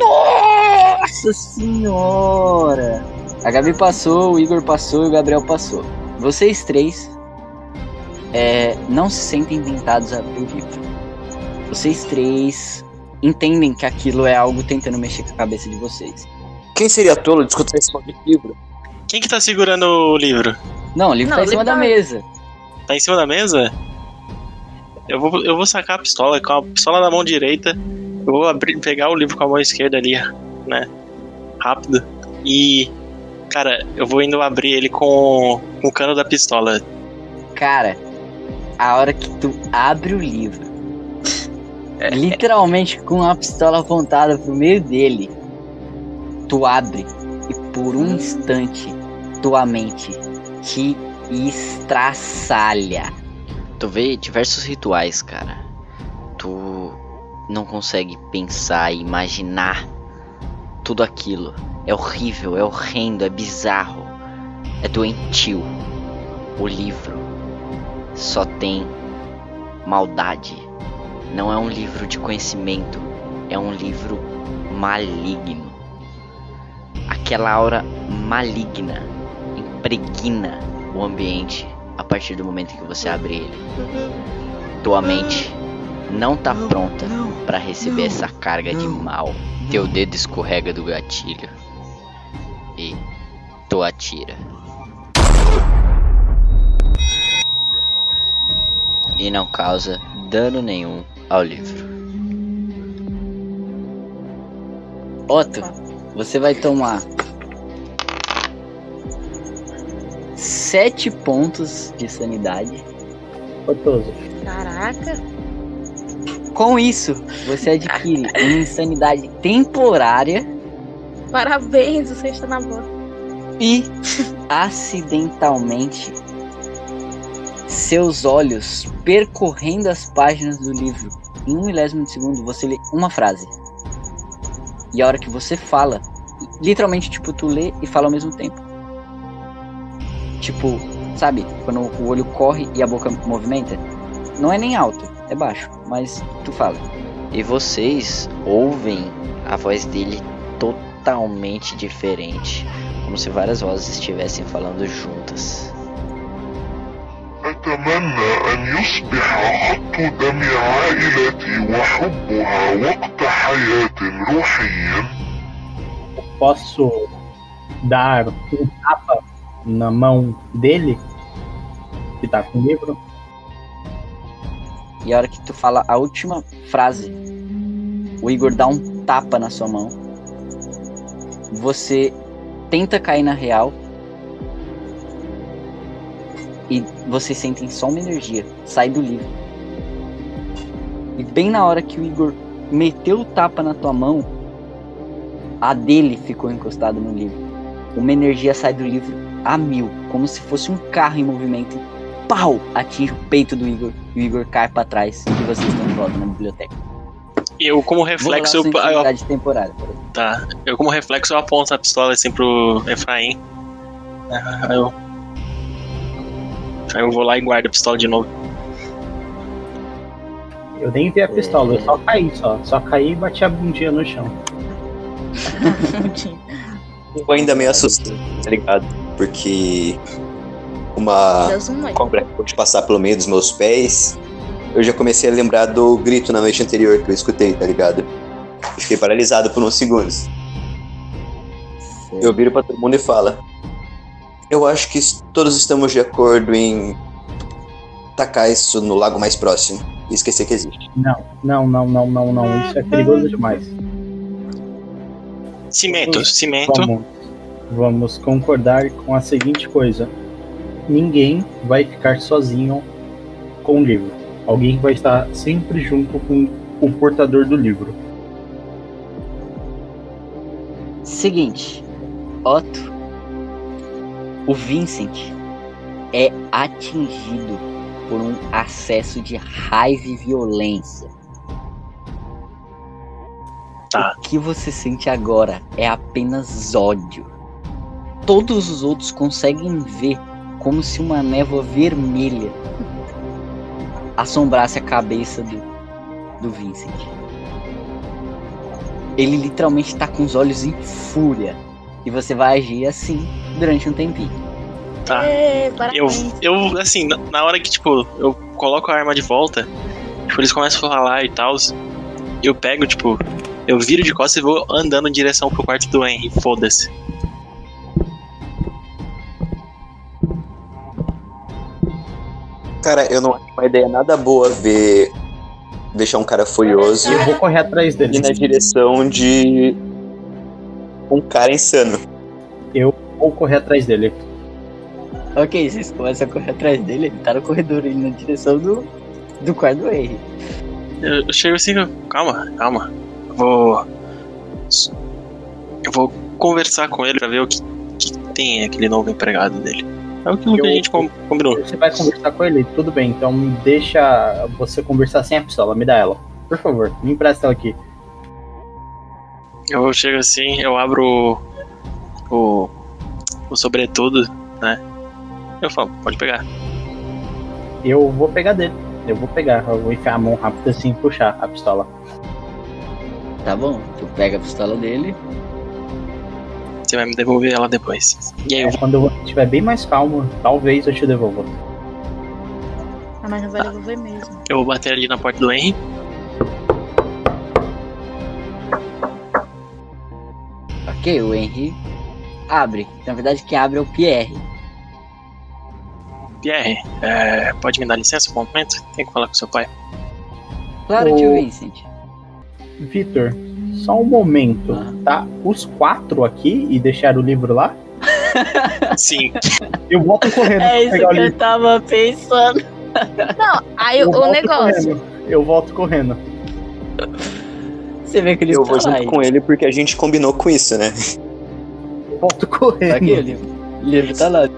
Nossa senhora! A Gabi passou, o Igor passou e o Gabriel passou. Vocês três é, não se sentem tentados a abrir o livro. Vocês três entendem que aquilo é algo tentando mexer com a cabeça de vocês.
Quem seria tolo de escutar esse maldito livro?
Quem que tá segurando o livro?
Não, o livro
Não,
tá
o
em cima
livro
da
tá-
mesa.
Tá em cima da mesa? Eu vou, eu vou sacar a pistola com a pistola na mão direita. Eu vou abrir, pegar o livro com a mão esquerda ali, né? Rápido. E. Cara, eu vou indo abrir ele com, com o cano da pistola.
Cara, a hora que tu abre o livro, literalmente com a pistola apontada pro meio dele, tu abre e por um instante tua mente te estraçalha. Tu vê diversos rituais, cara. Tu não consegue pensar e imaginar tudo aquilo. É horrível, é horrendo, é bizarro, é doentio. O livro só tem maldade. Não é um livro de conhecimento, é um livro maligno. Aquela aura maligna impregna o ambiente a partir do momento que você abre ele. Tua mente não tá pronta para receber essa carga de mal. Teu dedo escorrega do gatilho e tu atira. E não causa dano nenhum ao livro. Otto, você vai tomar sete pontos de sanidade.
Gostoso.
Caraca.
Com isso, você adquire (laughs) uma insanidade temporária
Parabéns, você está na boa.
e (laughs) acidentalmente seus olhos percorrendo as páginas do livro em um milésimo de segundo, você lê uma frase. E a hora que você fala, literalmente, tipo, tu lê e fala ao mesmo tempo. Tipo, sabe, quando o olho corre e a boca movimenta? Não é nem alto, é baixo, mas tu fala.
E vocês ouvem a voz dele totalmente diferente, como se várias vozes estivessem falando juntas.
أتمنى أن يصبح خط دم عائلتي وحبها وقت حياة روحيا
Posso dar um tapa na mão dele, que tá com o livro?
E a hora que tu fala a última frase, o Igor dá um tapa na sua mão. Você tenta cair na real. E vocês sentem só uma energia. Sai do livro. E bem na hora que o Igor meteu o tapa na tua mão, a dele ficou encostada no livro. Uma energia sai do livro a mil, como se fosse um carro em movimento. E pau! Atinge o peito do Igor. E o Igor cai pra trás. E vocês estão de volta na biblioteca.
Eu, como
Vou
reflexo,
rolar
eu, eu,
temporária.
tá. eu, como reflexo, eu aponto a pistola assim pro Efraim. Aí eu, aí eu vou lá e guardo a pistola de novo.
Eu nem vi a pistola, eu só caí só. Só caí e bati a bundinha no chão. (laughs)
Eu ainda meio assustado, tá ligado? Porque uma
um
cobra acabou de passar pelo meio dos meus pés. Eu já comecei a lembrar do grito na noite anterior que eu escutei, tá ligado? Eu Fiquei paralisado por uns segundos. Eu viro pra todo mundo e falo: Eu acho que todos estamos de acordo em tacar isso no lago mais próximo e esquecer que existe.
Não, não, não, não, não, não. Isso é perigoso demais.
Cimento, cimento.
Vamos, vamos concordar com a seguinte coisa: ninguém vai ficar sozinho com o livro. Alguém vai estar sempre junto com o portador do livro.
Seguinte, Otto, o Vincent é atingido por um acesso de raiva e violência.
Tá.
O que você sente agora é apenas ódio. Todos os outros conseguem ver como se uma névoa vermelha assombrasse a cabeça do, do Vincent. Ele literalmente está com os olhos em fúria. E você vai agir assim durante um tempinho.
Tá.
Ê,
Eu, eu, assim, na- na hora que, tipo, eu coloco a arma de volta, tipo, eles começam a falar e tal, eu pego, tipo, eu viro de costas e vou andando em direção pro quarto do Henry, foda-se.
Cara, eu não acho uma ideia nada boa ver. deixar um cara furioso
Eu vou correr atrás dele.
na direção de. um cara insano.
Vou correr atrás dele.
Ok, vocês começam a correr atrás dele, ele tá no corredor ali na direção do, do quarto do Henry.
Eu, eu chego assim, eu- calma, calma. Eu vou. Eu vou conversar com ele pra ver o que, que tem aquele novo empregado dele. É aquilo que a
Eu-
gente com- combinou.
Você vai conversar com ele? Tudo bem, então me deixa você conversar sem a pistola. Me dá ela. Por favor, me empresta ela aqui.
Eu chego assim, eu abro o. o, o sobretudo, né? Eu falo, pode pegar.
Eu vou pegar dele. Eu vou pegar. Eu vou enfiar a mão rápido assim e puxar a pistola.
Tá bom, tu pega a pistola dele.
Você vai me devolver ela depois. E aí eu
Quando eu estiver bem mais calmo, talvez eu te devolva.
Ah, mas não vai devolver mesmo.
Eu vou bater ali na porta do Henry.
Ok, o Henry abre. Na verdade, quem abre é o Pierre.
Pierre, é, pode me dar licença por um momento? Tenho que falar com seu pai.
Claro,
O-
tio Vincent.
Vitor, só um momento, tá? Os quatro aqui e deixar o livro lá?
Sim,
Eu volto correndo
É
pra
isso
pegar o
que eu
livro.
tava pensando.
Não, aí
Eu
o negócio.
correndo. Eu volto correndo.
Você vê que ele
Eu vou junto com ele porque a gente combinou com isso, né?
Eu volto
Tá aqui o
correndo.
livro. O livro tá lá.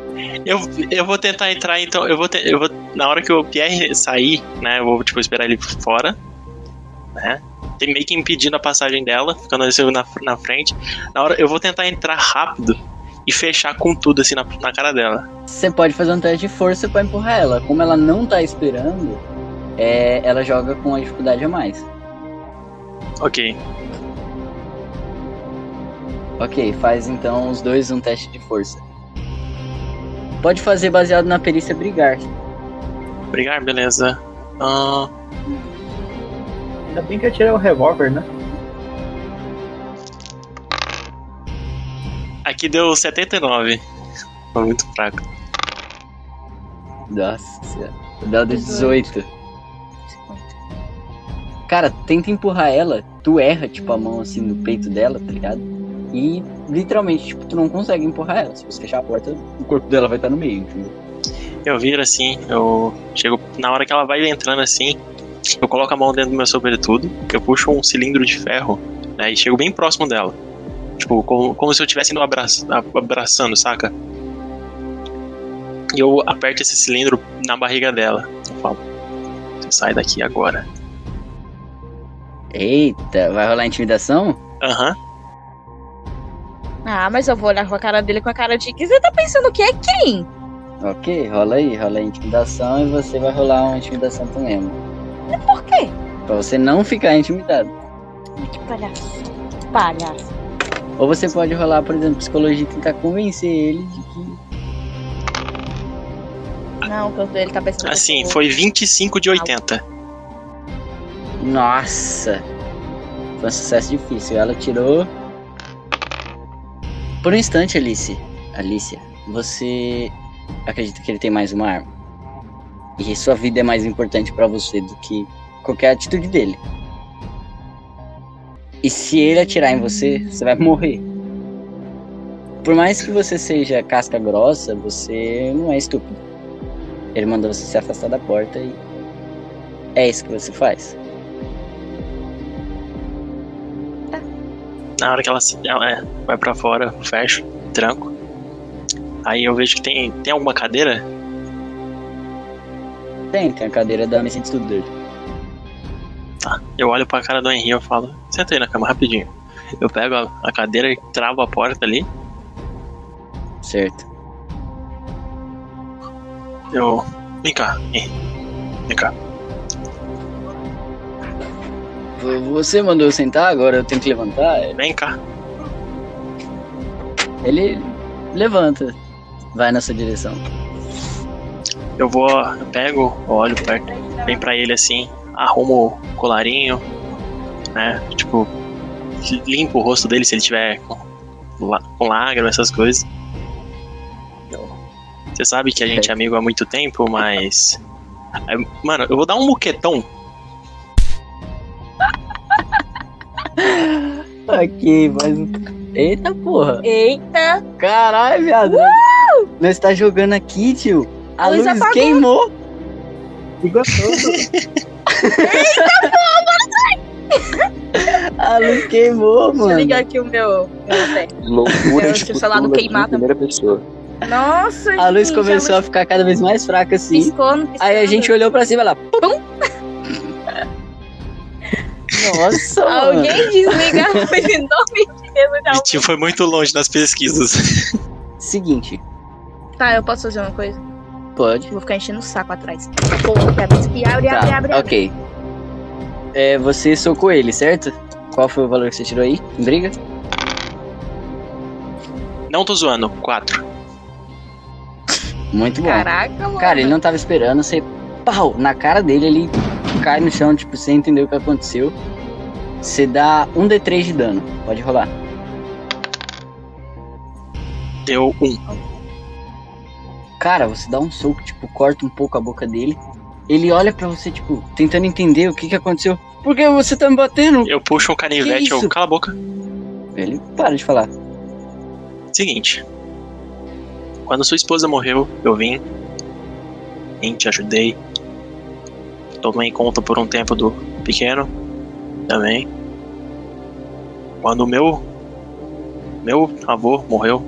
eu, eu vou tentar entrar então. Eu vou, te- eu vou na hora que o Pierre sair, né? Eu vou, tipo, esperar ele fora, né? Tem meio que impedindo a passagem dela, ficando assim na, na frente. Na hora, eu vou tentar entrar rápido e fechar com tudo, assim, na, na cara dela.
Você pode fazer um teste de força pra empurrar ela. Como ela não tá esperando, é, ela joga com a dificuldade a mais.
Ok.
Ok, faz então os dois um teste de força. Pode fazer baseado na perícia brigar.
Brigar, beleza. Ah,
Ainda bem que eu tirei o revólver, né?
aqui deu 79. Foi muito fraco.
Nossa senhora. O dado é 18. Cara, tenta empurrar ela, tu erra, tipo, a mão assim no peito dela, tá ligado? E literalmente, tipo, tu não consegue empurrar ela. Se você fechar a porta, o corpo dela vai estar no meio, entendeu?
Eu viro assim, eu chego. Na hora que ela vai entrando assim, eu coloco a mão dentro do meu sobretudo, eu puxo um cilindro de ferro, né? E chego bem próximo dela. Tipo, como, como se eu estivesse indo abraça, abraçando, saca? E eu aperto esse cilindro na barriga dela. Eu falo, você sai daqui agora.
Eita, vai rolar intimidação?
Aham.
Ah, mas eu vou olhar com a cara dele com a cara de que você tá pensando que é quem?
Ok, rola aí, rola aí intimidação e você vai rolar uma intimidação também.
Por quê?
Pra você não ficar intimidado.
Que palhaço. Palhaço.
Ou você pode rolar, por exemplo, psicologia e tentar convencer ele de que.
Não, o canto dele tá pensando. eu
Assim, foi 25 de 80.
Nossa! Foi um sucesso difícil. Ela tirou. Por um instante, Alice. Alicia, você acredita que ele tem mais uma arma? E sua vida é mais importante pra você do que qualquer atitude dele. E se ele atirar em você, você vai morrer. Por mais que você seja casca grossa, você não é estúpido. Ele mandou você se afastar da porta e é isso que você faz.
Na hora que ela, se- ela é, vai pra fora, fecho, tranco. Aí eu vejo que tem, tem alguma cadeira.
Tem, tem a cadeira da mesa de estudo dele.
Tá. Eu olho pra cara do Henry e falo, senta aí na cama rapidinho. Eu pego a, a cadeira e travo a porta ali.
Certo.
Eu. Vem cá, Henry. Vem cá.
Você mandou eu sentar, agora eu tenho que levantar?
Vem cá.
Ele levanta, vai na sua direção.
Eu vou, eu pego, olho perto, vem pra ele assim, arrumo o colarinho, né? Tipo, limpo o rosto dele se ele tiver com, com lágrimas, essas coisas. Você sabe que a gente é amigo há muito tempo, mas. Aí, Mano, eu vou dar um muquetão. (laughs)
Ok, mas. Eita porra!
Eita!
Caralho, viado! Nós tá jogando aqui, tio! A,
A luz
luz,
apagou.
queimou!
Que gostoso. (laughs)
A luz queimou,
Deixa eu
mano!
ligar aqui o meu. meu.
Loucura de
se o celular
em primeira pessoa.
Nossa,
A luz
gente,
começou a ficar cada vez mais fraca assim.
Piscou, não piscou.
Aí a gente olhou pra cima e ela. Pum! Nossa, mano.
Alguém desliga a luz em nome de Jesus.
A gente foi muito longe nas pesquisas.
Seguinte,
Tá, eu posso fazer uma coisa?
Pode.
Vou ficar enchendo o saco atrás. Porra, abre, abre, abre,
Tá,
abre, abre.
ok. É, você socou ele, certo? Qual foi o valor que você tirou aí? Em briga?
Não tô zoando, quatro.
Muito bom.
Caraca, mano.
Cara, ele não tava esperando, você pau na cara dele, ele cai no chão, tipo, sem entender o que aconteceu. Você dá um D3 de dano. Pode rolar.
Deu um.
Cara, você dá um soco, tipo, corta um pouco a boca dele. Ele olha pra você, tipo, tentando entender o que que aconteceu. Por que você tá me batendo?
Eu puxo um canivete, eu cala a boca.
Ele para de falar.
Seguinte. Quando sua esposa morreu, eu vim. Vim, te ajudei. Tomei conta por um tempo do pequeno. Também. Quando o meu. Meu avô morreu.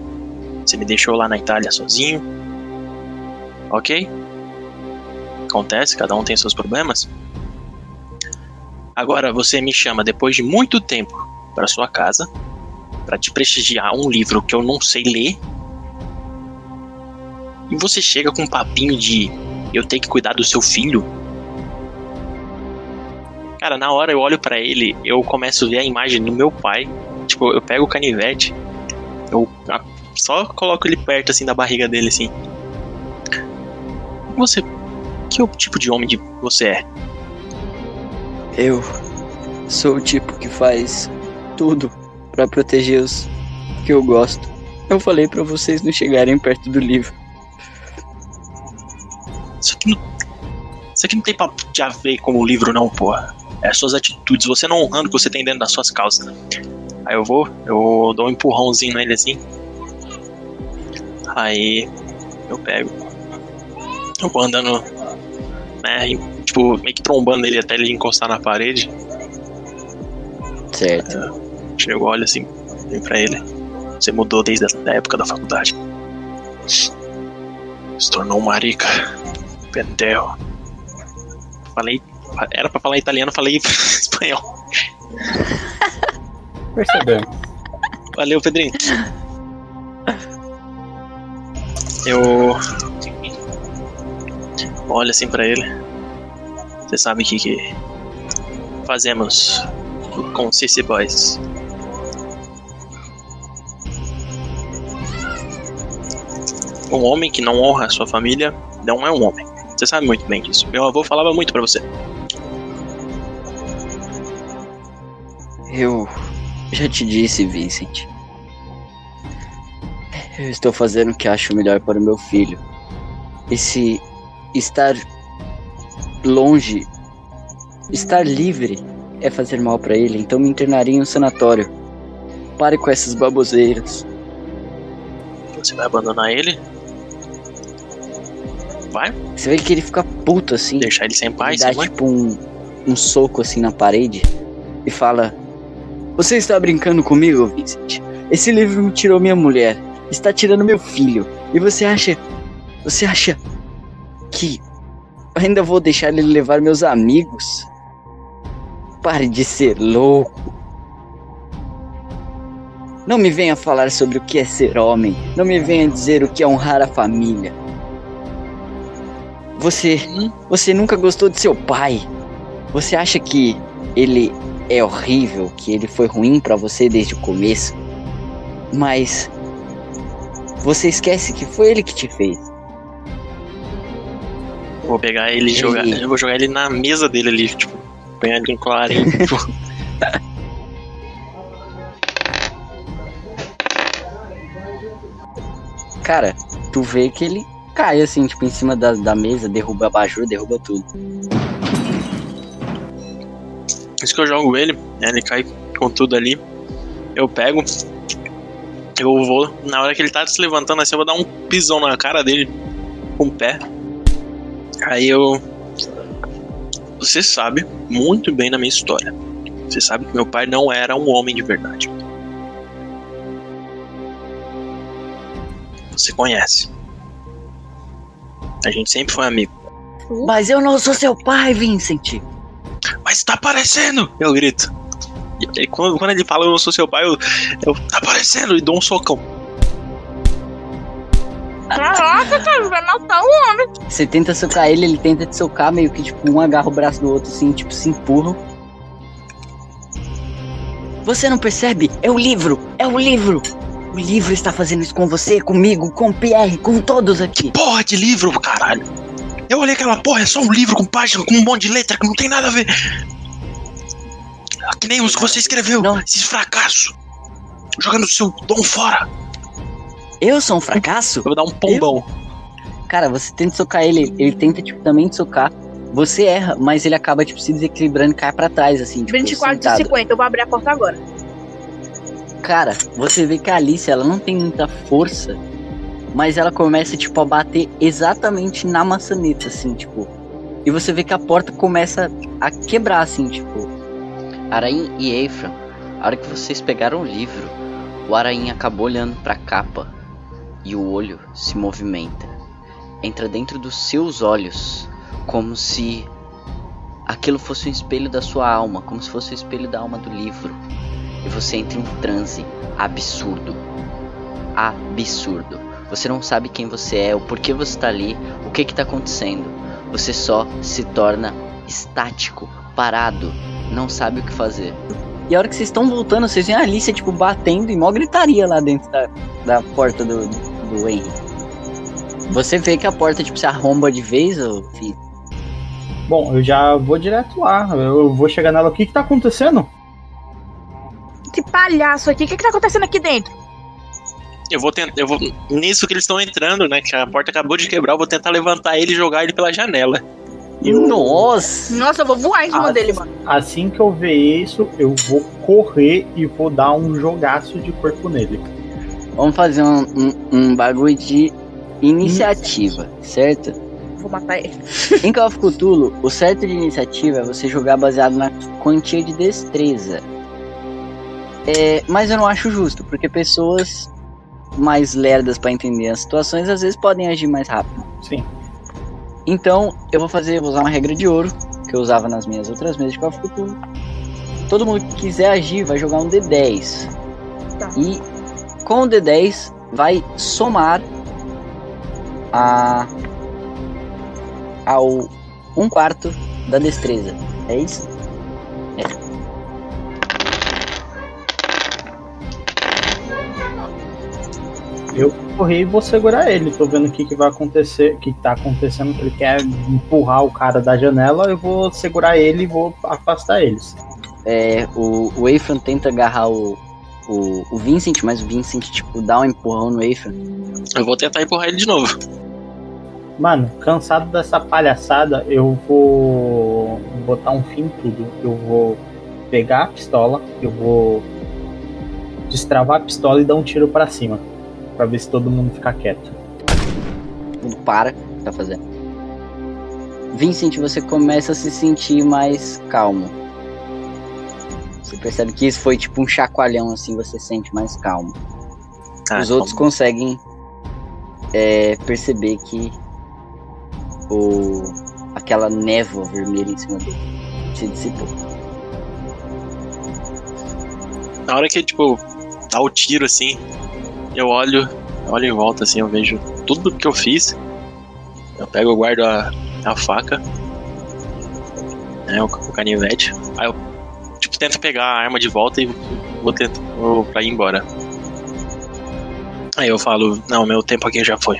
Você me deixou lá na Itália sozinho. Ok? Acontece, cada um tem seus problemas. Agora você me chama depois de muito tempo para sua casa para te prestigiar um livro que eu não sei ler. E você chega com um papinho de eu tenho que cuidar do seu filho. Cara, na hora eu olho para ele, eu começo a ver a imagem do meu pai. Tipo, eu pego o canivete, eu só coloco ele perto assim da barriga dele assim. Você que tipo de homem de você é?
Eu sou o tipo que faz tudo para proteger os que eu gosto. Eu falei para vocês não chegarem perto do livro.
Isso aqui não, isso aqui não tem papo de a ver com o livro não, porra. É as suas atitudes, você não honrando o que você tem dentro das suas calças. Aí eu vou, eu dou um empurrãozinho nele assim. Aí eu pego. Eu vou andando, né, tipo, meio que trombando ele até ele encostar na parede.
Certo.
Chego, olho assim, vem pra ele. Você mudou desde a época da faculdade. Se tornou um marica. Pentel. Falei. Era pra falar italiano, falei (laughs) espanhol.
Percebemos.
Valeu, Pedrinho. Eu. Olho assim pra ele. Você sabe o que, que fazemos com CC Boys. Um homem que não honra a sua família não é um homem. Você sabe muito bem disso. Meu avô falava muito para você.
Eu já te disse, Vincent. Eu estou fazendo o que acho melhor para o meu filho. E se estar longe, estar livre é fazer mal para ele, então me internaria em um sanatório. Pare com essas baboseiras.
Você vai abandonar ele? Vai?
Você vê que ele fica puto assim.
Deixar ele sem paz?
Ele dá tipo um, um soco assim na parede e fala: Você está brincando comigo, Vincent? Esse livro me tirou minha mulher, está tirando meu filho. E você acha. Você acha que ainda vou deixar ele levar meus amigos? Pare de ser louco. Não me venha falar sobre o que é ser homem. Não me venha dizer o que é honrar a família. Você, você nunca gostou de seu pai. Você acha que ele é horrível, que ele foi ruim para você desde o começo? Mas você esquece que foi ele que te fez.
Vou pegar ele e jogar. Eu vou jogar ele na mesa dele ali, tipo, pegar ele clarinho. tipo. (laughs)
Cara, tu vê que ele cai assim, tipo, em cima da, da mesa, derruba a abajur, derruba tudo.
Isso que eu jogo ele, né, ele cai com tudo ali. Eu pego, eu vou, na hora que ele tá se levantando assim, eu vou dar um pisão na cara dele com o pé. Aí eu. Você sabe muito bem da minha história. Você sabe que meu pai não era um homem de verdade. Você conhece. A gente sempre foi amigo.
Mas eu não sou seu pai, Vincent.
Mas tá aparecendo! Eu grito. E quando, quando ele fala eu não sou seu pai, eu, eu tá aparecendo e dou um socão.
Caraca, cara, vai matar o homem.
Você tenta socar ele, ele tenta te socar, meio que tipo, um agarra o braço do outro, assim, tipo, se empurram. Você não percebe? É o livro! É o livro! O livro está fazendo isso com você, comigo, com o Pierre, com todos aqui.
Porra de livro, caralho! Eu olhei aquela porra, é só um livro com página, com um monte de letra que não tem nada a ver. Que nem os que você escreveu,
Não.
esses fracassos. Jogando seu dom fora.
Eu sou um fracasso?
Eu vou dar um pombão.
Cara, você tenta socar ele, ele tenta, tipo, também te socar. Você erra, mas ele acaba, tipo, se desequilibrando e cai pra trás, assim, tipo,
24 de
sentado.
50, eu vou abrir a porta agora.
Cara, você vê que a Alice, ela não tem muita força, mas ela começa, tipo, a bater exatamente na maçaneta, assim, tipo. E você vê que a porta começa a quebrar, assim, tipo.
Araim e Ephraim, a hora que vocês pegaram o livro, o Araim acabou olhando pra capa e o olho se movimenta. Entra dentro dos seus olhos como se aquilo fosse um espelho da sua alma, como se fosse o espelho da alma do livro. E você entra em transe absurdo. Absurdo. Você não sabe quem você é, o porquê você está ali, o que está acontecendo. Você só se torna estático, parado, não sabe o que fazer.
E a hora que vocês estão voltando, vocês veem a Alicia, tipo, batendo e mó gritaria lá dentro da, da porta do, do Henry. Você vê que a porta, tipo, se arromba de vez, ô filho.
Bom, eu já vou direto lá. Eu vou chegar nela. O que que tá acontecendo?
Esse palhaço aqui, o que, que tá acontecendo aqui dentro?
Eu vou tentar. Eu vou. Nisso que eles estão entrando, né? Que a porta acabou de quebrar, eu vou tentar levantar ele e jogar ele pela janela.
Nossa!
Nossa, eu vou voar em cima
Ah,
dele, mano.
Assim que eu ver isso, eu vou correr e vou dar um jogaço de corpo nele.
Vamos fazer um, um, um bagulho de iniciativa, certo?
Vou matar ele. (laughs)
Em Call of Cthulhu, o certo de iniciativa é você jogar baseado na quantia de destreza. É, mas eu não acho justo, porque pessoas mais lerdas pra entender as situações às vezes podem agir mais rápido.
Sim.
Então, eu vou fazer, vou usar uma regra de ouro, que eu usava nas minhas outras mesas de Call of Cthulhu. Todo mundo que quiser agir vai jogar um D10.
Tá.
E com o D10 vai somar a ao um quarto da destreza. É isso?
Eu vou correr e vou segurar ele. Tô vendo o que, que vai acontecer, o que, que tá acontecendo. Ele quer empurrar o cara da janela. Eu vou segurar ele e vou afastar eles.
É, o, o Ephraim tenta agarrar o, o, o Vincent, mas o Vincent, tipo, dá um empurrão no Ephraim.
Eu vou tentar empurrar ele de novo.
Mano, cansado dessa palhaçada, eu vou botar um fim em tudo. Eu vou pegar a pistola, eu vou destravar a pistola e dar um tiro pra cima. Pra ver se todo mundo fica quieto.
Mundo para o que tá fazendo. Vincent, você começa a se sentir mais calmo. Você percebe que isso foi tipo um chacoalhão, assim, você se sente mais calmo.
Ah,
Os outros conseguem é, perceber que o, aquela névoa vermelha em cima dele se dissipou.
Na hora que, tipo, dá o tiro assim, eu olho, eu olho em volta assim, eu vejo tudo que eu fiz. Eu pego, eu guardo a, a faca, né, o, o canivete. Aí eu, tento pegar a arma de volta e vou tentar vou pra ir embora. Aí eu falo, não, meu tempo aqui já foi.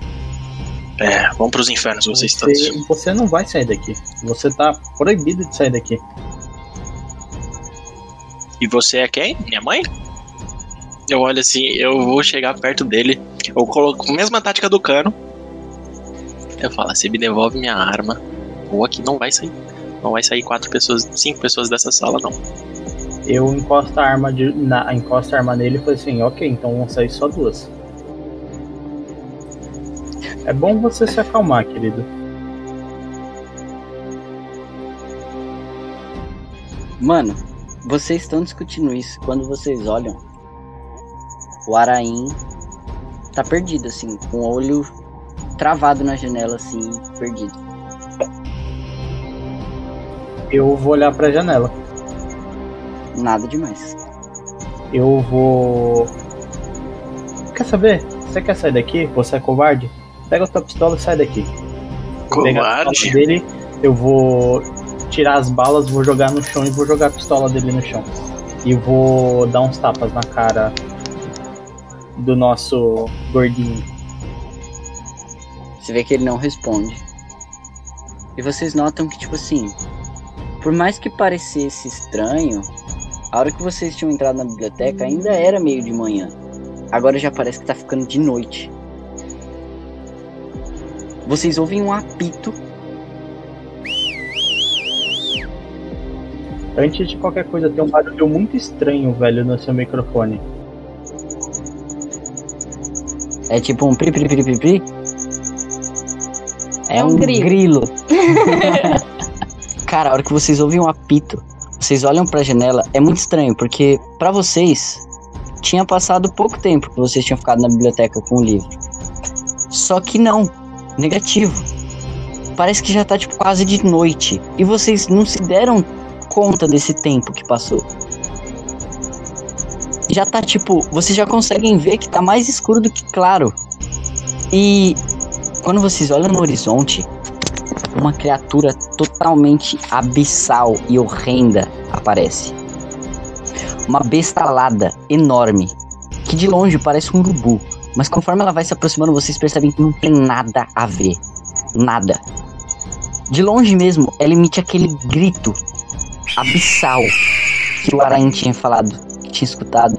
É, vamos pros infernos, vocês todos.
Você, você não vai sair daqui. Você tá proibido de sair daqui.
E você é quem? Minha mãe? Eu olho assim, eu vou chegar perto dele, eu coloco a mesma tática do cano. Eu falo, você me devolve minha arma, ou aqui não vai sair. Não vai sair quatro pessoas, cinco pessoas dessa sala, não.
Eu encosto a arma, de, na, encosto a arma nele e falei assim, ok, então vão sair só duas. É bom você se acalmar, querido.
Mano, vocês estão discutindo isso. Quando vocês olham, o Araim tá perdido, assim, com o olho travado na janela, assim, perdido.
Eu vou olhar pra janela.
Nada demais.
Eu vou. Quer saber? Você quer sair daqui? Você é covarde? Pega a tua pistola e sai daqui.
Covarde?
dele, eu vou tirar as balas, vou jogar no chão e vou jogar a pistola dele no chão. E vou dar uns tapas na cara do nosso gordinho.
Você vê que ele não responde. E vocês notam que, tipo assim, por mais que parecesse estranho, a hora que vocês tinham entrado na biblioteca ainda era meio de manhã. Agora já parece que tá ficando de noite. Vocês ouvem um apito
Antes de qualquer coisa, tem um barulho muito estranho, velho, no seu microfone.
É tipo um pri pri pri pri pri? É,
É um
um
grilo.
grilo. (laughs) (laughs) Cara, a hora que vocês ouvem um apito, vocês olham pra janela, é muito estranho, porque pra vocês tinha passado pouco tempo que vocês tinham ficado na biblioteca com o livro. Só que não, negativo. parece que já tá tipo quase de noite e vocês não se deram conta desse tempo que passou. Já tá tipo, vocês já conseguem ver que tá mais escuro do que claro. E quando vocês olham no horizonte, uma criatura totalmente abissal e horrenda aparece. Uma besta alada enorme, que de longe parece um urubu, mas conforme ela vai se aproximando, vocês percebem que não tem nada a ver. Nada. De longe mesmo, ela emite aquele grito abissal que o Aranha tinha falado, que tinha escutado.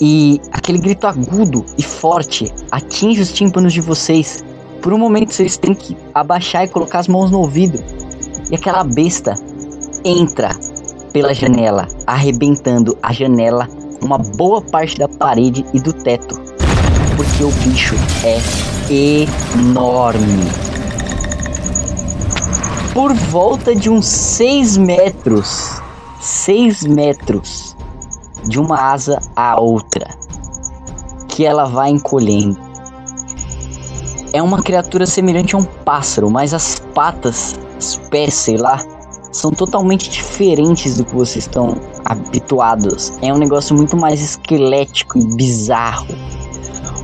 E aquele grito agudo e forte atinge os tímpanos de vocês. Por um momento vocês têm que abaixar e colocar as mãos no ouvido. E aquela besta entra pela janela, arrebentando a janela, uma boa parte da parede e do teto. Porque o bicho é enorme. Por volta de uns 6 metros, 6 metros de uma asa à outra, que ela vai encolhendo. É uma criatura semelhante a um pássaro, mas as patas, os pés, sei lá, são totalmente diferentes do que vocês estão habituados. É um negócio muito mais esquelético e bizarro.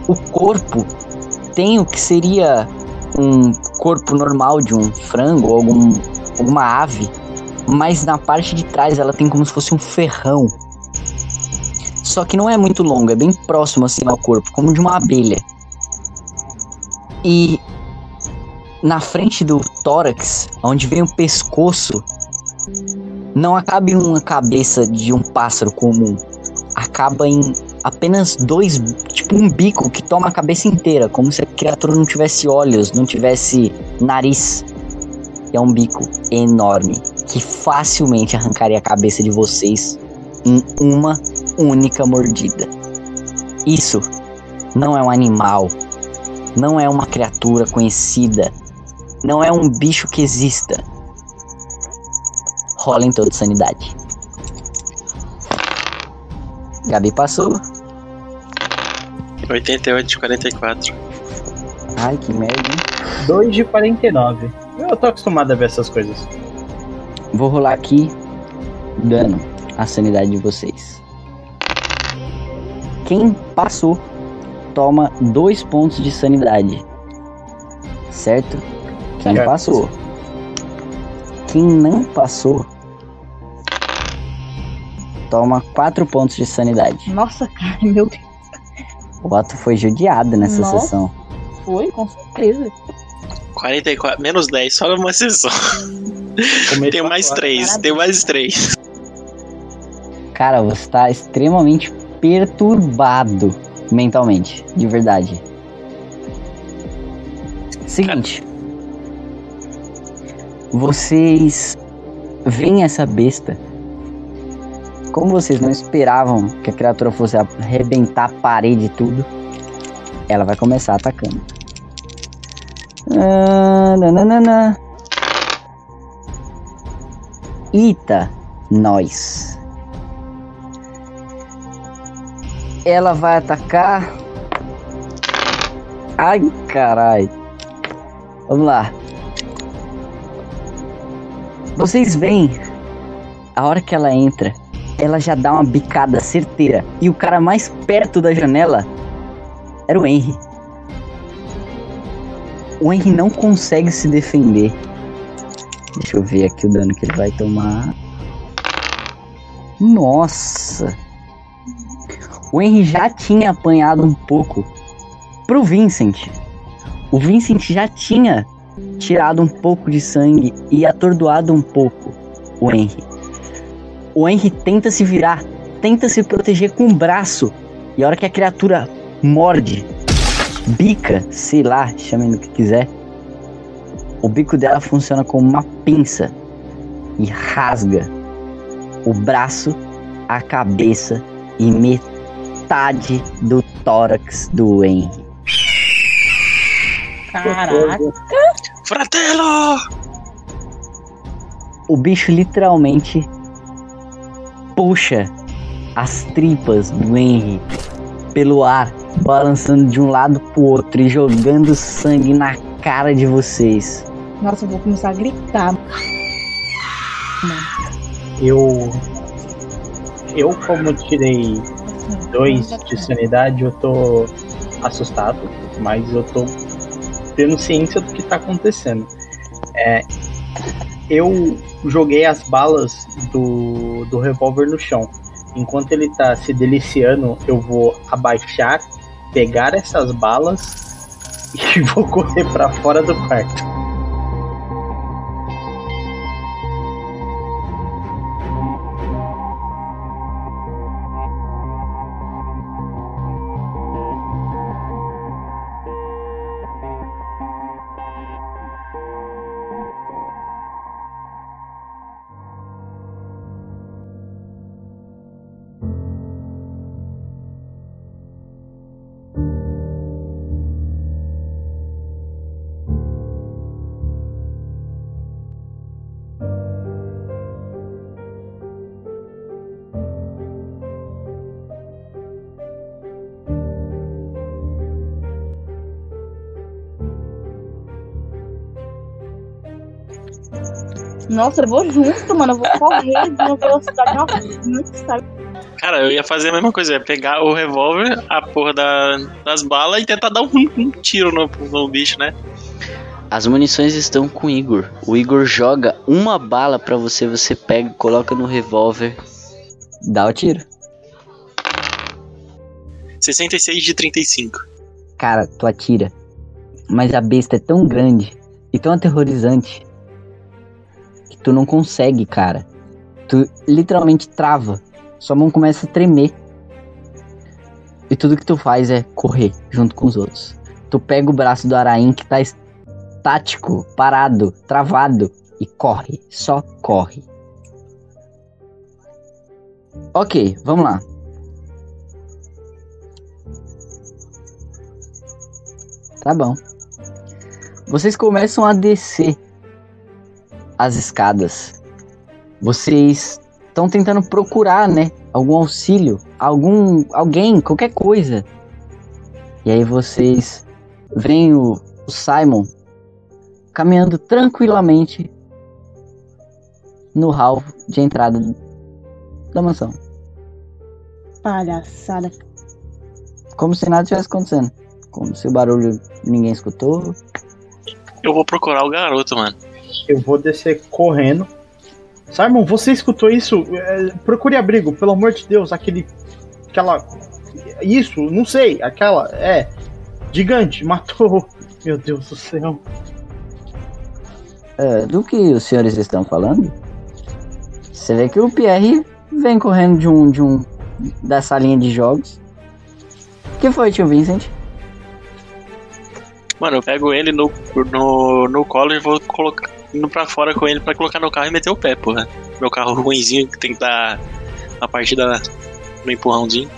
O corpo tem o que seria um corpo normal de um frango ou algum, alguma ave, mas na parte de trás ela tem como se fosse um ferrão. Só que não é muito longo, é bem próximo assim ao corpo, como de uma abelha. E na frente do tórax, onde vem o pescoço, não acaba em uma cabeça de um pássaro comum. Acaba em apenas dois, tipo um bico que toma a cabeça inteira, como se a criatura não tivesse olhos, não tivesse nariz. É um bico enorme que facilmente arrancaria a cabeça de vocês em uma única mordida. Isso não é um animal, não é uma criatura conhecida, não é um bicho que exista. Rola em toda sanidade. Gabi passou.
88 de 44.
Ai, que merda. hein?
2 de 49. Eu tô acostumado a ver essas coisas.
Vou rolar aqui dano a sanidade de vocês. Quem passou toma dois pontos de sanidade. Certo? Quem
Certo.
passou. Quem não passou toma quatro pontos de sanidade.
Nossa, cara, meu Deus.
O Otto foi judiado nessa
Nossa.
sessão.
Foi, com certeza.
44, menos 10, só numa sessão. Tem mais
agora.
3, tem mais 3.
Cara, você tá extremamente perturbado mentalmente, de verdade. Seguinte. Vocês veem essa besta. Como vocês não esperavam que a criatura fosse arrebentar a parede e tudo, ela vai começar atacando. Ah, nananana. Eita, nós. Ela vai atacar. Ai, carai. Vamos lá. Vocês veem a hora que ela entra, ela já dá uma bicada certeira. E o cara mais perto da janela era o Henry. O Henry não consegue se defender. Deixa eu ver aqui o dano que ele vai tomar. Nossa! O Henry já tinha apanhado um pouco pro Vincent. O Vincent já tinha tirado um pouco de sangue e atordoado um pouco o Henry. O Henry tenta se virar, tenta se proteger com o braço. E a hora que a criatura morde, bica, sei lá, chamem do que quiser, o bico dela funciona como uma pinça e rasga o braço, a cabeça e metade do tórax do Henry.
Caraca.
Fratello!
O bicho literalmente puxa as tripas do Henry pelo ar, balançando de um lado pro outro e jogando sangue na cara de vocês.
Nossa, eu vou começar a gritar.
Eu. Eu, como tirei dois de sanidade, eu tô assustado, mas eu tô tendo ciência do que tá acontecendo. É, eu joguei as balas do, do revólver no chão. Enquanto ele tá se deliciando, eu vou abaixar, pegar essas balas (laughs) e vou correr para fora do quarto.
Nossa, eu vou junto, mano. Eu vou correr de uma velocidade muito sabe?
Cara, eu ia fazer a mesma coisa, ia pegar o revólver, a porra da, das balas e tentar dar um, um tiro no, no bicho, né?
As munições estão com o Igor. O Igor joga uma bala pra você, você pega, coloca no revólver, dá o tiro.
66 de 35.
Cara, tu atira. Mas a besta é tão grande e tão aterrorizante tu não consegue, cara. Tu literalmente trava. Sua mão começa a tremer. E tudo que tu faz é correr junto com os outros. Tu pega o braço do Araim que tá estático, parado, travado e corre, só corre. Ok, vamos lá. Tá bom. Vocês começam a descer as escadas. Vocês estão tentando procurar, né, algum auxílio, algum alguém, qualquer coisa. E aí vocês veem o, o Simon caminhando tranquilamente no hall de entrada da mansão.
Palhaçada.
Como se nada tivesse acontecendo. Como se o barulho ninguém escutou.
Eu vou procurar o garoto, mano.
Eu vou descer correndo. Simon, você escutou isso? É, procure abrigo, pelo amor de Deus. Aquele. Aquela. Isso, não sei. Aquela. É. Gigante, (laughs) matou. Meu Deus do céu.
É, do que os senhores estão falando? Você vê que o Pierre vem correndo de um. de um. dessa linha de jogos. O que foi, tio Vincent?
Mano, eu pego ele no, no, no colo e vou colocar indo pra fora com ele pra colocar no carro e meter o pé, porra. Meu carro ruimzinho que tem que dar a partida no empurrãozinho.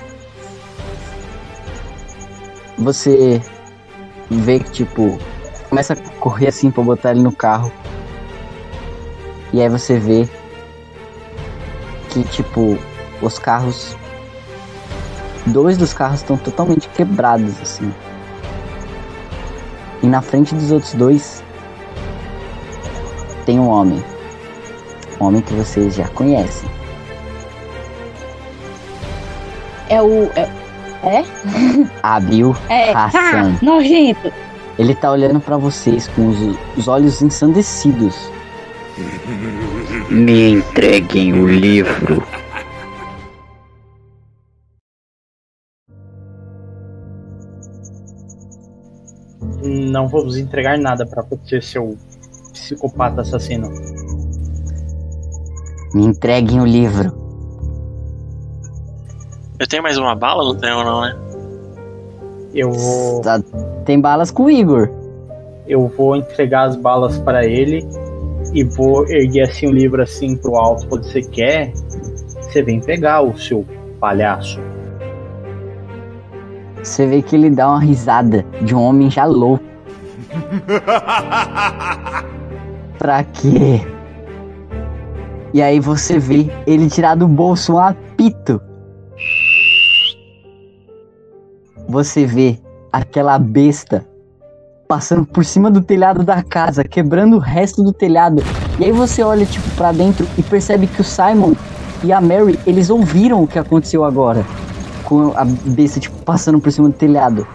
Você vê que, tipo, começa a correr assim pra botar ele no carro. E aí você vê que, tipo, os carros. Dois dos carros estão totalmente quebrados, assim. E na frente dos outros dois tem um homem. Um homem que vocês já conhecem.
É o. É? é?
Abil
É.
Hassan.
Ah, nojento.
Ele tá olhando pra vocês com os, os olhos ensandecidos.
Me entreguem o livro.
Não vou vos entregar nada pra você, seu psicopata assassino.
Me entreguem o livro.
Eu tenho mais uma bala? Não tenho, não, né?
Eu vou.
Tá- Tem balas com o Igor.
Eu vou entregar as balas para ele e vou erguer assim o livro assim pro alto. Quando você quer, você vem pegar o seu palhaço.
Você vê que ele dá uma risada de um homem já louco. (laughs) Pra quê? E aí você vê ele tirar do bolso um apito. Você vê aquela besta passando por cima do telhado da casa, quebrando o resto do telhado. E aí você olha, tipo, pra dentro e percebe que o Simon e a Mary, eles ouviram o que aconteceu agora. Com a besta, tipo, passando por cima do telhado.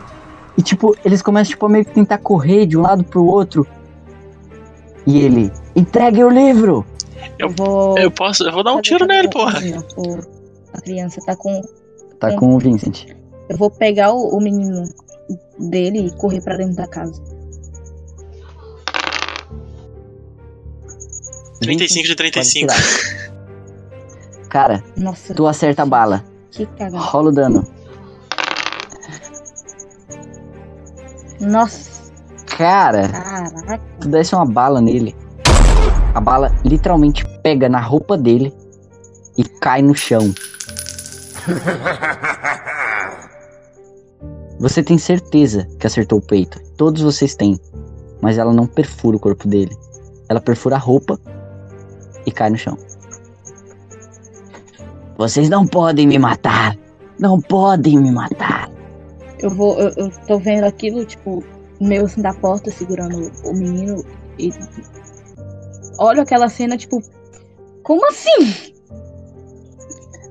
E, tipo, eles começam, tipo, a meio que tentar correr de um lado pro outro. E ele, entregue o livro!
Eu,
vou.
eu posso. Eu vou dar um tiro nele, porra.
A criança tá com.
Tá com o Vincent.
Eu vou pegar o, o menino dele e correr pra dentro da casa.
35 de
Pode
35.
tirar. Cara,
Nossa,
tu acerta a bala.
que cagada.
Rola o dano.
Nossa,
Cara,
caraca.
tu desce uma bala nele. A bala literalmente pega na roupa dele e cai no chão. (laughs) Você tem certeza que acertou o peito. Todos vocês têm. Mas ela não perfura o corpo dele. Ela perfura a roupa e cai no chão. Vocês não podem me matar. Não podem me matar.
Eu vou. Eu, eu tô vendo aquilo, tipo, meio assim da porta segurando o menino e. Olho aquela cena, tipo. Como assim?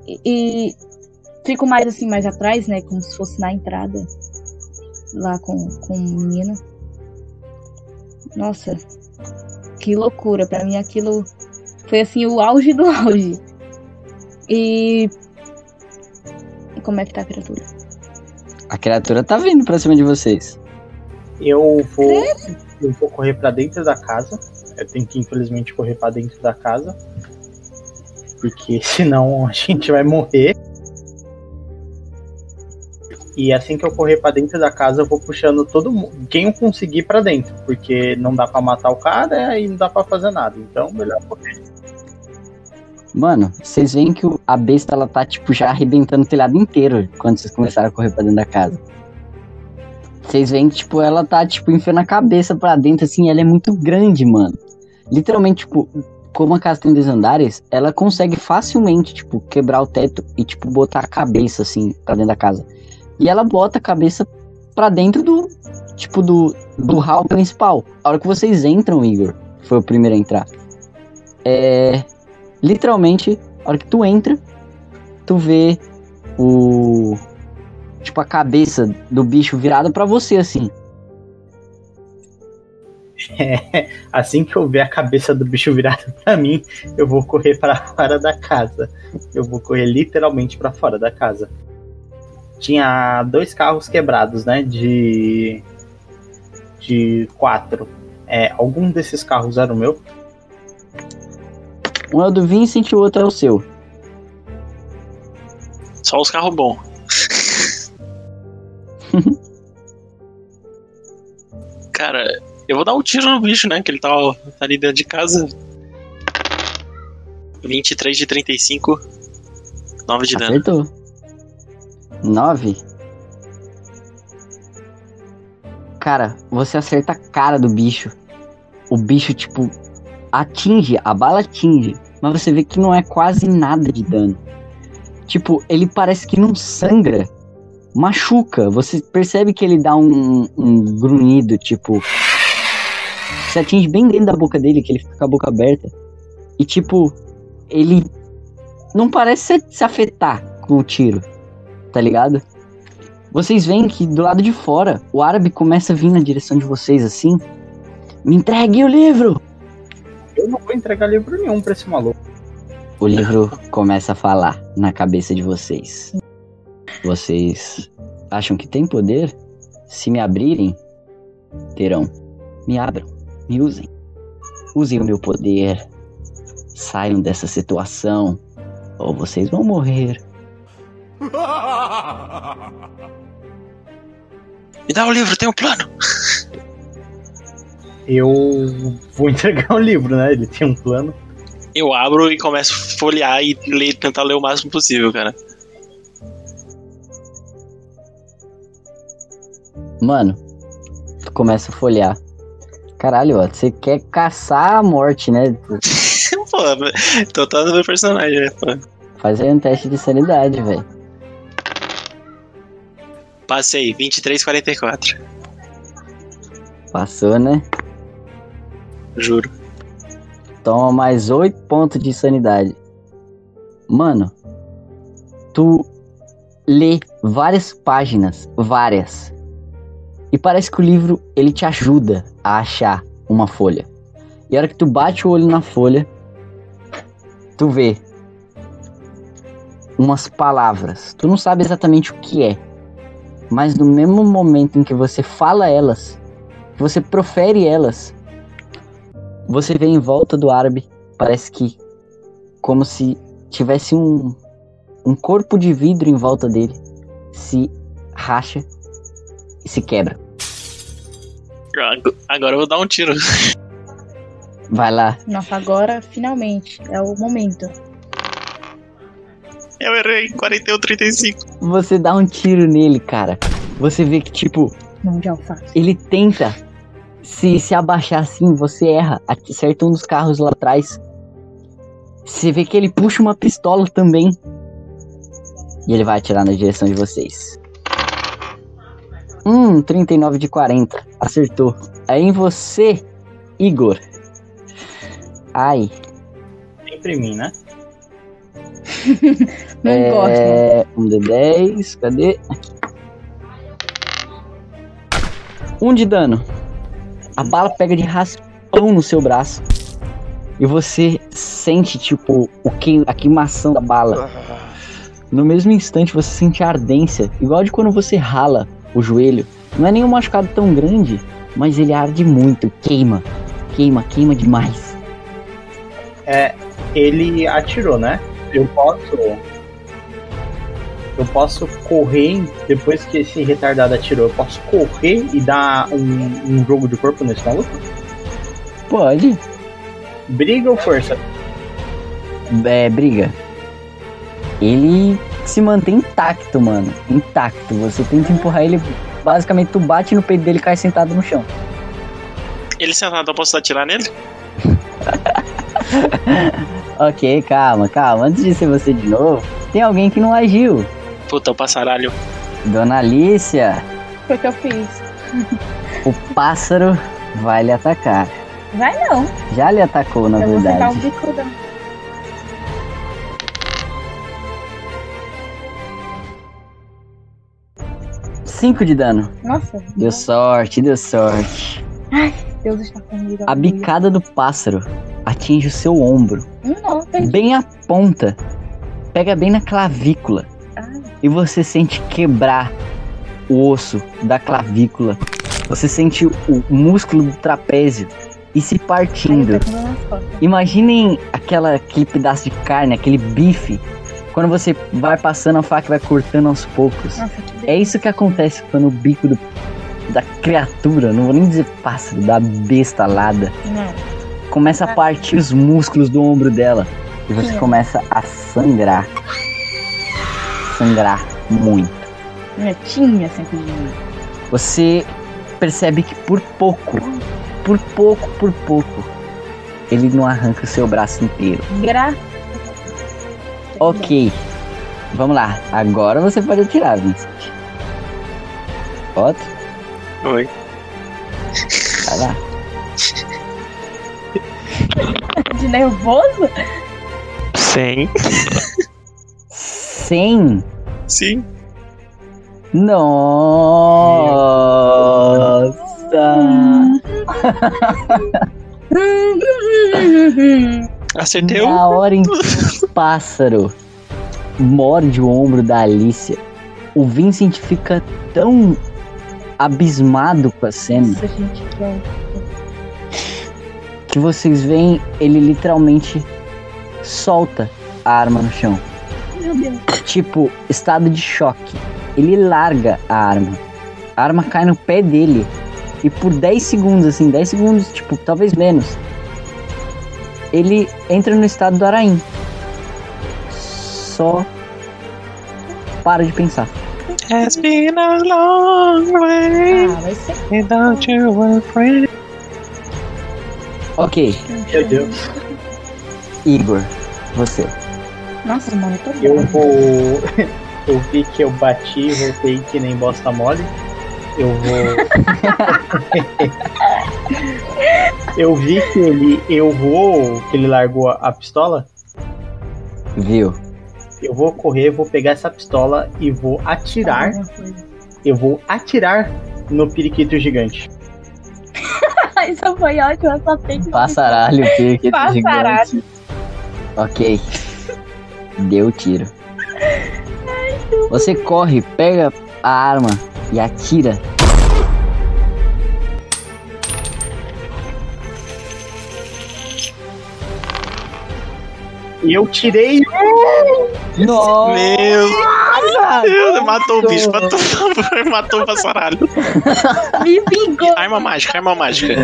E, e fico mais assim, mais atrás, né? Como se fosse na entrada. Lá com, com o menino. Nossa. Que loucura. Pra mim aquilo foi assim o auge do (laughs) auge. E Como é que tá a criatura?
A criatura tá vindo pra cima de vocês.
Eu vou, eu vou correr pra dentro da casa. Eu tenho que, infelizmente, correr pra dentro da casa. Porque (laughs) senão a gente vai morrer. E assim que eu correr pra dentro da casa, eu vou puxando todo mundo. Quem eu conseguir pra dentro. Porque não dá pra matar o cara e não dá pra fazer nada. Então, melhor correr.
Mano, vocês veem que a besta ela tá tipo já arrebentando o telhado inteiro quando vocês começaram a correr pra dentro da casa. Vocês veem que tipo ela tá tipo enfiando a cabeça pra dentro assim, ela é muito grande, mano. Literalmente, tipo, como a casa tem dois andares, ela consegue facilmente tipo quebrar o teto e tipo botar a cabeça assim pra dentro da casa. E ela bota a cabeça pra dentro do tipo do do hall principal. A hora que vocês entram, Igor, foi o primeiro a entrar. É literalmente, a hora que tu entra, tu vê o. Tipo, a cabeça do bicho virada pra você, assim. (laughs)
É, assim que eu ver a cabeça do bicho virada pra mim, eu vou correr pra fora da casa. Eu vou correr literalmente pra fora da casa. Tinha dois carros quebrados, né? De. De quatro. É, algum desses carros era o meu?
Um é o do Vincent e o outro é o seu.
Só os carros bons. Cara, eu vou dar um tiro no bicho, né? Que ele tá, tá ali dentro de casa. 23 de 35. 9 de dano.
Acertou. Nove. Cara, você acerta a cara do bicho. O bicho, tipo, atinge, a bala atinge. Mas você vê que não é quase nada de dano. Tipo, ele parece que não sangra. Machuca. Você percebe que ele dá um, um grunhido, tipo. Você atinge bem dentro da boca dele, que ele fica com a boca aberta. E, tipo, ele não parece se, se afetar com o tiro, tá ligado? Vocês veem que do lado de fora, o árabe começa a vir na direção de vocês assim. Me entregue o livro!
Eu não vou entregar livro nenhum pra esse maluco.
O livro começa a falar na cabeça de vocês. Vocês acham que tem poder? Se me abrirem, terão. Me abram, me usem. Usem o meu poder. Saiam dessa situação, ou vocês vão morrer.
Me dá o livro, tem um plano.
Eu vou entregar o livro, né? Ele tem um plano.
Eu abro e começo a folhear e ler, tentar ler o máximo possível, cara.
Mano, tu começa a folhear. Caralho, ó, você quer caçar a morte, né? (laughs)
Pô, tô todo meu personagem, né? Pô.
Faz aí um teste de sanidade, velho.
Passei, 23, 44.
Passou, né?
Juro.
Toma mais 8 pontos de sanidade. Mano, tu lê várias páginas, várias. E parece que o livro ele te ajuda a achar uma folha. E a hora que tu bate o olho na folha, tu vê umas palavras. Tu não sabe exatamente o que é. Mas no mesmo momento em que você fala elas, que você profere elas, você vê em volta do árabe, parece que como se tivesse um, um corpo de vidro em volta dele, se racha e se quebra.
Ag- Agora eu vou dar um tiro.
Vai lá.
Nossa, agora finalmente é o momento.
Eu errei, 41, 35.
Você dá um tiro nele, cara. Você vê que, tipo,
Mão de alface.
ele tenta se, se abaixar assim, você erra, acerta um dos carros lá atrás. Você vê que ele puxa uma pistola também. E ele vai atirar na direção de vocês. Hum, 39 de 40. Acertou. É em você, Igor. Ai.
Sempre em mim, né? (laughs)
Não gosto.
É, um de 10, cadê? Aqui. Um de dano. A bala pega de raspão no seu braço. E você sente, tipo, o que, a queimação da bala. No mesmo instante, você sente a ardência, igual de quando você rala o joelho. Não é nenhum machucado tão grande, mas ele arde muito, queima. Queima, queima demais.
É, ele atirou, né? Eu posso. Eu posso correr depois que esse retardado atirou. Eu posso correr e dar um, um jogo de corpo nesse maluco?
Pode.
Briga ou força?
É, briga. Ele se mantém intacto, mano. Intacto. Você tenta empurrar ele. Basicamente, tu bate no peito dele e cai sentado no chão.
Ele sentado, eu posso atirar nele? (laughs)
Ok, calma, calma. Antes de ser você de novo, tem alguém que não agiu.
Puta, o passaralho.
Dona Alicia,
Foi o que eu fiz.
o pássaro vai lhe atacar.
Vai não.
Já lhe atacou, na
eu vou sentar o
verdade.
bico da...
5 de dano.
Nossa.
Deu sorte, deu sorte.
Deus está comigo.
A bicada do pássaro atinge o seu ombro.
Não,
bem a ponta. Pega bem na clavícula. E você sente quebrar o osso da clavícula. Você sente o músculo do trapézio e se partindo. Imaginem aquela, aquele pedaço de carne, aquele bife. Quando você vai passando a faca e vai cortando aos poucos.
Nossa,
É isso que acontece quando o bico do- da criatura, não vou nem dizer pássaro, da besta alada,
Não.
começa a partir os músculos do ombro dela. E você
Sim.
começa a sangrar. Sangrar muito.
Tinha mim.
Você percebe que por pouco, por pouco, por pouco, ele não arranca o seu braço inteiro.
Gra...
Ok. Vamos lá. Agora você pode atirar, Vincent. Otto,
Oi.
vai lá. (laughs)
De nervoso?
100.
100?
Sim.
Nossa! (laughs) (laughs)
Acertei
Na
um.
hora em que (laughs) o pássaro morde o ombro da Alicia, o Vincent fica tão abismado com a cena
Nossa, gente, que
que vocês veem ele literalmente solta a arma no chão.
Meu Deus.
Tipo, estado de choque. Ele larga a arma. A arma cai no pé dele. E por 10 segundos, assim, 10 segundos, tipo, talvez menos. Ele entra no estado do Araim. Só para de pensar.
Has been a long way
Ah, vai ser...
without you, my friend.
Ok,
Meu Deus.
Igor, você.
Nossa, mano, eu tô
Eu vou. (laughs) Eu vi que eu bati e voltei que nem bosta mole. Eu vou. Eu vi que ele errou, que ele largou a, a pistola.
Viu?
Eu vou correr, vou pegar essa pistola e vou atirar. Eu vou atirar no periquito gigante. (laughs)
Isso foi ótimo, eu só tenho que.
Passaralho, periquito
Passaralho.
gigante. Ok. Deu o tiro. Você corre, pega a arma e atira.
E eu tirei.
Nossa!
Meu Deus, matou o bicho, matou, (laughs) matou o passaralho.
Me vingou.
Arma mágica, arma mágica.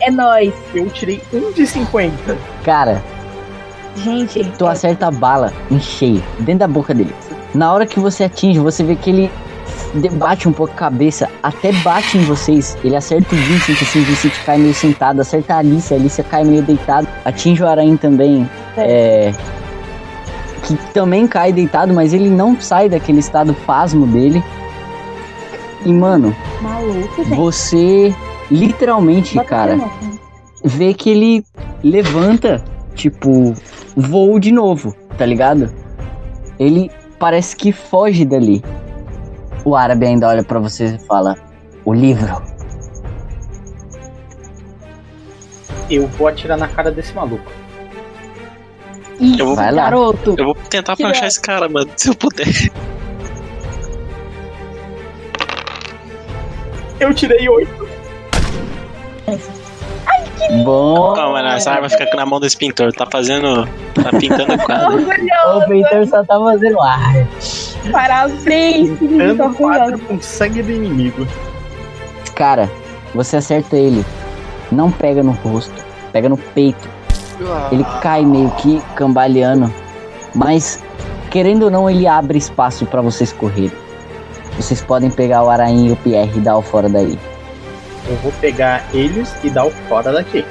É nóis.
Eu tirei um de 50.
Cara,
Gente,
tu acerta a bala em cheio, dentro da boca dele. Na hora que você atinge, você vê que ele debate um pouco a cabeça, até bate em vocês. Ele acerta o Vincent, assim, o Vincent cai meio sentado, acerta a Alice, a Alice cai meio deitado, atinge o Aranha também, é, que também cai deitado, mas ele não sai daquele estado pasmo dele. E, mano,
maluco,
você literalmente,
Bota
cara,
moça.
vê que ele levanta, tipo, voo de novo, tá ligado? Ele parece que foge dali. O árabe ainda olha pra vocês e fala: O livro.
Eu vou atirar na cara desse maluco.
Isso,
Eu vou-
Vai lá.
garoto.
Eu vou tentar
Que
planchar
bom.
esse cara, mano, se eu puder.
Eu tirei oito.
Bom.
Não, mano, essa arma fica na mão desse pintor. Tá fazendo. Tá pintando (laughs) o quadro.
O. Peter só tá fazendo arte.
Parabéns, orgulhoso.
quadro com sangue do inimigo.
Cara, você acerta ele. Não pega no rosto, pega no peito. Ele cai meio que cambaleando. Mas, querendo ou não, ele abre espaço pra vocês correrem. Vocês podem pegar o Aranha e o Pierre e dar o fora daí.
Eu vou pegar eles e dar o fora daqui.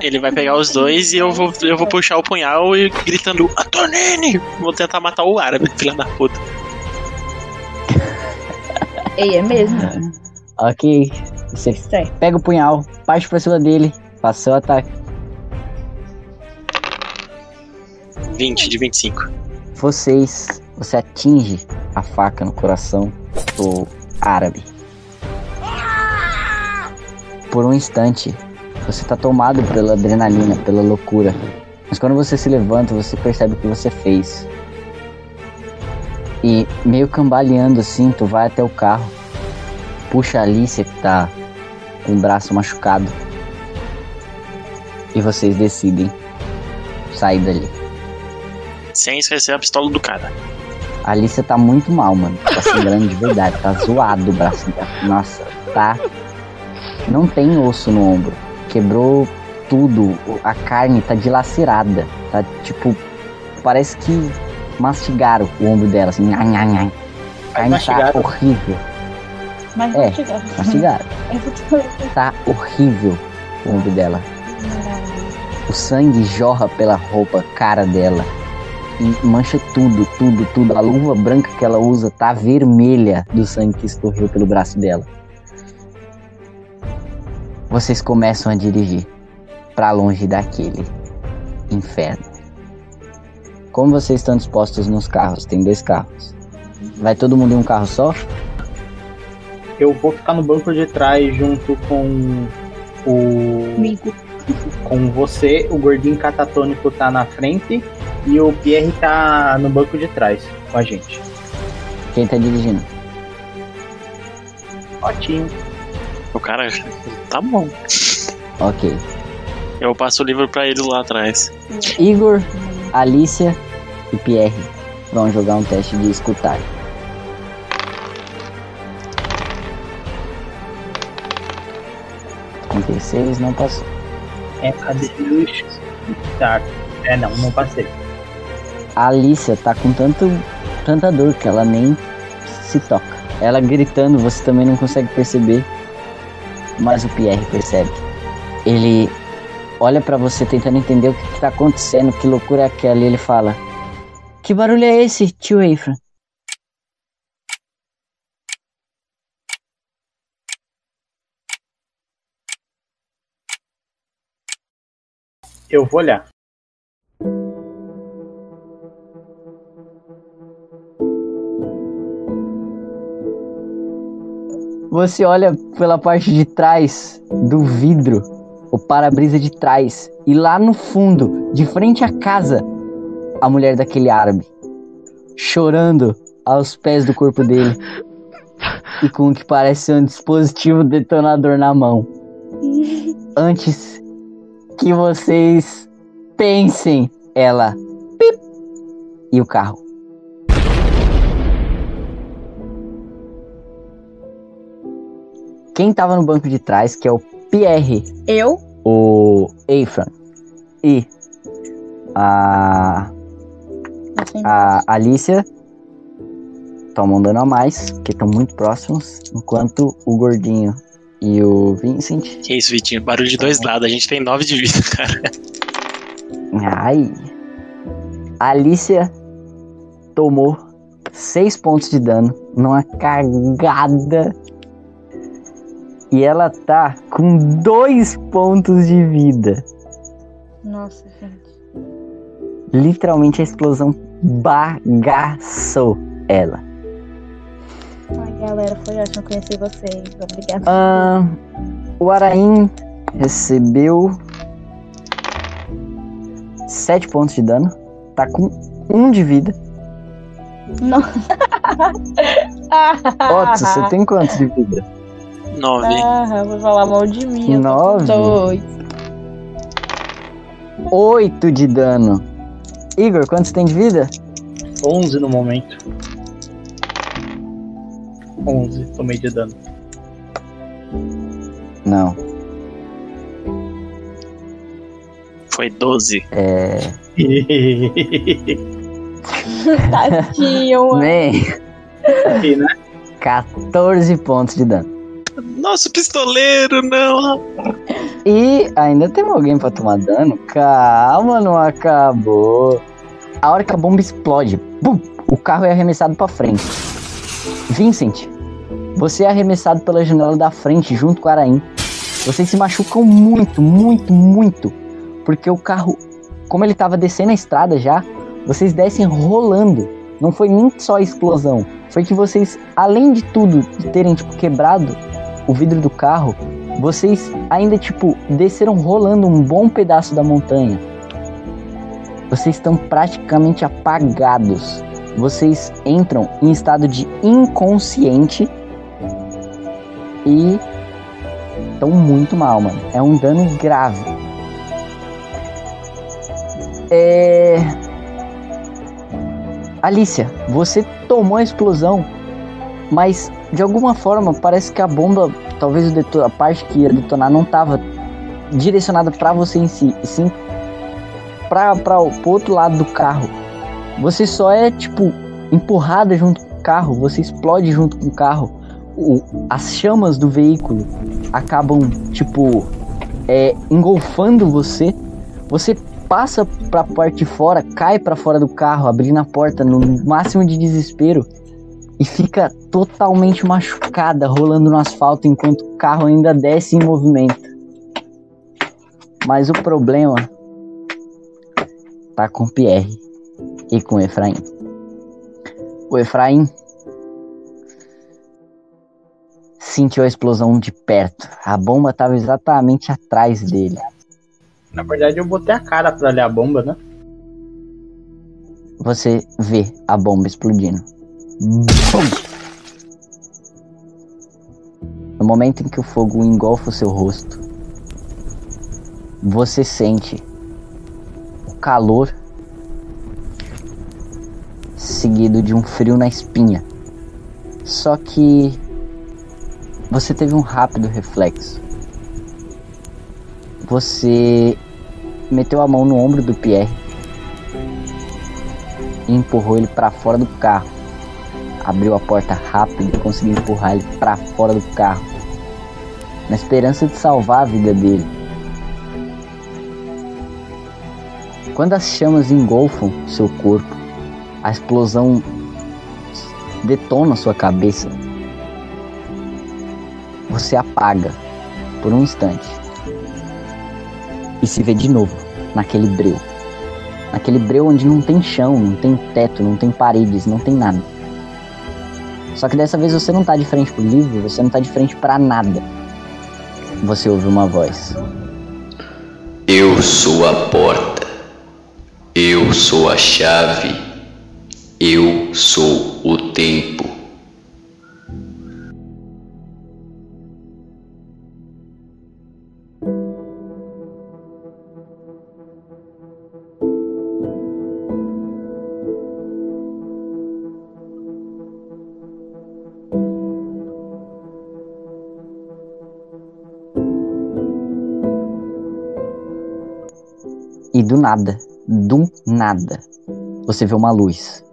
Ele vai pegar os dois e eu vou, eu vou puxar o punhal e gritando: Antonini! Vou tentar matar o árabe, filha da puta.
Ei, é mesmo.
Ok. Você
Certo.
pega o punhal, parte pra cima dele, faz seu ataque.
20 de 25.
Vocês, você atinge a faca no coração do árabe. Por um instante, você tá tomado pela adrenalina, pela loucura. Mas quando você se levanta, você percebe o que você fez. E meio cambaleando assim, tu vai até o carro, puxa a Alicia que tá com o braço machucado. E vocês decidem sair dali.
Sem esquecer a pistola do cara.
A Alicia tá muito mal, mano. Tá sangrando (laughs) de verdade. Tá zoado o braço dela. Nossa, tá. Não tem osso no ombro. Quebrou tudo. A carne tá dilacerada. Tá tipo. Parece que mastigaram o ombro dela, assim. Nha, nha, nha. A carne tá
mastigaram?
horrível.
Mas
É,
chegar.
Mastigaram. (laughs) Tá horrível o ombro dela. O sangue jorra pela roupa, cara dela. E mancha tudo, tudo, tudo. A luva branca que ela usa tá vermelha do sangue que escorreu pelo braço dela. Vocês começam a dirigir pra longe daquele inferno. Como vocês estão dispostos nos carros? Tem dois carros. Vai todo mundo em um carro só?
Eu vou ficar no banco de trás junto com o.
Mico.
Com você, o gordinho catatônico tá na frente e o Pierre tá no banco de trás com a gente.
Quem tá dirigindo?
Ótimo.
O cara. Tá bom.
Ok.
Eu passo o livro pra ele lá atrás.
Igor, Alicia e Pierre vão jogar um teste de escutar. Seis não passou.
É, cadê os. Tá. É, não, não passei.
A Alicia tá com tanto, tanta dor que ela nem se toca. Ela gritando, você também não consegue perceber mas o Pierre percebe. Ele olha para você tentando entender o que, que tá acontecendo, que loucura é aquela, e ele fala: Que barulho é esse, tio Efra?
Eu vou olhar.
Você olha pela parte de trás do vidro, o para-brisa de trás, e lá no fundo, de frente à casa, a mulher daquele árabe, chorando aos pés do corpo dele e com o que parece um dispositivo detonador na mão. Antes que vocês pensem, ela pip, e o carro. Quem tava no banco de trás, que é o Pierre,
Eu?
o Eifran e a, a Alicia tomam dano a mais, porque estão muito próximos, enquanto o gordinho e o Vincent.
Que isso, Vitinho? Barulho de dois lados. A gente tem nove de vida, (laughs) cara.
Ai! A Alicia tomou 6 pontos de dano numa cagada. E ela tá com 2 pontos de vida.
Nossa, gente.
Literalmente a explosão bagaçou ela.
Ai, galera, foi ótimo conhecer vocês. Obrigada.
Ah, o Araim recebeu 7 pontos de dano. Tá com 1 de vida.
Não.
Otto, você tem quanto de vida? (laughs)
Nove.
Ah, vou falar mal de mim.
Nove?
Dois.
8 de dano. Igor, quanto você tem de vida?
11 no momento. 11, tomei de dano.
Não.
Foi doze.
É. (laughs)
Tadinho, mano.
Man,
né?
14 pontos de dano.
Nossa, pistoleiro, não.
E ainda tem alguém pra tomar dano? Calma, não acabou. A hora que a bomba explode, bum, o carro é arremessado pra frente. Vincent, você é arremessado pela janela da frente junto com o Araim. Vocês se machucam muito, muito, muito. Porque o carro, como ele tava descendo a estrada já, vocês descem rolando. Não foi nem só a explosão. Foi que vocês, além de tudo, de terem tipo, quebrado o vidro do carro, vocês ainda, tipo, desceram rolando um bom pedaço da montanha. Vocês estão praticamente apagados. Vocês entram em estado de inconsciente e estão muito mal, mano. É um dano grave. É. Alicia, você tomou a explosão, mas de alguma forma parece que a bomba, talvez a parte que ia detonar não estava direcionada para você em si, e sim para o outro lado do carro. Você só é tipo empurrada junto com o carro, você explode junto com o carro. O- as chamas do veículo acabam tipo é, engolfando você. Você passa pra parte de fora, cai pra fora do carro, abrindo a porta no máximo de desespero e fica totalmente machucada, rolando no asfalto enquanto o carro ainda desce em movimento. Mas o problema tá com o Pierre e com o Efraim. O Efraim sentiu a explosão de perto. A bomba estava exatamente atrás dele.
Na verdade, eu botei a cara pra olhar a bomba, né?
Você vê a bomba explodindo. No momento em que o fogo engolfa o seu rosto, você sente o calor seguido de um frio na espinha. Só que você teve um rápido reflexo. Você meteu a mão no ombro do Pierre e empurrou ele para fora do carro. Abriu a porta rápido e conseguiu empurrar ele para fora do carro, na esperança de salvar a vida dele. Quando as chamas engolfam seu corpo, a explosão detona sua cabeça. Você apaga por um instante e se vê de novo naquele breu. Naquele breu onde não tem chão, não tem teto, não tem paredes, não tem nada. Só que dessa vez você não tá de frente pro livro, você não tá de frente para nada. Você ouve uma voz.
Eu sou a porta. Eu sou a chave. Eu sou o tempo.
Do nada, do nada, você vê uma luz.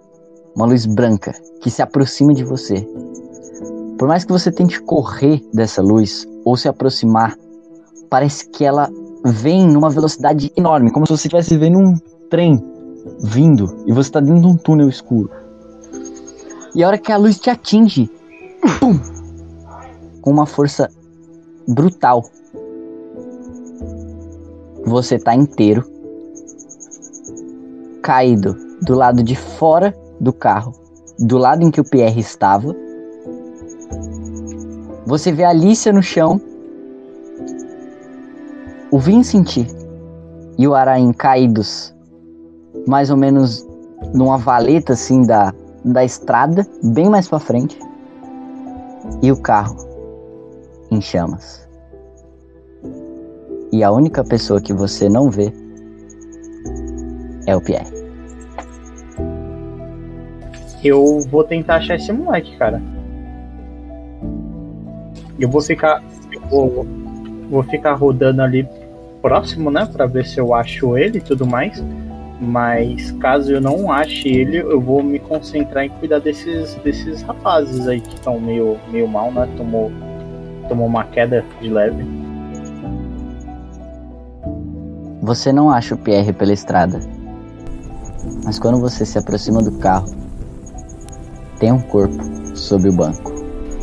Uma luz branca que se aproxima de você. Por mais que você tente correr dessa luz ou se aproximar, parece que ela vem numa velocidade enorme, como se você estivesse vendo um trem vindo e você está dentro de um túnel escuro. E a hora que a luz te atinge, pum, com uma força brutal, você tá inteiro caído do lado de fora do carro, do lado em que o Pierre estava. Você vê a Alicia no chão, o Vincent e o Araim caídos, mais ou menos numa valeta assim da, da estrada, bem mais para frente, e o carro em chamas. E a única pessoa que você não vê é o Pierre.
Eu vou tentar achar esse moleque, cara. Eu vou ficar. Eu vou, vou ficar rodando ali próximo, né? Pra ver se eu acho ele e tudo mais. Mas caso eu não ache ele, eu vou me concentrar em cuidar desses, desses rapazes aí que estão meio, meio mal, né? Tomou, tomou uma queda de leve.
Você não acha o Pierre pela estrada. Mas quando você se aproxima do carro, tem um corpo sobre o banco.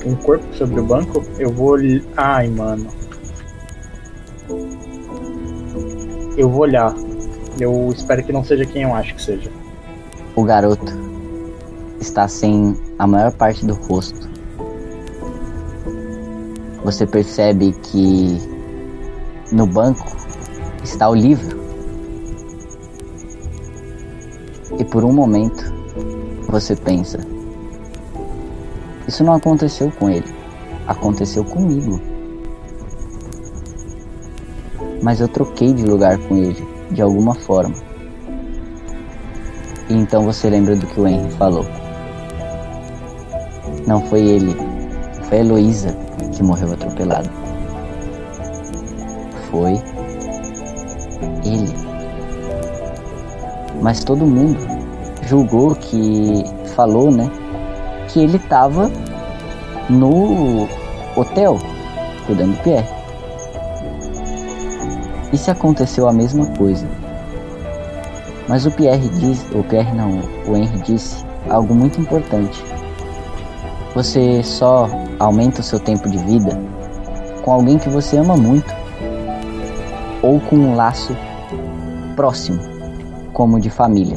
Um corpo sobre o banco? Eu vou. Ai, mano. Eu vou olhar. Eu espero que não seja quem eu acho que seja.
O garoto está sem a maior parte do rosto. Você percebe que no banco está o livro. E por um momento você pensa: Isso não aconteceu com ele, aconteceu comigo. Mas eu troquei de lugar com ele, de alguma forma. E então você lembra do que o Henry falou. Não foi ele, foi a Heloísa que morreu atropelada. Foi ele. Mas todo mundo julgou que falou, né, que ele tava no hotel cuidando do Pierre. E se aconteceu a mesma coisa? Mas o Pierre diz, o Pierre não, o Henry disse algo muito importante. Você só aumenta o seu tempo de vida com alguém que você ama muito ou com um laço próximo, como de família.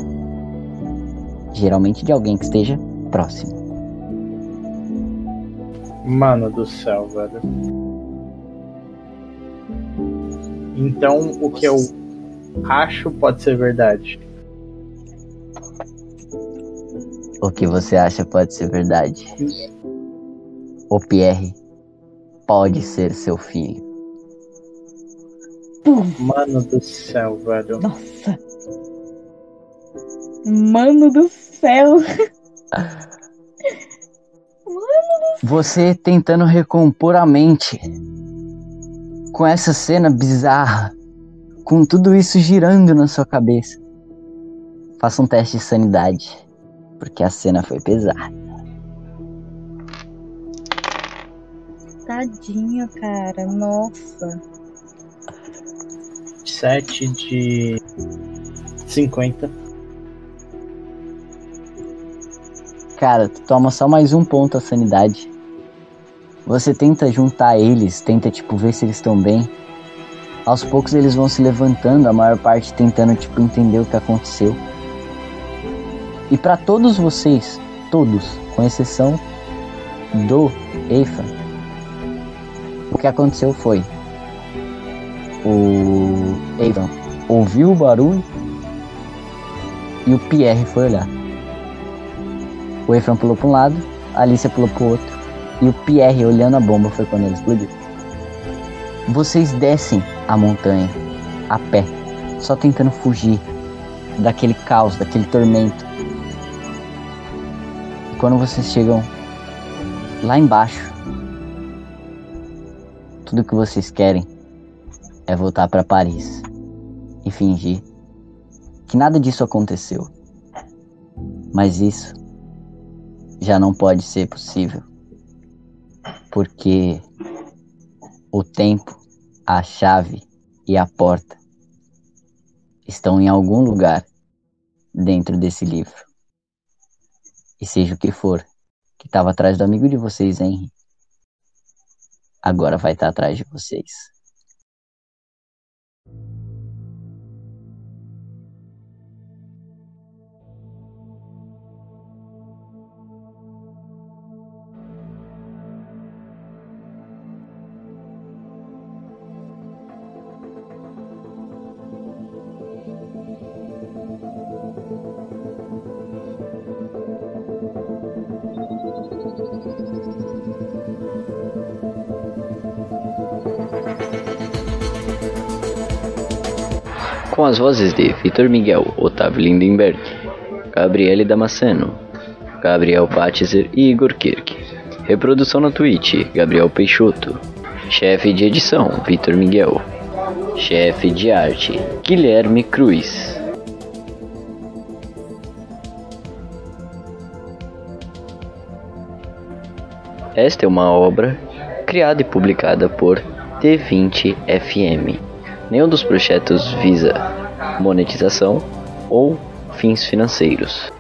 Geralmente de alguém que esteja próximo.
Mano do céu, velho. Então o que eu acho pode ser verdade.
O que você acha pode ser verdade? O Pierre pode ser seu filho.
Mano do céu, velho.
Nossa. Mano do céu. (laughs)
Você tentando recompor a mente com essa cena bizarra, com tudo isso girando na sua cabeça. Faça um teste de sanidade, porque a cena foi pesada.
Tadinho, cara. Nossa.
7 de 50.
Cara, tu toma só mais um ponto a sanidade. Você tenta juntar eles, tenta tipo ver se eles estão bem. Aos poucos eles vão se levantando, a maior parte tentando tipo entender o que aconteceu. E para todos vocês, todos, com exceção do Eifra, o que aconteceu foi o Eifra ouviu o barulho e o Pierre foi olhar. O Efraim pulou para um lado, a Alicia pulou para o outro e o Pierre olhando a bomba foi quando ele explodiu. Vocês descem a montanha a pé, só tentando fugir daquele caos, daquele tormento. E quando vocês chegam lá embaixo, tudo que vocês querem é voltar para Paris e fingir que nada disso aconteceu. Mas isso já não pode ser possível. Porque o tempo, a chave e a porta estão em algum lugar dentro desse livro. E seja o que for que estava atrás do amigo de vocês, Henry, agora vai estar atrás de vocês.
As vozes de Vitor Miguel, Otávio Lindenberg, Gabriele Damasceno, Gabriel Patzer e Igor Kirk. Reprodução na Twitch, Gabriel Peixoto. Chefe de edição, Vitor Miguel. Chefe de arte, Guilherme Cruz. Esta é uma obra criada e publicada por T20FM. Nenhum dos projetos visa monetização ou fins financeiros.